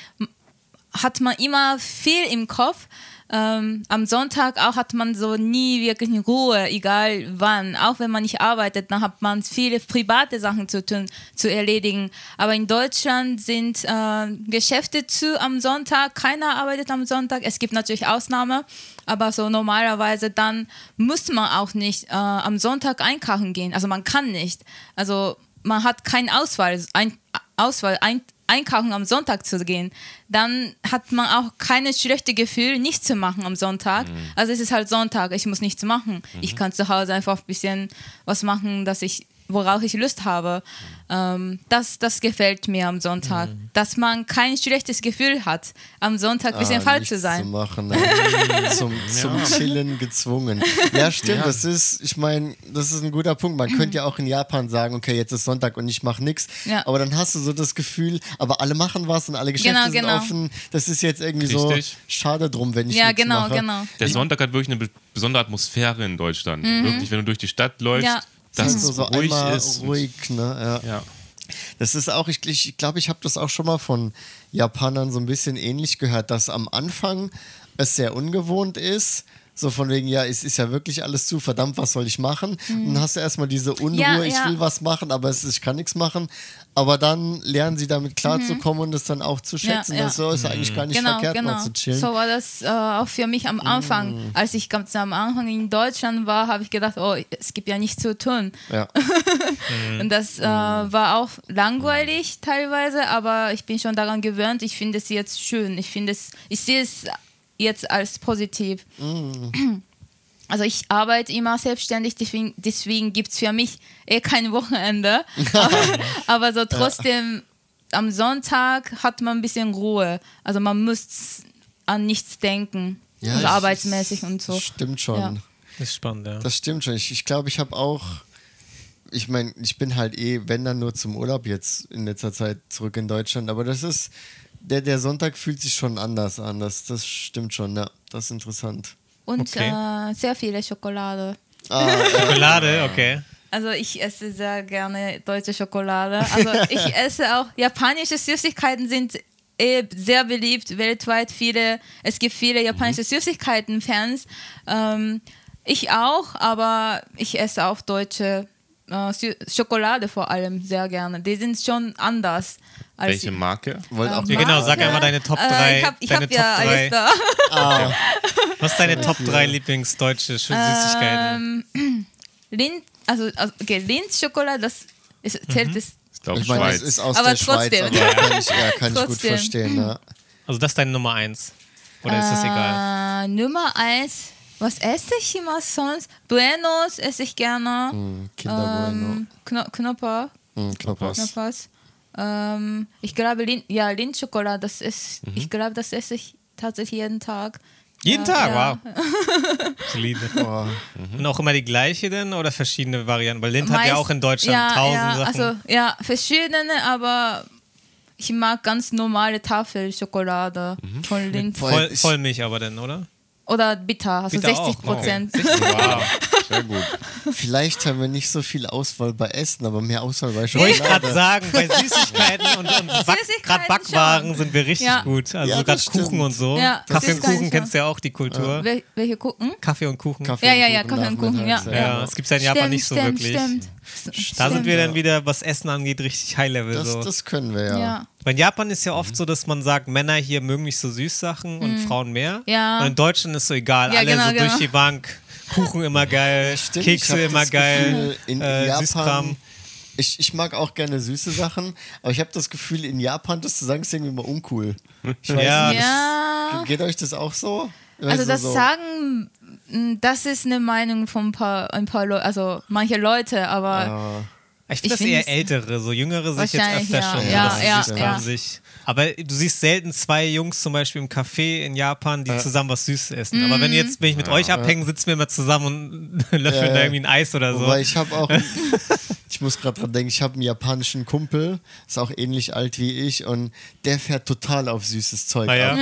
hat man immer viel im Kopf. Ähm, am Sonntag auch hat man so nie wirklich Ruhe, egal wann. Auch wenn man nicht arbeitet, dann hat man viele private Sachen zu tun, zu erledigen. Aber in Deutschland sind äh, Geschäfte zu am Sonntag, keiner arbeitet am Sonntag. Es gibt natürlich Ausnahmen, aber so normalerweise dann muss man auch nicht äh, am Sonntag einkaufen gehen. Also man kann nicht. Also man hat keine Auswahl, ein, Auswahl ein, einkaufen am Sonntag zu gehen. Dann hat man auch keine schlechte Gefühl, nichts zu machen am Sonntag. Also es ist halt Sonntag, ich muss nichts machen. Ich kann zu Hause einfach ein bisschen was machen, dass ich worauf ich Lust habe. Ähm, das, das gefällt mir am Sonntag. Dass man kein schlechtes Gefühl hat, am Sonntag ein bisschen Ah, falsch zu sein. Zu machen, ne? zum, zum Chillen gezwungen. Ja, stimmt. Das ist, ich meine, das ist ein guter Punkt. Man könnte ja auch in Japan sagen, okay, jetzt ist Sonntag und ich mache nichts. Ja. Aber dann hast du so das Gefühl, aber alle machen was und alle Geschäfte Genau, sind genau. offen. Das ist jetzt irgendwie Richtig. so schade drum, wenn ich Ja, nichts genau, mache. genau. Der Sonntag hat wirklich eine be- besondere Atmosphäre in Deutschland. Wirklich, wenn du durch die Stadt läufst, Ja. Dass Das es ist so ruhig einmal ist. ruhig, ne? Ja. Ja. Das ist auch, ich glaube, ich, glaub, ich habe das auch schon mal von Japanern so ein bisschen ähnlich gehört, dass am Anfang es sehr ungewohnt ist. So von wegen, ja, es ist ja wirklich alles zu, verdammt, was soll ich machen? Und dann hast du erstmal diese Unruhe, Ja, ich ja. will was machen, aber es ist, ich kann nichts machen. Aber dann lernen sie damit klarzukommen und es dann auch zu schätzen. Mhm. ja. dass so ist eigentlich gar nicht Genau, verkehrt, genau. mal zu chillen. So war das äh, auch für mich am Anfang. Mm. Als ich ganz am Anfang in Deutschland war, habe ich gedacht, oh, es gibt ja nichts zu tun. ja. Und das äh, war auch langweilig teilweise, aber ich bin schon daran gewöhnt. Ich finde es jetzt schön. Ich finde es, ich sehe es jetzt als positiv. Also ich arbeite immer selbstständig, deswegen, deswegen gibt es für mich eh kein Wochenende. aber, aber so trotzdem, am Sonntag hat man ein bisschen Ruhe. Also man muss an nichts denken. Ja, also arbeitsmäßig und so. Stimmt schon. Ja. Das ist spannend, ja. Das stimmt schon. Ich glaube, ich, glaub, ich habe auch, ich meine, ich bin halt eh, wenn dann nur zum Urlaub jetzt in letzter Zeit zurück in Deutschland, aber das ist, der, der Sonntag fühlt sich schon anders an. Das, das stimmt schon, ja. Das ist interessant. Und Okay. äh, sehr viele Schokolade. Ah, Schokolade, okay. Also ich esse sehr gerne deutsche Schokolade. Also ich esse auch japanische Süßigkeiten sind eh sehr beliebt weltweit. Viele, es gibt viele japanische Süßigkeiten-Fans. Ähm, ich auch, aber ich esse auch deutsche äh, äh, Schokolade vor allem sehr gerne. Die sind schon anders. Als Welche Marke? Wollt auch Ja, genau, sag einmal deine Top 3. Äh, ich habe ich hab ja Top 3. alles da. Was ist deine Top 3 Lieblingsdeutsche Süßigkeiten? Ähm, Lind, also, also okay, Linz-Schokolade, das ist, zählt es. Ich glaube Ich meine, Schweiz. das ist aus Aber der Schweiz, trotzdem. aber kann ich, ja, kann ich gut Trotzdem. verstehen. Ja. Also das ist deine Nummer 1. Oder ist das egal? Äh, Nummer eins, was esse ich immer sonst? Buenos esse ich gerne. Hm, Kinder Ähm, Kno Knopper, Bueno. Hm, Knoppers. Knoppers. Ähm, ich glaube, Lin ja, Lindschokolade, das ist, ich glaube, das esse ich tatsächlich jeden Tag. Jeden ja, Tag, ja. wow. Solide. Oh, Und auch immer die gleiche denn oder verschiedene Varianten? Weil Lind hat ja Meist- auch in Deutschland ja, tausend ja, Sachen. Also, ja, verschiedene, aber ich mag ganz normale Tafelschokolade Mhm. von Lind. Voll, ich- Vollmilch aber denn, oder? Oder bitter, also Bitter auch, 60 Prozent. Wow, sehr gut. Vielleicht haben wir nicht so viel Auswahl bei Essen, aber mehr Auswahl bei Wollte ich gerade Schokolade. sagen, bei Süßigkeiten und, und Back, gerade Backwaren schon. sind wir richtig Ja. gut. Also Ja, gerade Kuchen und so. Ja, Kaffee und Kuchen kennst du ja auch, die Kultur. Wel welche gucken? Kaffee und Kuchen. Kaffee Ja, ja, ja, Kuchen Kaffee und Kuchen, ja. Ja, das gibt es ja in Japan stimmt, nicht so stimmt, wirklich. Stimmt. Da sind wir dann wieder, was Essen angeht, richtig High-Level. Das, So. das können wir ja. Ja. Weil in Japan ist ja oft so, dass man sagt, Männer hier mögen nicht so Süßsachen und Frauen mehr. Mhm. Ja. Und in Deutschland ist so egal. Ja, Alle genau, so durch genau. die Bank. Kuchen immer geil, Stimmt, Kekse immer das geil, Gefühl, in äh, Japan, Süßkram. Ich, ich mag auch gerne süße Sachen, aber ich habe das Gefühl, in Japan das zu sagen, ist irgendwie immer uncool. Ich weiß Ja, nicht, Ja, Geht euch das auch so? also Weißt du, das so, sagen, m, das ist eine Meinung von ein paar, ein paar Leute, also manche Leute, aber Ja. Ich finde das find eher ältere, so jüngere sich jetzt öfter ja. schon. Ja, dass sie ja, ja. sich. Aber du siehst selten zwei Jungs zum Beispiel im Café in Japan, die zusammen was Süßes essen. Aber wenn Mhm. jetzt, wenn ich mit euch abhänge, sitzen wir immer zusammen und löffeln Ja, da ja. irgendwie ein Eis oder so. Wobei ich habe auch, ich muss gerade dran denken, ich habe einen japanischen Kumpel, ist auch ähnlich alt wie ich und der fährt total auf süßes Zeug Ah, ja? ab.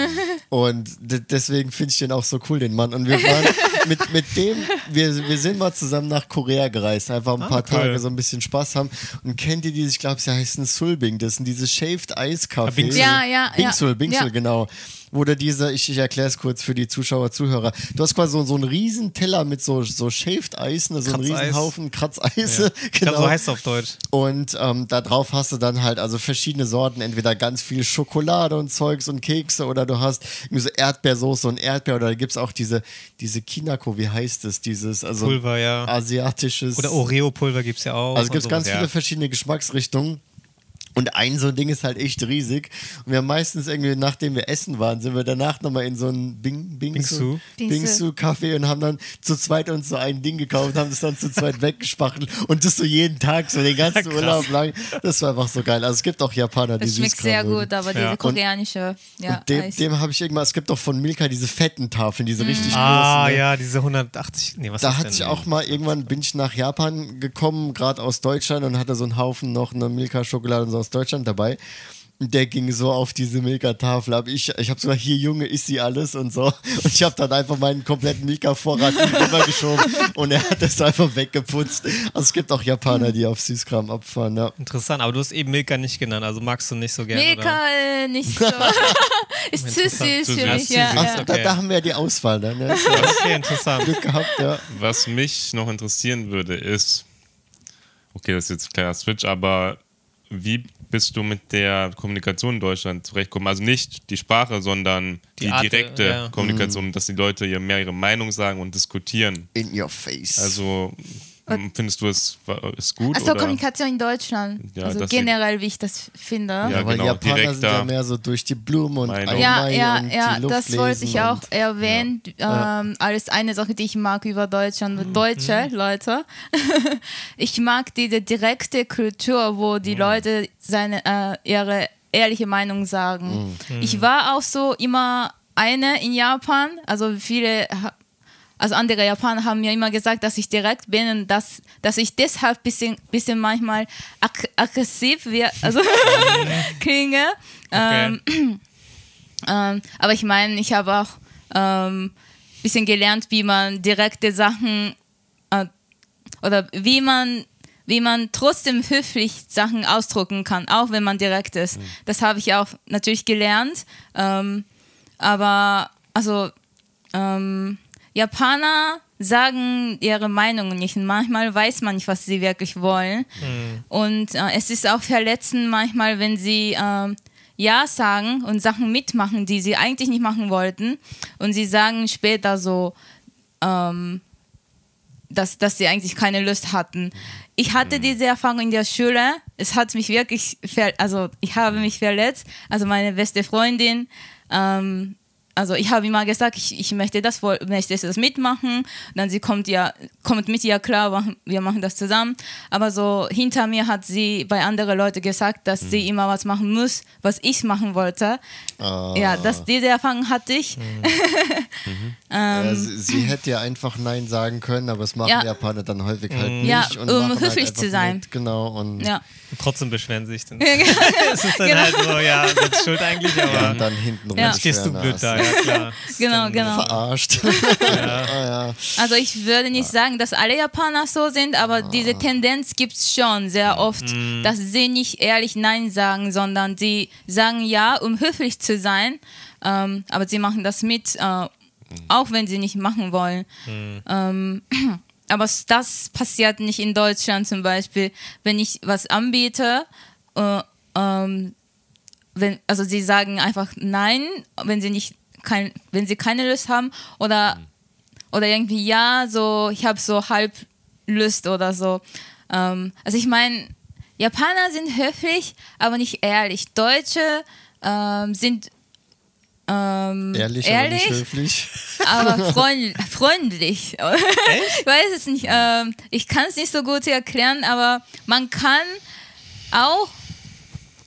Und de- deswegen finde ich den auch so cool, den Mann. Und wir waren mit, mit dem, wir, wir sind mal zusammen nach Korea gereist, einfach ein Ah, paar cool. Tage so ein bisschen Spaß haben. Und kennt ihr diese, ich glaube, sie heißen Sulbing, das sind diese Shaved Ice Ah, Cafés. Bingsul. Ja, ja, Bingsul, ja. Bingsul, Ja. genau. Wo du diese, ich, ich erkläre es kurz für die Zuschauer, Zuhörer. Du hast quasi so, so einen riesen Teller mit so, so Shaved Eis, ne, so einen riesen Haufen Kratzeise. ja. Ich genau. glaube, so heißt es auf Deutsch. Und ähm, da drauf hast du dann halt also verschiedene Sorten, entweder ganz viel Schokolade und Zeugs und Kekse oder du hast irgendwie so Erdbeersoße und Erdbeer oder da gibt es auch diese, diese Kinako, wie heißt es, dieses also Pulver, ja. asiatisches. Oder Oreo-Pulver gibt es ja auch. Also gibt es ganz sowas, viele verschiedene Geschmacksrichtungen. Und ein so ein Ding ist halt echt riesig. Und wir haben meistens irgendwie, nachdem wir essen waren, sind wir danach nochmal in so ein Bing, Bingsu, Bingsu. Bingsu Kaffee und haben dann zu zweit uns so ein Ding gekauft, haben das dann zu zweit weggespachtelt und das so jeden Tag, so den ganzen Krass. Urlaub lang. Das war einfach so geil. Also es gibt auch Japaner, die das schmeckt sehr gut, aber Ja. diese Und- koreanische, ja, Und dem, dem habe ich irgendwann, es gibt doch von Milka diese fetten Tafeln, diese richtig Ah, großen. ne? ja, diese 180. Nee, was Da ist hatte ich auch mal, irgendwann bin ich nach Japan gekommen, gerade aus Deutschland und hatte so einen Haufen noch eine Milka-Schokolade und so aus Deutschland dabei. Und der ging so auf diese Milka-Tafel ab. Ich, ich habe sogar hier, Junge, ist sie alles und so. Und ich habe dann einfach meinen kompletten Milka-Vorrat rübergeschoben und er hat das einfach weggeputzt. Also es gibt auch Japaner, die auf Süßkram abfahren. Ja. Interessant, aber du hast eben Milka nicht genannt, also magst du nicht so gerne. oder? Milka äh, nicht so. ist zu süß für mich, ja. ja. Ach, da, da haben wir ja die Auswahl dann. Ne? Okay, interessant. Glück gehabt, ja. Was mich noch interessieren würde, ist, okay, das ist jetzt ein kleiner Switch, aber wie bist du mit der Kommunikation in Deutschland zurechtgekommen? Also nicht die Sprache, sondern Die die, Art, direkte ja. Kommunikation, dass die Leute hier mehr ihre Meinung sagen und diskutieren. In your face. Also findest du es ist gut? Also? Kommunikation in Deutschland. Ja, also generell, wie ich das finde. Ja, Ja, weil genau, Japaner sind ja mehr so durch die Blumen und Meinung. Ja, ja, und ja, das wollte ich auch erwähnen. Ähm, alles eine Sache, die ich mag über Deutschland und Deutsche Leute. ich mag diese direkte Kultur, wo die Leute seine, äh, ihre ehrliche Meinung sagen. Ich war auch so immer eine in Japan, also viele also andere Japaner haben mir immer gesagt, dass ich direkt bin und dass, dass ich deshalb bisschen, bisschen manchmal ag aggressiv wir, also klinge. Okay. Ähm, ähm, aber ich meine, ich habe auch ein ähm, bisschen gelernt, wie man direkte Sachen äh, oder wie man, wie man trotzdem höflich Sachen ausdrucken kann, auch wenn man direkt ist. Das habe ich auch natürlich gelernt. Ähm, aber also ähm, Japaner sagen ihre Meinung nicht. Und manchmal weiß man nicht, was sie wirklich wollen. Und äh, es ist auch verletzend manchmal, wenn sie ähm, Ja sagen und Sachen mitmachen, die sie eigentlich nicht machen wollten. Und sie sagen später so, ähm, dass, dass sie eigentlich keine Lust hatten. Ich hatte diese Erfahrung in der Schule. Es hat mich wirklich, also ich habe mich verletzt. Also meine beste Freundin, ähm, also ich habe immer gesagt, ich, ich möchte das wohl, möchte das mitmachen. Dann sie kommt ja, kommt mit, ja klar, wir machen das zusammen. Aber so hinter mir hat sie bei anderen Leuten gesagt, dass sie immer was machen muss, was ich machen wollte. Ah. Ja, das, diese Erfahrung hatte ich. Ja, sie, sie hätte ja einfach Nein sagen können, aber es machen Ja. Japaner dann häufig halt nicht. Ja, und um machen höflich halt zu einfach sein. Mit, genau. Und Ja. Und trotzdem beschweren sich dann. genau. Es ist dann halt so, ja, selbst schuld eigentlich, aber ja, dann hinten rum. Ja. stehst du blöd da, ja klar. Genau, genau. Verarscht. Also ich würde nicht sagen, dass alle Japaner so sind, aber diese Tendenz gibt es schon sehr oft, dass sie nicht ehrlich Nein sagen, sondern sie sagen Ja, um höflich zu sein, ähm, aber sie machen das mit, äh, auch wenn sie nicht machen wollen. Ähm, aber das passiert nicht in Deutschland zum Beispiel, wenn ich was anbiete. Äh, ähm, wenn, also sie sagen einfach Nein, wenn sie nicht kein, wenn sie keine Lust haben oder oder irgendwie ja, so ich habe so halb Lust oder so. Ähm, also ich meine, Japaner sind höflich, aber nicht ehrlich. Deutsche ähm, sind ähm, Ehrlich, ehrlich, aber nicht höflich. aber freund, freundlich. Ich weiß es nicht. Ähm, ich kann es nicht so gut erklären, aber man kann auch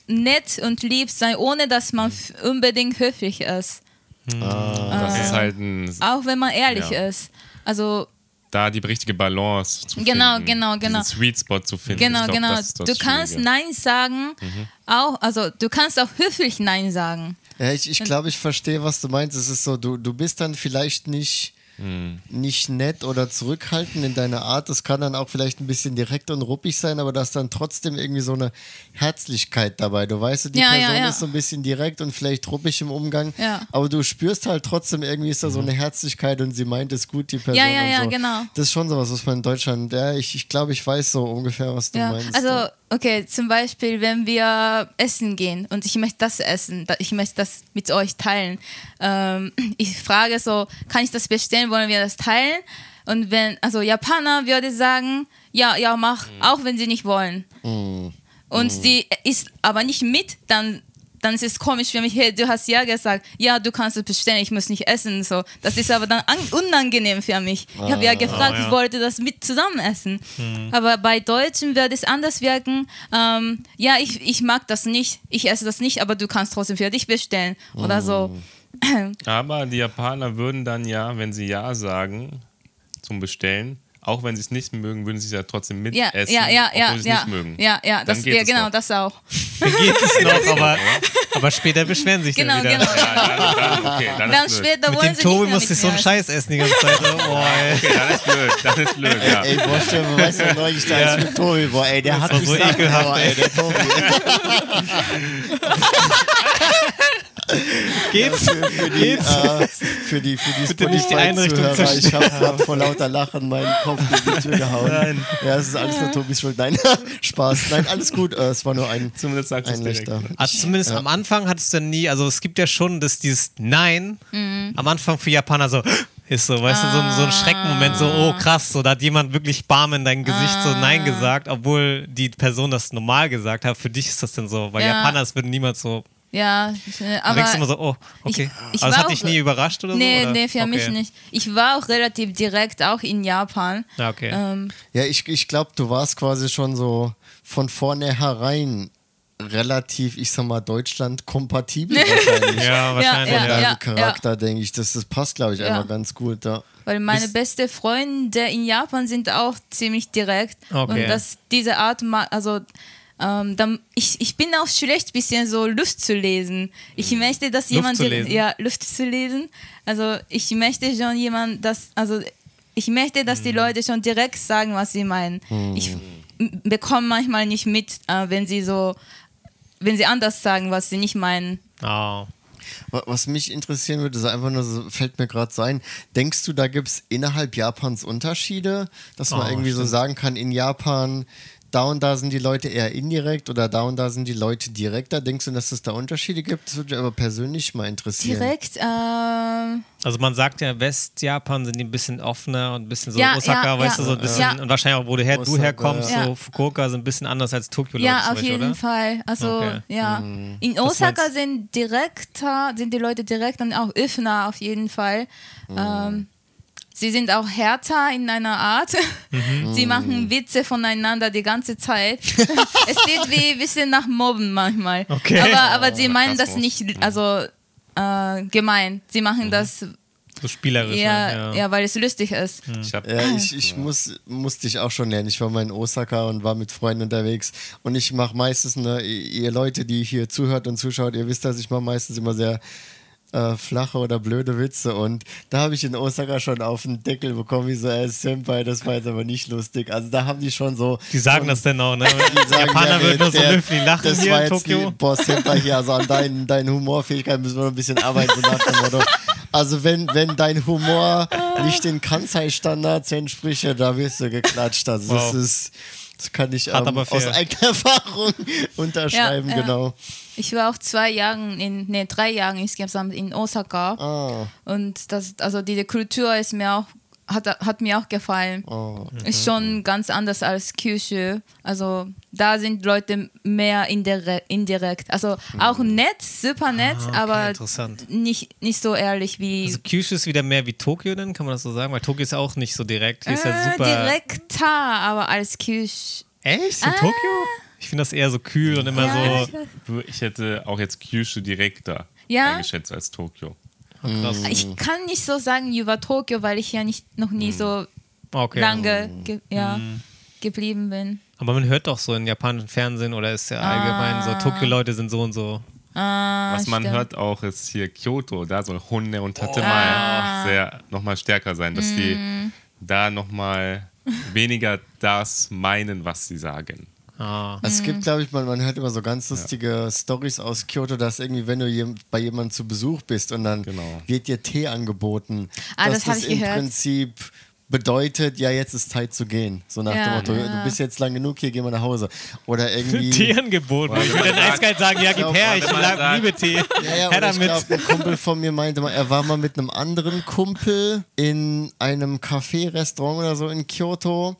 nett und lieb sein, ohne dass man unbedingt höflich ist. Das ist halt ein, Auch wenn man ehrlich Ja. ist. Also da die richtige Balance zu Genau, finden. genau, genau. Diesen Sweet Spot zu finden. Genau, glaub, genau. Das ist das du kannst Schwierige. Nein sagen, auch, also du kannst auch höflich Nein sagen. Ja, ich, ich glaube, ich verstehe, was du meinst. Es ist so, du, du bist dann vielleicht nicht, Hm. nicht nett oder zurückhaltend in deiner Art. Das kann dann auch vielleicht ein bisschen direkt und ruppig sein, aber da ist dann trotzdem irgendwie so eine Herzlichkeit dabei. Du weißt, die Ja, ja, Person ja. ist so ein bisschen direkt und vielleicht ruppig im Umgang, Ja. aber du spürst halt trotzdem irgendwie ist da so eine Herzlichkeit und sie meint es gut, die Person. Ja, ja, und ja, so. genau. Das ist schon sowas, was man in Deutschland, ja, ich, ich glaube, ich weiß so ungefähr, was du Ja. meinst. Also, okay, zum Beispiel, wenn wir essen gehen und ich möchte das essen, ich möchte das mit euch teilen. Ähm, ich frage so, kann ich das bestellen, wollen wir das teilen? Und wenn, also Japaner würde sagen, ja, ja, mach, auch wenn sie nicht wollen. Und sie isst aber nicht mit, dann, dann ist es komisch für mich, hey, du hast ja gesagt, ja, du kannst es bestellen, ich muss nicht essen. So. Das ist aber dann an, unangenehm für mich. Ich habe ja gefragt, ja. ich wollte das mit zusammen essen. Aber bei Deutschen würde es anders wirken. Ähm, ja, ich, ich mag das nicht, ich esse das nicht, aber du kannst trotzdem für dich bestellen. Oder so. Aber die Japaner würden dann ja, wenn sie Ja sagen zum Bestellen, auch wenn sie es nicht mögen, würden sie es ja trotzdem mitessen, Ja, ja, ja, ja, obwohl sie es ja, nicht mögen. ja, ja, das, geht ja genau, noch. das auch. Dann geht es noch, aber, aber später beschweren sich Genau, dann wieder. genau. Ja, dann, dann, okay, dann, Dann später Mit wollen dem Tobi musste ich so einen. Scheiß essen die ganze Zeit. So, oh. Okay, dann ist blöd, dann ist blöd, ja. Ey, boah, Stefan, weißt du, neulich da Ja. ist mit Tobi, boah, ey, der Das hat mich so ekelhaft, ey, der Tobi. Geht's? für, für die, äh, für die, für die Bitte nicht die Einrichtung Spotify-Zuhörer. Ich habe gerade vor lauter Lachen meinen Kopf gegen die Tür gehauen. Nein. Ja, es ist alles nur Tobis Schuld. Nein, Spaß. Nein, alles gut. Äh, es war nur ein, Zumindest sagst du ein es. Lichter. Also zumindest am Anfang hattest du nie, also es gibt ja schon das, dieses Nein am Anfang für Japaner so ist so, weißt du, so, ein- so ein Schreckmoment, so, oh krass, so, da hat jemand wirklich Barm in dein Gesicht so Nein gesagt, obwohl die Person das normal gesagt hat. Für dich ist das denn so, weil Ja. Japaner, das würde niemals so, Ja, du aber denkst immer so, oh, okay. ich also das hat dich auch- nie überrascht oder nee, so? Oder? nee, für okay. mich nicht. Ich war auch relativ direkt, auch in Japan. Ja, okay. Ähm, Ja, ich, ich glaube, du warst quasi schon so von vornherein relativ, ich sag mal, Deutschland kompatibel wahrscheinlich. ja, wahrscheinlich, ja, Von ja. deinem ja. Charakter, denke ich. Das, das passt, glaube ich, Ja. einfach ganz gut. Ja. Weil meine Bist- beste Freunde in Japan sind auch ziemlich direkt. Okay. Und dass diese Art, also ähm, dann, ich, ich bin auch schlecht, bisschen so Luft zu lesen. Ich möchte, dass jemand zu dir- lesen? ja Luft zu lesen. Also ich möchte schon jemand, das also ich möchte, dass die Leute schon direkt sagen, was sie meinen. Ich m- bekomme manchmal nicht mit, äh, wenn sie so, wenn sie anders sagen, was sie nicht meinen. Oh. Wa- Was mich interessieren würde, ist einfach nur so, fällt mir gerade sein, denkst du, da gibt es innerhalb Japans Unterschiede, dass man Oh, irgendwie so stimmt. sagen kann, in Japan, da und da sind die Leute eher indirekt oder da und da sind die Leute direkter? Denkst du, dass es da Unterschiede gibt? Das würde mich aber persönlich mal interessieren. Direkt, ähm, Also man sagt ja, Westjapan sind die ein bisschen offener und ein bisschen so Ja, Osaka, ja, weißt ja. du, so ein bisschen, Ja. und wahrscheinlich auch, wo du, her, du herkommst, ja. so Fukuoka sind ein bisschen anders als Tokio, ja, auf jeden oder? Fall. Also, Okay. ja. Mhm. In Osaka sind direkter, sind die Leute direkt und auch offener auf jeden Fall. Mhm. Ähm, sie sind auch härter in einer Art. Mhm. Sie machen Witze voneinander die ganze Zeit. es geht wie ein bisschen nach Mobben manchmal. Okay. Aber, aber sie meinen das nicht, also äh, gemein. Sie Mhm. machen das So spielerisch. eher, ne? ja. weil es lustig ist. Ich hab, Ja, ich, ich muss, musste ich auch schon lernen. Ich war mal in Osaka und war mit Freunden unterwegs. Und ich mache meistens, ne, ihr Leute, die hier zuhört und zuschaut, ihr wisst, dass ich mache meistens immer sehr äh, flache oder blöde Witze. Und da habe ich in Osaka schon auf den Deckel bekommen, wie so, ey, Senpai, das war jetzt aber nicht lustig. Also da haben die schon so. Die sagen das denn auch, ne? die sagen, Japaner ja, würden nur so höflich lachen das hier war in jetzt Tokio. Die, boah, Senpai hier, also an deinen, deinen Humorfähigkeiten müssen wir noch ein bisschen arbeiten, so nach dem Motto. Also wenn, wenn dein Humor nicht den Kansai-Standards entspricht, ja, da wirst du geklatscht. Also das Wow. ist, das kann ich ähm, aus eigener Erfahrung unterschreiben, Ja, ja. genau. Ich war auch zwei Jahren in, nee, drei Jahren insgesamt in Osaka. Ah, Und das, also die Kultur ist mir auch, hat, hat mir auch gefallen. oh. Ist schon ganz anders als Kyushu. Also da sind Leute mehr indire indirekt. Also auch nett, super nett, Ah, okay, aber interessant. nicht, nicht so ehrlich wie. Also Kyushu ist wieder mehr wie Tokio, dann kann man das so sagen? Weil Tokio ist auch nicht so direkt. Hier ist ja äh, super. direkter, aber als Kyushu. Echt? In Tokio? Ich finde das eher so kühl und immer Ah. Ja, so. du, ich hätte auch jetzt Kyushu direkter Ja? eingeschätzt als Tokio. Krass. Ich kann nicht so sagen über Tokio, weil ich ja nicht, noch nie so Okay. lange ge ja, geblieben bin. Aber man hört doch so in japanischen Fernsehen oder ist ja allgemein so, Tokio-Leute sind so und so. Ah, Was man stimmt. hört auch ist hier Kyoto, da soll Hunde und Ah. Tatemae sehr nochmal stärker sein, dass Mm. die da nochmal weniger das meinen, was sie sagen. Ah. Es Mhm. gibt, glaube ich, man, man hört immer so ganz lustige Stories aus Kyoto, dass irgendwie, wenn du jem, bei jemandem zu Besuch bist und dann Genau. wird dir Tee angeboten, Ah, dass das das ich im gehört. Prinzip bedeutet, ja, jetzt ist Zeit zu gehen. So nach Ja, dem Motto, ja. du bist jetzt lang genug, hier gehen wir nach Hause. Oder irgendwie. Teeangebot. Ich würde dann eiskalt sagen, ja, gib her, ich wenn man la- sagt- liebe Tee. Ja, ja, Her oder ich damit. glaube, ein Kumpel von mir meinte mal, er war mal mit einem anderen Kumpel in einem Café, Restaurant oder so in Kyoto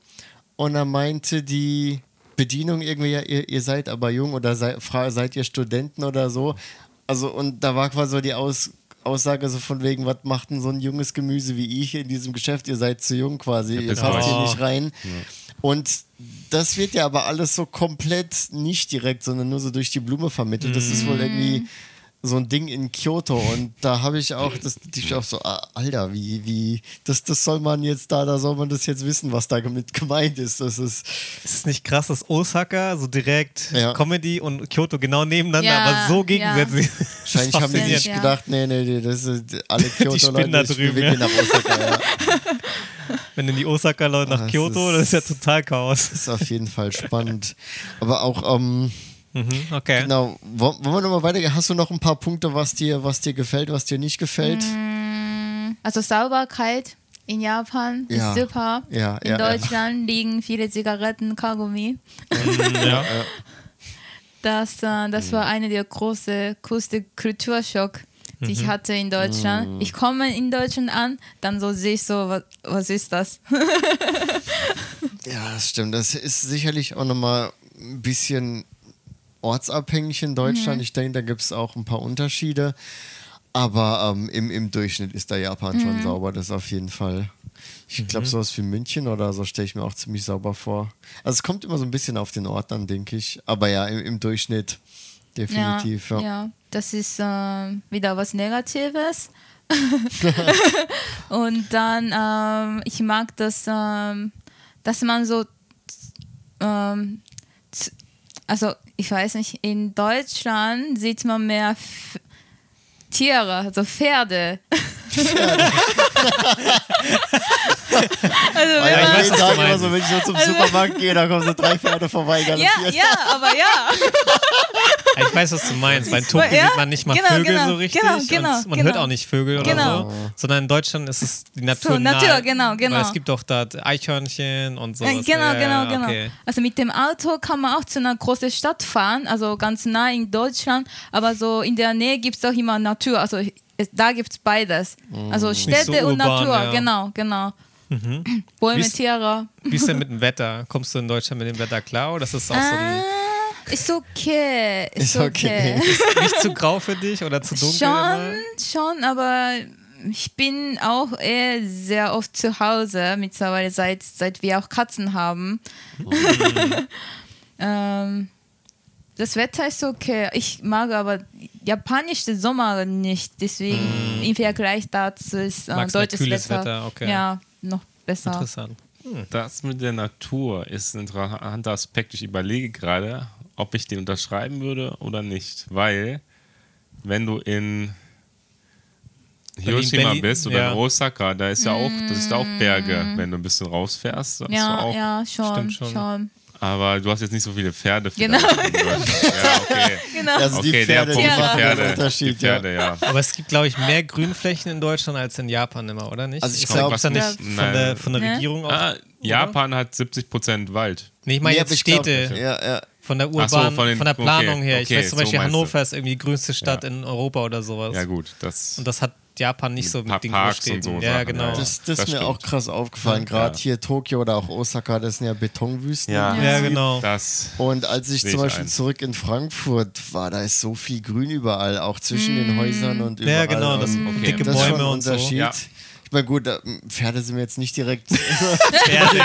und er meinte die Bedienung irgendwie, ja, ihr, ihr seid aber jung oder sei, fra- seid ihr Studenten oder so. Also und da war quasi so die Aus, Aussage so von wegen, was macht denn so ein junges Gemüse wie ich in diesem Geschäft? Ihr seid zu jung quasi, ihr passt hier nicht rein. Und das wird ja aber alles so komplett nicht direkt, sondern nur so durch die Blume vermittelt. Das ist wohl irgendwie so ein Ding in Kyoto und da habe ich auch, das, ich auch so, ah, Alter, wie, wie, das, das soll man jetzt da, da soll man das jetzt wissen, was damit gemeint ist. Das ist, Ist es nicht krass, dass Osaka so direkt Ja. Comedy und Kyoto genau nebeneinander, Ja, aber so ja. gegensätzlich. wahrscheinlich haben die Ja. gedacht, nee, nee, nee, das ist alle spinnen Kyoto-Leute, da ich drüben, ja. nach Osaka, ja. Wenn in die Osaka-Leute nach Kyoto, ist- das ist ja total Chaos. Das ist auf jeden Fall spannend. Aber auch, ähm, Mhm, okay. genau, wollen wir nochmal weitergehen? Hast du noch ein paar Punkte, was dir, was dir gefällt, was dir nicht gefällt? Also Sauberkeit in Japan Ja. ist super. Ja, in ja, ja. Deutschland liegen viele Zigaretten, Kaugummi. ja. Das, äh, das war einer der großen, größte Kulturschock, die ich hatte in Deutschland. Ich komme in Deutschland an, dann so sehe ich so, was, was ist das? Ja, das stimmt. Das ist sicherlich auch nochmal ein bisschen ortsabhängig in Deutschland. Ich denke, da gibt es auch ein paar Unterschiede. Aber ähm, im, im Durchschnitt ist da Japan schon sauber, das auf jeden Fall. Ich glaube, sowas wie München oder so stelle ich mir auch ziemlich sauber vor. Also es kommt immer so ein bisschen auf den Ort an, denke ich. Aber ja, im, im Durchschnitt definitiv. Ja, ja, ja. das ist ähm, wieder was Negatives. Und dann, ähm, ich mag das, ähm, dass man so, ähm, also ich weiß nicht, in Deutschland sieht man mehr F Tiere, also Pferde. Also, Ja, wenn ich weiß, was du immer meinst. so, wenn ich so zum Supermarkt gehe, da kommen so drei Pferde vorbei. ja, galoppiert. ja, aber ja. Ich weiß, was du meinst. Bei Tokio Ja, sieht man nicht mal genau, Vögel genau, so richtig. genau, genau, und man genau. hört auch nicht Vögel oder Genau. so. Sondern in Deutschland ist es die Natur. So, Natur, nahe. genau, genau. Weil es gibt doch da Eichhörnchen und. Äh, Genau, Ja, genau, ja, genau. okay. Also mit dem Auto kann man auch zu einer großen Stadt fahren, also ganz nah in Deutschland, aber so in der Nähe gibt es auch immer Natur, also es, da gibt es beides. Also Städte so und urban, Natur, ja. genau, genau. Bäume, Wie's- Tiere. Wie ist denn mit dem Wetter? Kommst du in Deutschland mit dem Wetter klar oder ist das auch so ein, Ah, ist okay, ist, Ist okay. okay. nicht zu grau für dich oder zu dunkel? Schon, immer? schon, aber ich bin auch eher sehr oft zu Hause mittlerweile, seit, seit wir auch Katzen haben. ähm, das Wetter ist okay. Ich mag aber japanische Sommer nicht, deswegen im Vergleich dazu ist äh, Magst deutsches kühles Wetter, Wetter, okay. ja noch besser. Interessant. Das mit der Natur ist ein interessanter Aspekt. Ich überlege gerade, ob ich den unterschreiben würde oder nicht. Weil, wenn du in Hiroshima Berlin, bist oder ja. in Osaka, da ist ja auch, das ist auch Berge, wenn du ein bisschen rausfährst. Mm. Ja, auch, ja, schon, stimmt schon. schon. Aber du hast jetzt nicht so viele Pferde. Genau. Ja, okay. Genau. Also die Okay, Pferde, der die Punkt, die Pferde, Unterschied. die Pferde, ja. Aber es gibt, glaube ich, mehr Grünflächen in Deutschland als in Japan immer, oder nicht? Also ich glaub, glaub, gibt's da nicht Ja. von Nein. der, von der Ja. Regierung auch. Ah, Japan hat 70% Wald. Nee, ich Ja. meine Nee, jetzt ich glaub- Städte. Ja, ja. Von der Ach Urban, so, von, von den- der Planung okay, her. Ich okay, weiß zum so Beispiel, du. Hannover ist irgendwie die größte Stadt Ja. in Europa oder sowas. Ja, gut. Das, Und das hat Japan nicht so mit den Parks Großstädten. und so ja, Sachen, genau. Das, das, Das ist mir stimmt. auch krass aufgefallen. Gerade Ja. hier Tokio oder auch Osaka, das sind ja Betonwüsten. Ja. Ja, genau. das Und als ich zum Beispiel ein. zurück in Frankfurt war, da ist so viel Grün überall, auch zwischen den Häusern und überall. Ja, genau, das Und dicke das ist schon Bäume ein und so. Unterschied. Ja. Ich meine, gut, da- Pferde sind mir jetzt nicht direkt Pferde,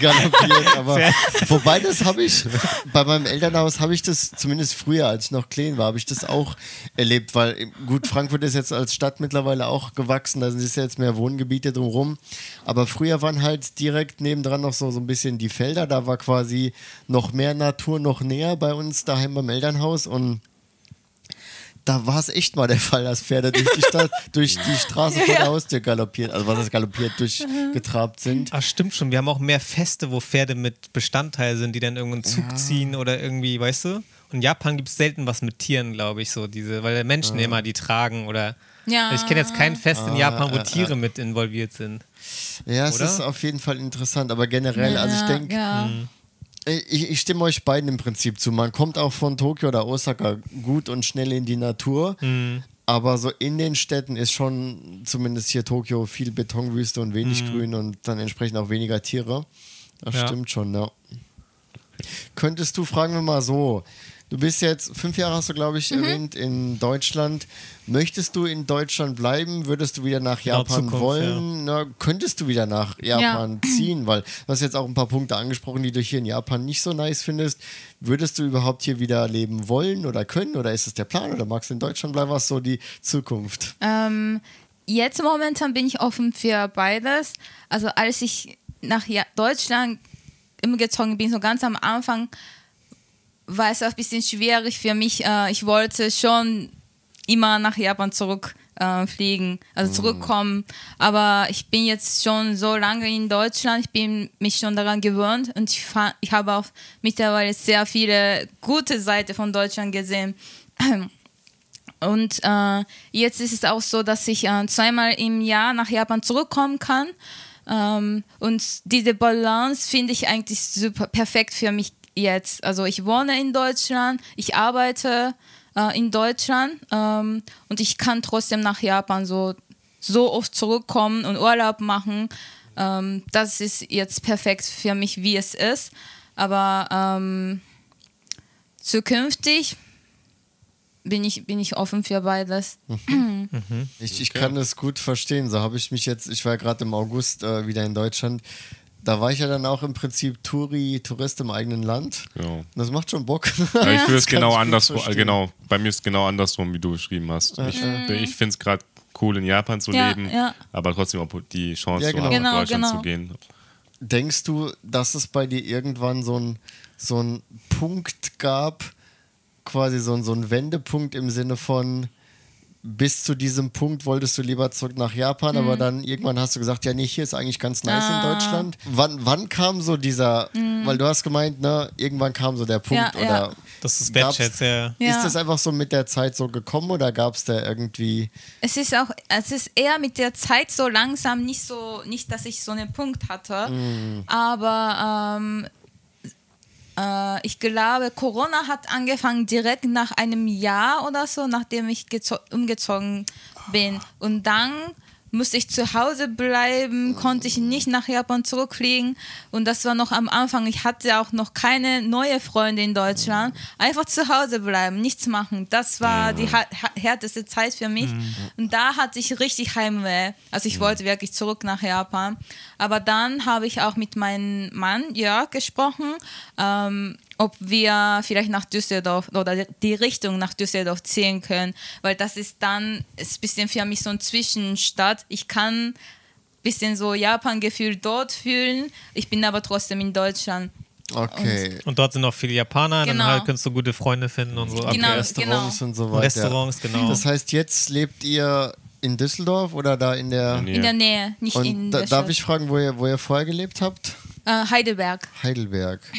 galoppiert, aber wobei das habe ich, bei meinem Elternhaus habe ich das, zumindest früher, als ich noch klein war, habe ich das auch erlebt, weil gut, Frankfurt ist jetzt als Stadt mittlerweile auch gewachsen, da sind ja jetzt mehr Wohngebiete drumherum, aber früher waren halt direkt nebendran noch so, so ein bisschen die Felder, da war quasi noch mehr Natur noch näher bei uns daheim beim Elternhaus und da war es echt mal der Fall, dass Pferde durch die Stadt, durch die Straße vor der Haustür galoppiert, also was das galoppiert, durchgetrabt sind. Ach, stimmt schon. Wir haben auch mehr Feste, wo Pferde mit Bestandteil sind, die dann irgendeinen Zug ziehen oder irgendwie, weißt du? Und in Japan gibt es selten was mit Tieren, glaube ich, so diese, weil Menschen immer die tragen oder. Ja. Ich kenne jetzt kein Fest in Japan, wo Tiere mit involviert sind. Ja, es Oder? ist auf jeden Fall interessant, aber generell, also ich Ja, denke, ja. Ich, ich stimme euch beiden im Prinzip zu. Man kommt auch von Tokio oder Osaka gut und schnell in die Natur, aber so in den Städten ist schon, zumindest hier Tokio, viel Betonwüste und wenig Grün und dann entsprechend auch weniger Tiere. Das Ja. stimmt schon, ja. Könntest du, fragen wir mal so, du bist jetzt, fünf Jahre hast du, glaube ich, erwähnt, in Deutschland. Möchtest du in Deutschland bleiben? Würdest du wieder nach Genau, Japan Zukunft, wollen? Na, könntest du wieder nach Japan ziehen? Weil du hast jetzt auch ein paar Punkte angesprochen, die du hier in Japan nicht so nice findest. Würdest du überhaupt hier wieder leben wollen oder können? Oder ist es der Plan? Oder magst du in Deutschland bleiben? Was ist so die Zukunft? Ähm, jetzt momentan bin ich offen für beides. Also als ich nach ja Deutschland umgezogen bin, so ganz am Anfang, war es auch ein bisschen schwierig für mich. Äh, ich wollte schon immer nach Japan zurück äh, fliegen, also zurückkommen. Aber ich bin jetzt schon so lange in Deutschland, ich bin mich schon daran gewöhnt und ich, ich habe auch mittlerweile sehr viele gute Seiten von Deutschland gesehen. Und äh, jetzt ist es auch so, dass ich äh, zweimal im Jahr nach Japan zurückkommen kann. Ähm, und diese Balance finde ich eigentlich super perfekt für mich jetzt. Also ich wohne in Deutschland, ich arbeite äh, in Deutschland ähm, und ich kann trotzdem nach Japan so, so oft zurückkommen und Urlaub machen. Ähm, das ist jetzt perfekt für mich, wie es ist. Aber ähm, zukünftig bin ich, bin ich offen für beides. Ich, ich kann das gut verstehen. So habe ich mich jetzt, ich war gerade im August äh, wieder in Deutschland. Da war ich ja dann auch im Prinzip Touri, Tourist im eigenen Land. Genau. Und das macht schon Bock. Aber ich würde es genau andersrum, verstehen. genau, bei mir ist es genau andersrum, wie du beschrieben hast. Ich, ich finde es gerade cool, in Japan zu Ja, leben, ja. aber trotzdem auch die Chance Ja, zu genau. haben, Genau, nach Deutschland genau. zu gehen. Denkst du, dass es bei dir irgendwann so ein so ein Punkt gab, quasi so ein, so ein Wendepunkt im Sinne von, bis zu diesem Punkt wolltest du lieber zurück nach Japan, Mhm. aber dann irgendwann hast du gesagt, ja, nee, hier ist eigentlich ganz nice Ah. in Deutschland. Wann, wann kam so dieser, weil du hast gemeint, ne, irgendwann kam so der Punkt Mhm. Ja, ja. oder Das ist Wertschätz, ja. Ja. ist das einfach so mit der Zeit so gekommen oder gab es da irgendwie, Es ist auch, es ist eher mit der Zeit so langsam, nicht so, nicht, dass ich so einen Punkt hatte, aber ähm, äh, ich glaube, Corona hat angefangen direkt nach einem Jahr oder so, nachdem ich gezo- umgezogen bin. Und dann musste ich zu Hause bleiben, konnte ich nicht nach Japan zurückfliegen. Und das war noch am Anfang. Ich hatte auch noch keine neue Freunde in Deutschland. Einfach zu Hause bleiben, nichts machen. Das war die härteste Zeit für mich. Und da hatte ich richtig Heimweh. Also ich wollte wirklich zurück nach Japan. Aber dann habe ich auch mit meinem Mann Jörg gesprochen, ähm, ob wir vielleicht nach Düsseldorf oder die Richtung nach Düsseldorf ziehen können, weil das ist dann ist ein bisschen für mich so ein Zwischenstadt. Ich kann ein bisschen so Japan-Gefühl dort fühlen, ich bin aber trotzdem in Deutschland. okay, Und dort sind auch viele Japaner, Genau. dann halt kannst du gute Freunde finden und so. Genau, Okay. Restaurants und so weiter. Restaurants, genau. Das heißt, jetzt lebt ihr in Düsseldorf oder da in der... Nee. In der Nähe, nicht Und in da, der darf ich fragen, wo ihr, wo ihr vorher gelebt habt? Äh, Heidelberg. Heidelberg.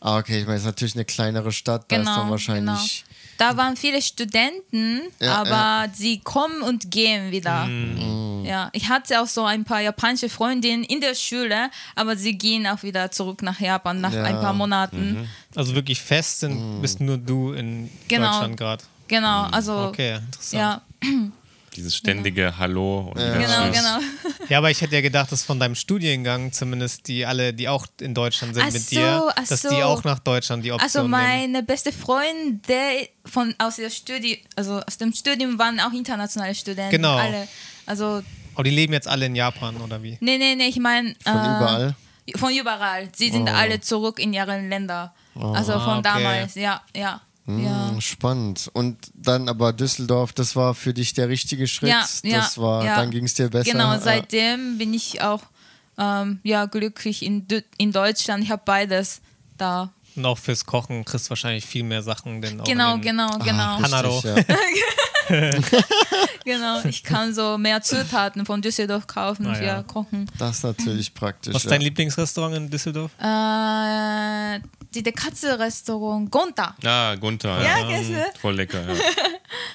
Ah, okay, ich meine, es ist natürlich eine kleinere Stadt, da ist dann Genau, wahrscheinlich... genau. Da waren viele Studenten, Ja, aber sie kommen und gehen wieder. Mhm. Ja, ich hatte auch so ein paar japanische Freundinnen in der Schule, aber sie gehen auch wieder zurück nach Japan nach Ja. ein paar Monaten. Also wirklich fest sind, bist nur du in Genau. Deutschland gerade. Genau, also Okay, interessant. ja, Dieses ständige Hallo und wieder genau, Tschüss. genau. Ja, aber ich hätte ja gedacht, dass von deinem Studiengang zumindest die alle, die auch in Deutschland sind Ach mit so, dir, dass so. die auch nach Deutschland die Option Also nehmen. meine beste Freundin, der von aus der Studi also aus dem Studium waren auch internationale Studenten. Genau. Alle. Also Aber die leben jetzt alle in Japan, oder wie? nee, nee, nee, ich meine Von überall? Von überall. Sie sind alle zurück in ihre Länder. Also Ah, von okay. damals, ja, ja. Ja. Hm, Spannend. Und dann aber Düsseldorf, das war für dich der richtige Schritt. Ja, das ja, war, ja. dann ging es dir besser. Genau, seitdem bin ich auch ähm, ja, glücklich in, in Deutschland. Ich habe beides da. Und auch fürs Kochen kriegst du wahrscheinlich viel mehr Sachen, denn auch Genau, den genau, genau. richtig, Hanaro. ja. genau. Ich kann so mehr Zutaten von Düsseldorf kaufen Ah, für ja. Kochen. Das ist natürlich praktisch. Was ist ja. dein Lieblingsrestaurant in Düsseldorf? Äh, die Katze-Restaurant Gonta. Ah, Gunther. Ja, Ja, du? voll lecker. Ja.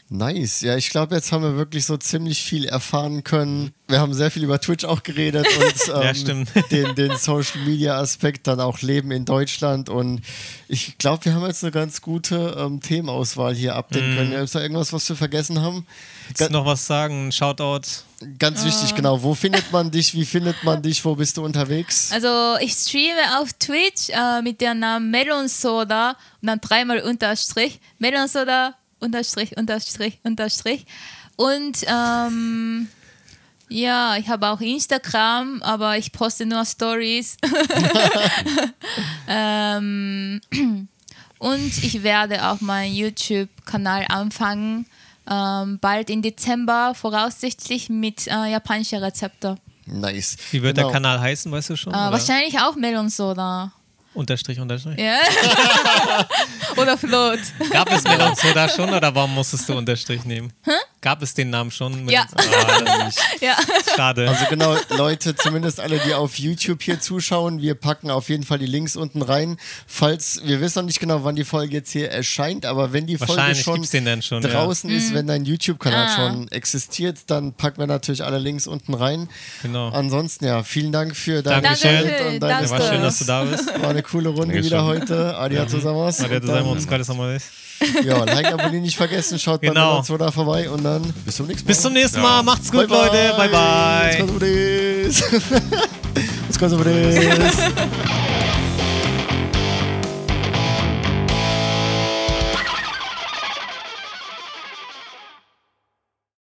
Nice. Ja, ich glaube, jetzt haben wir wirklich so ziemlich viel erfahren können. Wir haben sehr viel über Twitch auch geredet und ähm, Ja, stimmt. Den, den Social Media Aspekt, dann auch Leben in Deutschland. Und ich glaube, wir haben jetzt eine ganz gute ähm, Themenauswahl hier abdecken können. Ist da irgendwas, was wir vergessen haben? Du noch was sagen? Ein Shoutout? Ganz wichtig, genau. Wo findet man dich? Wie findet man dich? Wo bist du unterwegs? Also ich streame auf Twitch äh, mit dem Namen Melon Soda und dann dreimal Unterstrich. Melon Soda Unterstrich, Unterstrich, Unterstrich. Und ähm, ja, ich habe auch Instagram, aber ich poste nur Stories. ähm, und ich werde auch meinen YouTube-Kanal anfangen. Ähm, bald im Dezember, voraussichtlich mit äh, japanischen Rezepten. Nice. Wie wird Genau. der Kanal heißen, weißt du schon? Äh, wahrscheinlich auch Melon Soda. Unterstrich, Unterstrich. Ja. Oder Float. Gab es Melon Soda schon oder warum musstest du Unterstrich nehmen? Gab es den Namen schon? Ja. Ah, Ja. schade. Also genau, Leute, zumindest alle, die auf YouTube hier zuschauen, wir packen auf jeden Fall die Links unten rein. Falls, wir wissen noch nicht genau, wann die Folge jetzt hier erscheint, aber wenn die Folge schon schon, ja. draußen ist, wenn dein YouTube-Kanal Ah. schon existiert, dann packen wir natürlich alle Links unten rein. Genau. Ansonsten, ja, vielen Dank für deine. Zeit und deine Danke. War schön, dass du da bist. War eine coole Runde Dankeschön. wieder heute. Arigato gozaimasu. Mal der Und zusammen uns. Ja, Like, abonnieren nicht vergessen, schaut bei Genau. Melon Soda vorbei und dann bis zum nächsten Mal. Bis zum nächsten Mal. Ja. Macht's gut, Leute. Bye, bye. Let's go, Let's go,